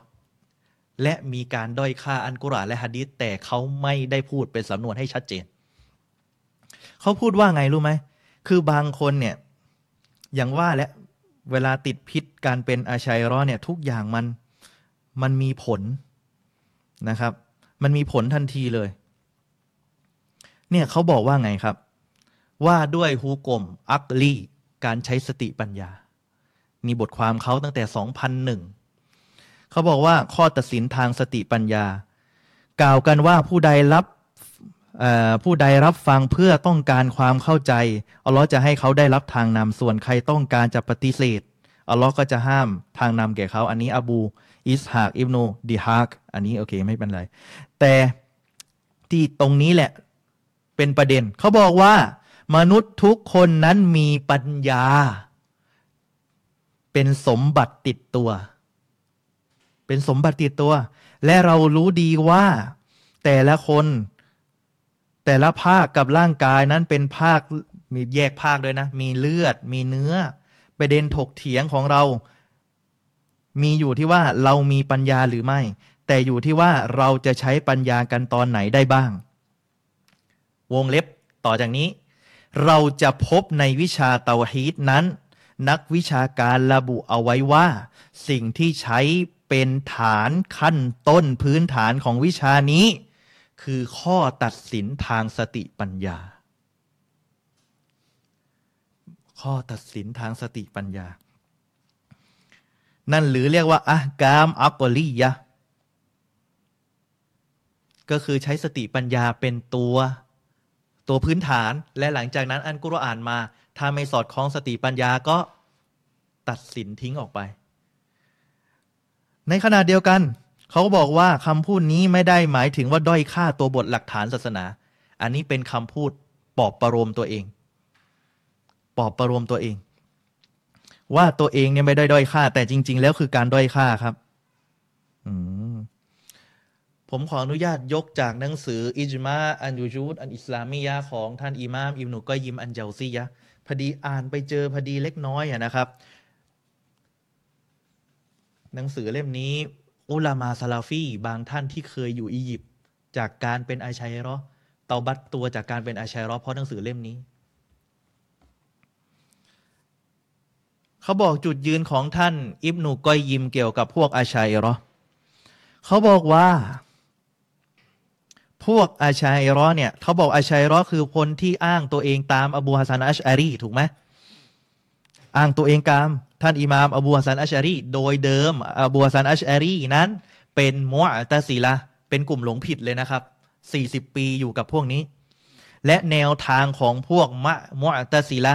และมีการด้อยค่าอันกุรอานและฮะดิษแต่เขาไม่ได้พูดเป็นสำนวนให้ชัดเจน เขาพูดว่าไงรู้ไหม คือบางคนเนี่ย อย่างว่าและเวลาติดพิษการเป็นอาชัยร้อเนี่ยทุกอย่างมันมันมีผลนะครับ มันมีผลทันทีเลย เนี่ยเขาบอกว่าไงครับ ว่าด้วยฮูกลมอักลีการใช้สติปัญญามีบทความเขาตั้งแต่ 2001 เขาบอกว่าข้อตัดสินทางสติปัญญา กล่าวกันว่าผู้ใดรับ ผู้ใดรับฟังเพื่อต้องการความเข้าใจอัลลอฮ์จะให้เขาได้รับทางนำส่วนใครต้องการจะปฏิเสธอัลลอฮ์ก็จะห้ามทางนำแก่เขา อันนี้อบูอิสฮากอิบนูดิฮากอันนี้โอเคไม่เป็นไร แต่ที่ตรงนี้แหละเป็นประเด็น เขาบอกว่า มนุษย์ทุกคนนั้นมีปัญญา เป็นสมบัติติดตัว เป็นสมบัติติดตัว และเรารู้ดีว่าแต่ละคน แต่ละภาคกับร่างกายนั้นเป็นภาคมีแยกภาคด้วยนะ มีเลือด มีเนื้อ ประเด็นถกเถียงของเรา มีอยู่ที่ว่าเรามีปัญญาหรือไม่ แต่อยู่ที่ว่าเราจะใช้ปัญญากันตอนไหนได้บ้าง วงเล็บต่อจากนี้ เราจะพบในวิชาเตาฮีตนั้น นักวิชาการระบุเอาไว้ว่า สิ่งที่ใช้เป็นฐานขั้นต้นพื้นฐานของวิชานี้ คือข้อตัดสินทางสติปัญญา ข้อตัดสินทางสติปัญญา นั่นหรือเรียกว่าอะกามอักลียะก็คือใช้สติปัญญาเป็นตัวตัวพื้นฐานและหลังจากนั้นอันกุรอานมา ถ้าไม่สอดคล้องสติปัญญาก็ตัดสินทิ้งออกไป ในขณะเดียวกัน เขาบอกว่าคำพูดนี้ไม่ได้หมายถึงว่าด้อยค่าตัวบทหลักฐานศาสนา อันนี้เป็นคำพูดปอบประโลมตัวเอง ปอบประโลมตัวเอง ว่าตัวเองเนี่ยไม่ได้ด้อยค่า แต่จริง ๆ แล้วคือการด้อยค่าครับอมผมขออนุญาตยกจากหนังสืออิจมาอันยูจูดอันอิสลามียะของท่านอิมาม อิบนุกอยิมอันเจาซียะพอดีอ่านไปเจอพอดีเล็กน้อยอะนะครับ หนังสือเล่มนี้ อุลามาซาลาฟีบางท่านที่เคยอยู่อียิปต์จากการเป็นอาชัยรอเตาบัตตัวจากการเป็นอาชัยรอเพราะหนังสือเล่มนี้ เขาบอกจุดยืนของท่าน อิบนุกอยยิมเกี่ยวกับพวกอาชัยรอเขาบอกว่า พวกอาชัยรอเนี่ยเขาบอกอาชัยรอคือคนที่อ้างตัวเองตามอบูฮัสซันอัชอารีถูกไหม อ้างตัวเองตาม ท่านอิหม่ามอบูฮัสันอัชอารีโดยเดิมอบูฮัสันอัชอารีนั้น เป็นมุอตะซีละเป็นกลุ่มหลงผิดเลยนะครับ 40 ปีอยู่กับพวกนี้ และแนวทางของพวกมะมุอตะซีละ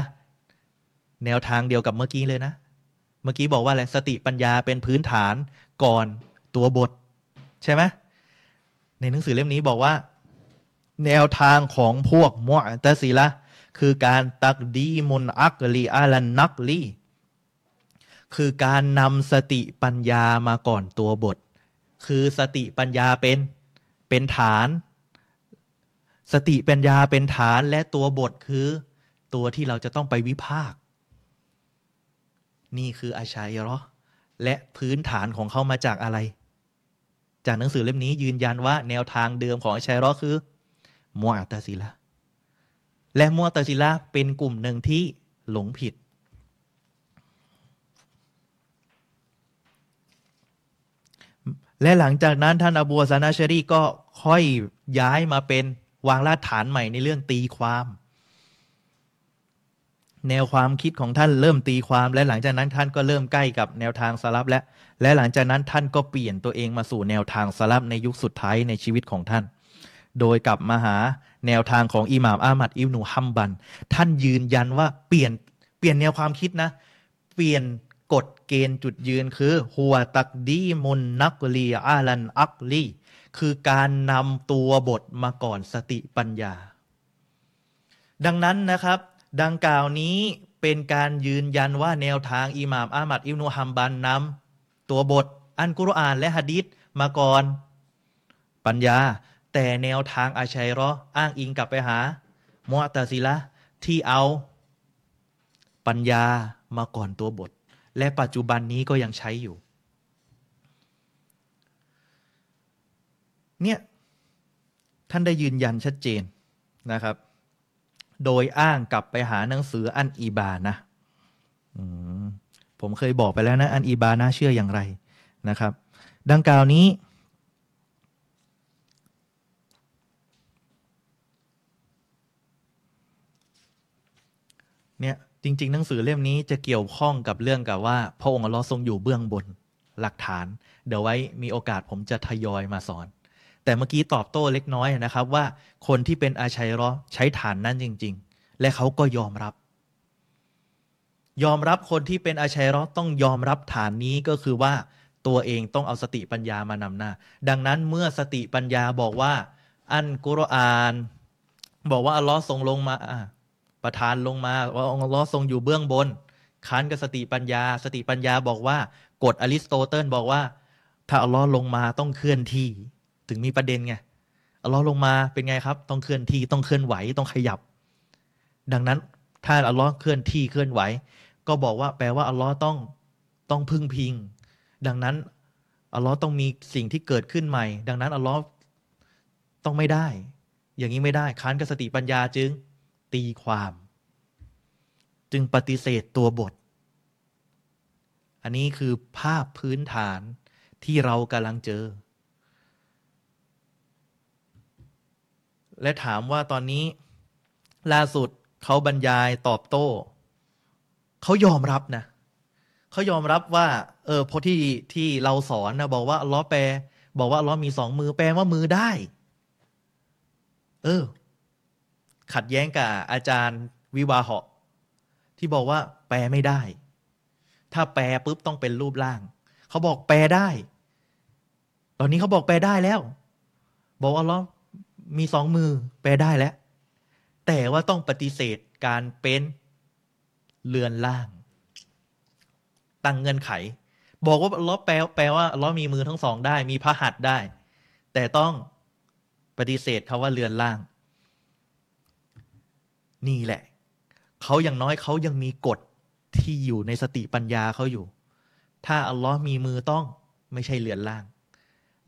แนวทางเดียวกับเมื่อกี้เลยนะ เมื่อกี้บอกว่าอะไรสติปัญญาเป็นพื้นฐานก่อนตัวบท ใช่ไหมในหนังสือเล่มนี้บอกว่า แนวทางของพวกมุอตะซีละ คือการตักดีมุนอักลีอาลันนักลีคือการนำสติปัญญามาก่อนตัวบท คือสติปัญญาเป็นเป็นฐาน สติปัญญาเป็นฐานและตัวบทคือตัวที่เราจะต้องไปวิพากนี่คืออาชัยรอและพื้นฐานของเขามาจากอะไร จากหนังสือเล่มนี้ยืนยันว่าแนวทางเดิมของชัยรอคือมัวตาซิละ และมัวตาซิละเป็นกลุ่มหนึ่งที่หลงผิด และหลังจากนั้นท่านอบูซานาชรีก็ค่อยย้ายมาเป็นวางรากฐานใหม่ในเรื่องตีความ แนวความคิดของท่านเริ่มตีความ และหลังจากนั้นท่านก็เริ่มใกล้กับแนวทางสลับและและหลังจากนั้นท่านก็เปลี่ยนตัวเองมาสู่แนวทางสลับในยุคสุดท้ายในชีวิตของท่าน โดยกลับมาหา แนวทางของอิหม่ามอามัดอิบนุฮัมบัน ท่านยืนยันว่าเปลี่ยนเปลี่ยนแนวความคิดนะ เปลี่ยนกฎเกณฑ์จุดยืนคือหัวตักดีมุนนักลีอาลันอักลีคือการนำตัวบทมาก่อนสติปัญญา ดังนั้นนะครับ ดังกล่าวนี้เป็นการยืนยันว่าแนวทางอิหม่ามอามัดอิบนุฮัมบันนำตัวบทอันกุรอานและฮะดิษมาก่อนปัญญา แต่แนวทางอาชัยรออ้างอิงกลับไปหามุตาซิละที่เอาปัญญามาก่อนตัวบท และปัจจุบันนี้ก็ยังใช้อยู่ เนี่ย ท่านได้ยืนยันชัดเจนนะครับ โดยอ้างกลับไปหาหนังสืออันอีบานะมผมเคยบอกไปแล้วนะ อันอีบาน่าเชื่ออย่างไรนะครับ ดังกล่าวนี้ เนี่ย จริง ๆ หนังสือเล่มนี้จะเกี่ยวข้องกับเรื่องกับว่า พระองค์อัลลอฮ์ทรงอยู่เบื้องบนหลักฐาน เดี๋ยวไว้มีโอกาสผมจะทยอยมาสอน แต่เมื่อกี้ตอบโต้เล็กน้อยนะครับว่าคนที่เป็นอาชัยรอใช้ฐานนั้นจริง ๆ และเขาก็ยอมรับ ยอมรับคนที่เป็นอาชัยรอต้องยอมรับฐานนี้ก็คือว่าตัวเองต้องเอาสติปัญญามานำหน้า ดังนั้นเมื่อสติปัญญาบอกว่า อันกุรอาน บอกว่าอัลลอฮ์ทรงลงมา ประทานลงมาว่าอัลลอฮ์ทรงอยู่เบื้องบนค้านกับสติปัญญา สติปัญญาบอกว่ากฎอริสโตเติลบอกว่า ถ้าอัลลอฮ์ลงมาต้องเคลื่อนที่ ถึงมีประเด็นไงอัลลอฮ์ลงมาเป็นไงครับ ต้องเคลื่อนที่ต้องเคลื่อนไหวต้องขยับ ดังนั้นถ้าอัลลอฮ์เคลื่อนที่เคลื่อนไหว ก็บอกว่าแปลว่าอัลลอฮ์ต้องต้องพึ่งพิง ดังนั้นอัลลอฮ์ต้องมีสิ่งที่เกิดขึ้นใหม่ ดังนั้นอัลลอฮ์ต้องไม่ได้ อย่างนี้ไม่ได้ค้านกับสติปัญญาจึง ตีความ จึงปฏิเสธตัวบท อันนี้คือภาพพื้นฐานที่เรากำลังเจอ และถามว่าตอนนี้ ล่าสุดเขาบรรยายตอบโต้ เขายอมรับนะเขายอมรับว่า เออพอที่ที่เราสอนนะบอกว่าล้อแปล บอกว่าล้อมีสองมือแปลว่ามือได้ เออ ขัดแย้งกับอาจารย์วิวาเหาะที่บอกว่าแปลไม่ได้ ถ้าแปลปุ๊บต้องเป็นรูปร่าง เขาบอกแปลได้ ตอนนี้เขาบอกแปลได้แล้ว บอกว่าล้อมีสองมือแปลได้แล้ว แต่ว่าต้องปฏิเสธการเป็นเรือนล่าง ตั้งเงื่อนไข บอกว่าล้อแปลแปลว่าล้อมีมือทั้งสองได้ มีพระหัตถ์ได้ แต่ต้องปฏิเสธคาว่าเรือนล่าง นี่แหละ เขาอย่างน้อยเขายังมีกฎที่อยู่ในสติปัญญาเขาอยู่ ถ้าอัลลอฮ์มีมือต้องไม่ใช่เรือนล่าง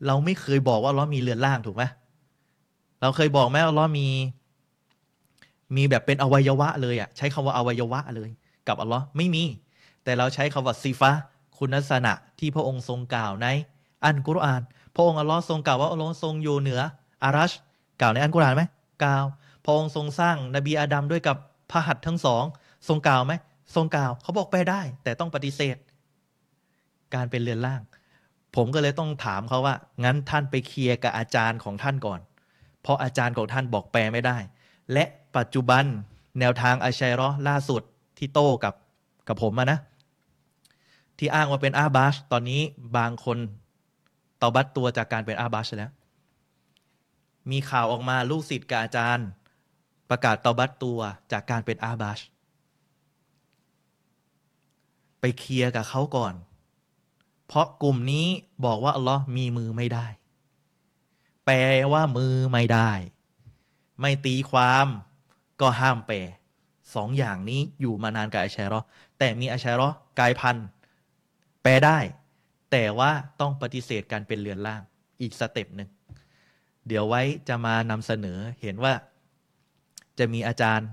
เราไม่เคยบอกว่าอัลลอฮ์มีเรือนล่างถูกไหมเราเคยบอกไหมอัลลอฮ์มี มีแบบเป็นอวัยวะ เลยอะ่ะใช้คำว่าอวัยวะเลย กับอัลลอฮ์ไม่มี แต่เราใช้คำว่าซีฟะคุณลักษณะที่พระองค์ทรงกล่าวในอันกุรอาน พระองค์อัลลอฮ์ทรงกล่าวว่าอัลลอฮ์ทรงอยู่เหนืออารัชกล่าวในอันกุรอานไหมกล่าว พระองค์ทรงสร้างนบีอาดัมด้วยกับพระหัตถ์ทั้งสอง ทรงกล่าวไหมทรงกล่าว เขาบอกไปได้ แต่ต้องปฏิเสธ การเป็นเรือนล่าง ผมก็เลยต้องถามเขาว่า งั้นท่านไปเคลียร์กับอาจารย์ของท่านก่อน เพราะอาจารย์ของท่านบอกแปลไม่ได้ และปัจจุบันแนวทางอาชัยรอล่าสุดที่โต้กับกับผมนะ ที่อ้างว่าเป็นอาบาชตอนนี้บางคนตอบัตตัวจากการเป็นอาบาชแล้ว มีข่าวออกมาลูกศิษย์กับอาจารย์ ประกาศตอบัตตัวจากการเป็นอาบาชไปเคลียร์กับเขาก่อน เพราะกลุ่มนี้บอกว่าอัลลอฮ์มีมือไม่ได้ แปลว่ามือไม่ได้ ไม่ตีความก็ห้ามแปลสองอย่างนี้อยู่มานานกับอาชัยรอแต่มีอาชัยรอกายพันธุ์แปลได้ แต่ว่าต้องปฏิเสธการเป็นเรือนล่างอีก step หนึ่ง เดี๋ยวไว้จะมานำเสนอเห็นว่า จะมีอาจารย์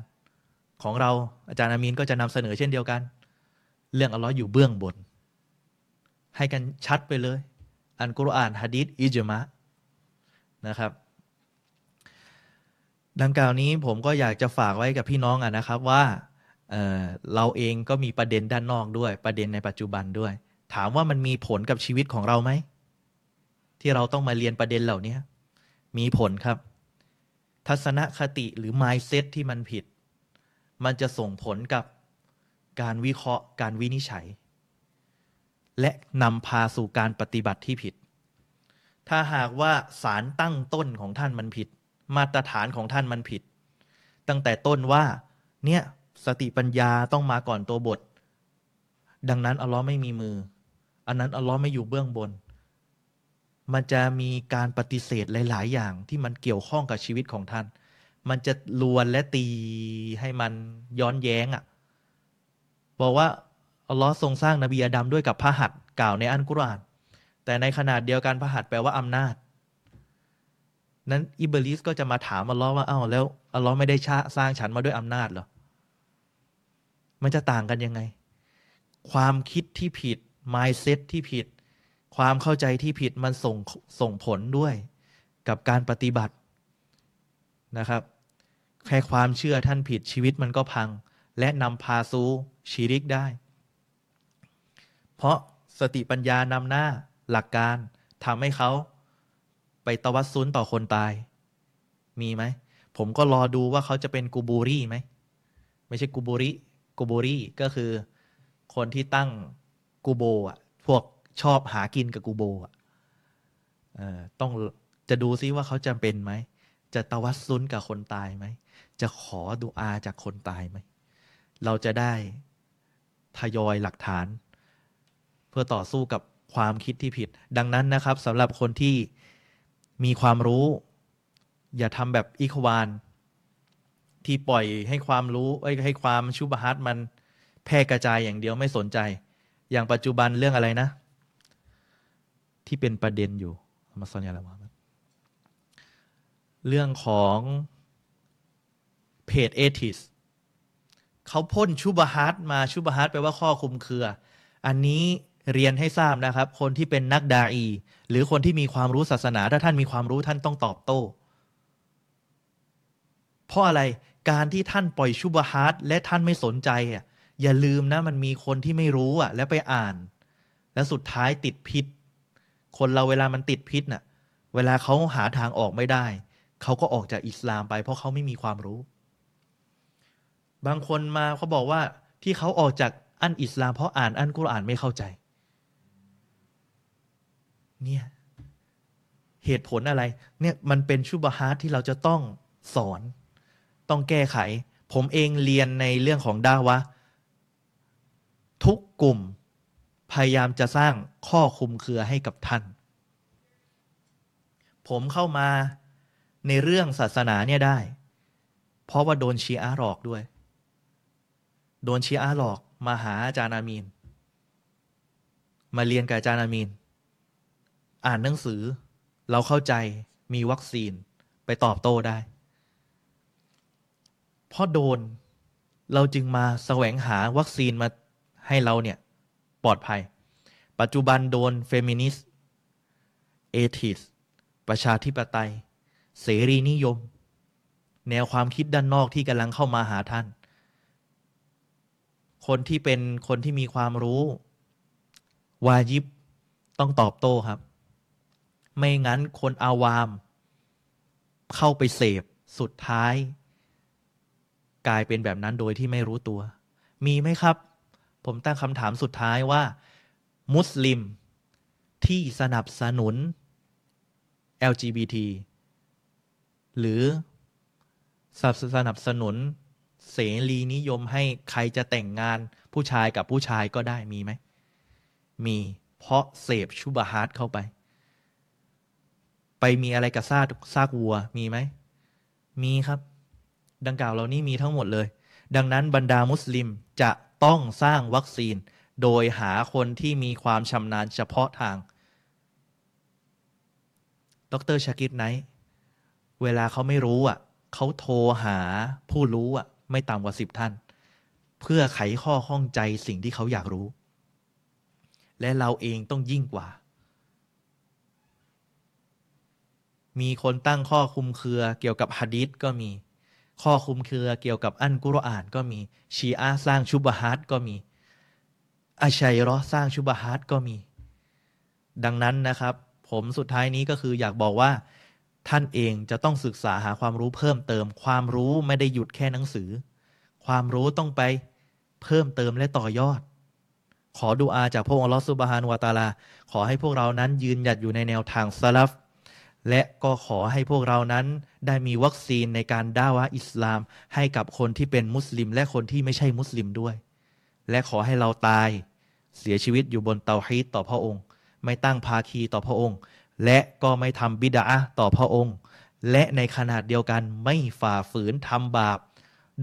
ของเราอาจารย์อามีนก็จะนำเสนอเช่นเดียวกัน เรื่องอัลลอฮ์อยู่เบื้องบน ให้กันชัดไปเลย อันกุรอานฮะดีษอิจมะนะครับ ดังกล่าวนี้ผมก็อยากจะฝากไว้กับพี่น้องอะนะครับว่าเราเองก็มีประเด็นด้านนอกด้วย ประเด็นในปัจจุบันด้วย ถามว่ามันมีผลกับชีวิตของเราไหมที่เราต้องมาเรียนประเด็นเหล่านี้มีผลครับ ทัศนคติหรือ mindset ที่มันผิด มันจะส่งผลกับการวิเคราะห์การวินิจฉัย และนำพาสู่การปฏิบัติที่ผิด ถ้าหากว่าสารตั้งต้นของท่านมันผิด มาตรฐานของท่านมันผิด ตั้งแต่ต้นว่า เนี่ยสติปัญญาต้องมาก่อนตัวบท ดังนั้นอัลลอฮ์ไม่มีมือ อันนั้นอัลลอฮ์ไม่อยู่เบื้องบน มันจะมีการปฏิเสธหลาย ๆ อย่างที่มันเกี่ยวข้องกับชีวิตของท่าน มันจะลวนและตีให้มันย้อนแย้งอะ่ะ บอกว่าอัลลอฮ์ทรงสร้างนบีอาดัมด้วยกับพระหัตถ์กล่าวในอันกุรอาน แต่ในขนาดเดียวกันพระหัตถ์แปลว่าอำนาจ นั้นอิบลิสก็จะมาถามอัลลอฮ์ว่าอ้าวแล้วอัลลอฮ์ไม่ได้สร้างฉันมาด้วยอำนาจเหรอ มันจะต่างกันยังไง ความคิดที่ผิด mindset ที่ผิด ความเข้าใจที่ผิดมันส่งส่งผลด้วยกับการปฏิบัตินะครับ แค่ความเชื่อท่านผิดชีวิตมันก็พัง และนำพาสู่ชีริกได้ เพราะสติปัญญานำหน้าหลักการทำให้เขาไปตวัดซุนต่อคนตาย มีไหม ผมก็รอดูว่าเขาจะเป็นกูบูรี่ไหม ไม่ใช่กูบูริกูบูรี่ก็คือคนที่ตั้งกูโบอะ พวก ชอบหากินกับกูโบอะต้องจะดูซิว่าเขาจะเป็นไหม จะตวัดซุนกับคนตายไหม จะขอดูอาจากคนตายไหม เราจะได้ทยอยหลักฐาน เพื่อต่อสู้กับความคิดที่ผิด ดังนั้นนะครับสำหรับคนที่มีความรู้ อย่าทำแบบอิควาน ที่ปล่อยให้ความรู้ให้ความชุบฮัตมันแพร่กระจายอย่างเดียวไม่สนใจ อย่างปัจจุบันเรื่องอะไรนะ ที่เป็นประเด็นอยู่มาสอนยาละมาเรื่องของเพจเอทิสเขาพ่นชุบฮัตมาชุบฮัตแปลว่าข้อคุมเครือ อันนี้เรียนให้ทราบนะครับ คนที่เป็นนักดาอี หรือคนที่มีความรู้ศาสนา ถ้าท่านมีความรู้ท่านต้องตอบโต้ เพราะอะไรการที่ท่านปล่อยชุบฮัตและท่านไม่สนใจอะอย่าลืมนะมันมีคนที่ไม่รู้อะ แล้วไปอ่าน แล้วสุดท้ายติดพิษ คนเราเวลามันติดพิษน่ะ เวลาเขาหาทางออกไม่ได้ เขาก็ออกจากอิสลามไป เพราะเขาไม่มีความรู้ บางคนมาเขาบอกว่าที่เขาออกจากอันอิสลามเพราะอ่านอันกุรอานไม่เข้าใจ เนี่ยเหตุผลอะไร เนี่ยมันเป็นชุบฮาร์ที่เราจะต้องสอน ต้องแก้ไข ผมเองเรียนในเรื่องของดาวะ ทุกกลุ่ม พยายามจะสร้างข้อคุมเครือให้กับท่าน ผมเข้ามาในเรื่องศาสนาเนี่ยได้ เพราะว่าโดนชีอาหลอกด้วย โดนชีอาหลอกมาหาอาจารย์อามีน มาเรียนกับอาจารย์อามีน อ่านหนังสือ เราเข้าใจมีวัคซีนไปตอบโต้ได้เพราะโดนเราจึงมาแสวงหาวัคซีนมาให้เราเนี่ย ปลอดภัย ปัจจุบันโดน feminist atheist ประชาธิปไตย เสรีนิยม แนวความคิดด้านนอกที่กำลังเข้ามาหาท่าน คนที่เป็นคนที่มีความรู้ วายิบต้องตอบโต้ครับ ไม่งั้นคนอาวาม เข้าไปเสพสุดท้าย กลายเป็นแบบนั้นโดยที่ไม่รู้ตัว มีไหมครับ ผมตั้งคำถามสุดท้ายว่า มุสลิมที่สนับสนุน LGBT หรือสนับสนุนเสรีนิยมให้ใครจะแต่งงานผู้ชายกับผู้ชายก็ได้มีไหม มีเพราะเสพชุบฮาร์ดเข้าไป ไปมีอะไรกับซากซากวัวมีไหม มีครับ ดังกล่าวเหล่านี้มีทั้งหมดเลย ดังนั้นบรรดามุสลิมจะ ต้องสร้างวัคซีน โดยหาคนที่มีความชำนาญเฉพาะทาง ดรชากิดไนเวลาเขาไม่รู้อะเขาโทรหาผู้รู้อะไม่ต่ำกว่าสิบท่าน เพื่อไขข้อข้องใจสิ่งที่เขาอยากรู้ และเราเองต้องยิ่งกว่า มีคนตั้งข้อคุมเครือเกี่ยวกับฮะดิษก็มี ข้อคุมเครือเกี่ยวกับอันกุรอานก็มี ชีอาสร้างชุบฮัตก็มีอาชัยรอสร้างชุบฮัตก็มี ดังนั้นนะครับ ผมสุดท้ายนี้ก็คืออยากบอกว่า ท่านเองจะต้องศึกษาหาความรู้เพิ่มเติม ความรู้ไม่ได้หยุดแค่หนังสือ ความรู้ต้องไปเพิ่มเติมและต่อยอด ขอดูอาจากพระองค์ลอสุบฮานวาตาลา ขอให้พวกเรานั้นยืนหยัดอยู่ในแนวทางสลับ และก็ขอให้พวกเรานั้นได้มีวัคซีนในการด่าวะอิสลาม ให้กับคนที่เป็นมุสลิม และคนที่ไม่ใช่มุสลิมด้วย และขอให้เราตายเสียชีวิตอยู่บนเตาฮีตต่อพระองค์ ไม่ตั้งภาคีต่อพระองค์ และก็ไม่ทำบิดาต่อพระองค์ และในขนาดเดียวกันไม่ฝ่าฝืนทำบาป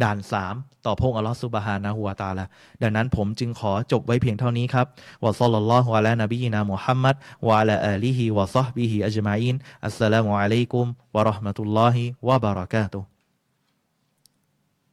ด่านสามต่อพงอัลลอฮฺสุบฮานะฮุวาตาละดังนั้นผมจึงขอจบไว้เพียงเท่านี้ครับวะซัลลัลลอฮุอะลานบีนามุฮัมมัดวะอะลาอาลีฮิวะซอฮบิฮิอัจมาอินอัสสลามุอะลัยกุมวะราะห์มะตุลลอฮิวะบะเราะกาตุฮ์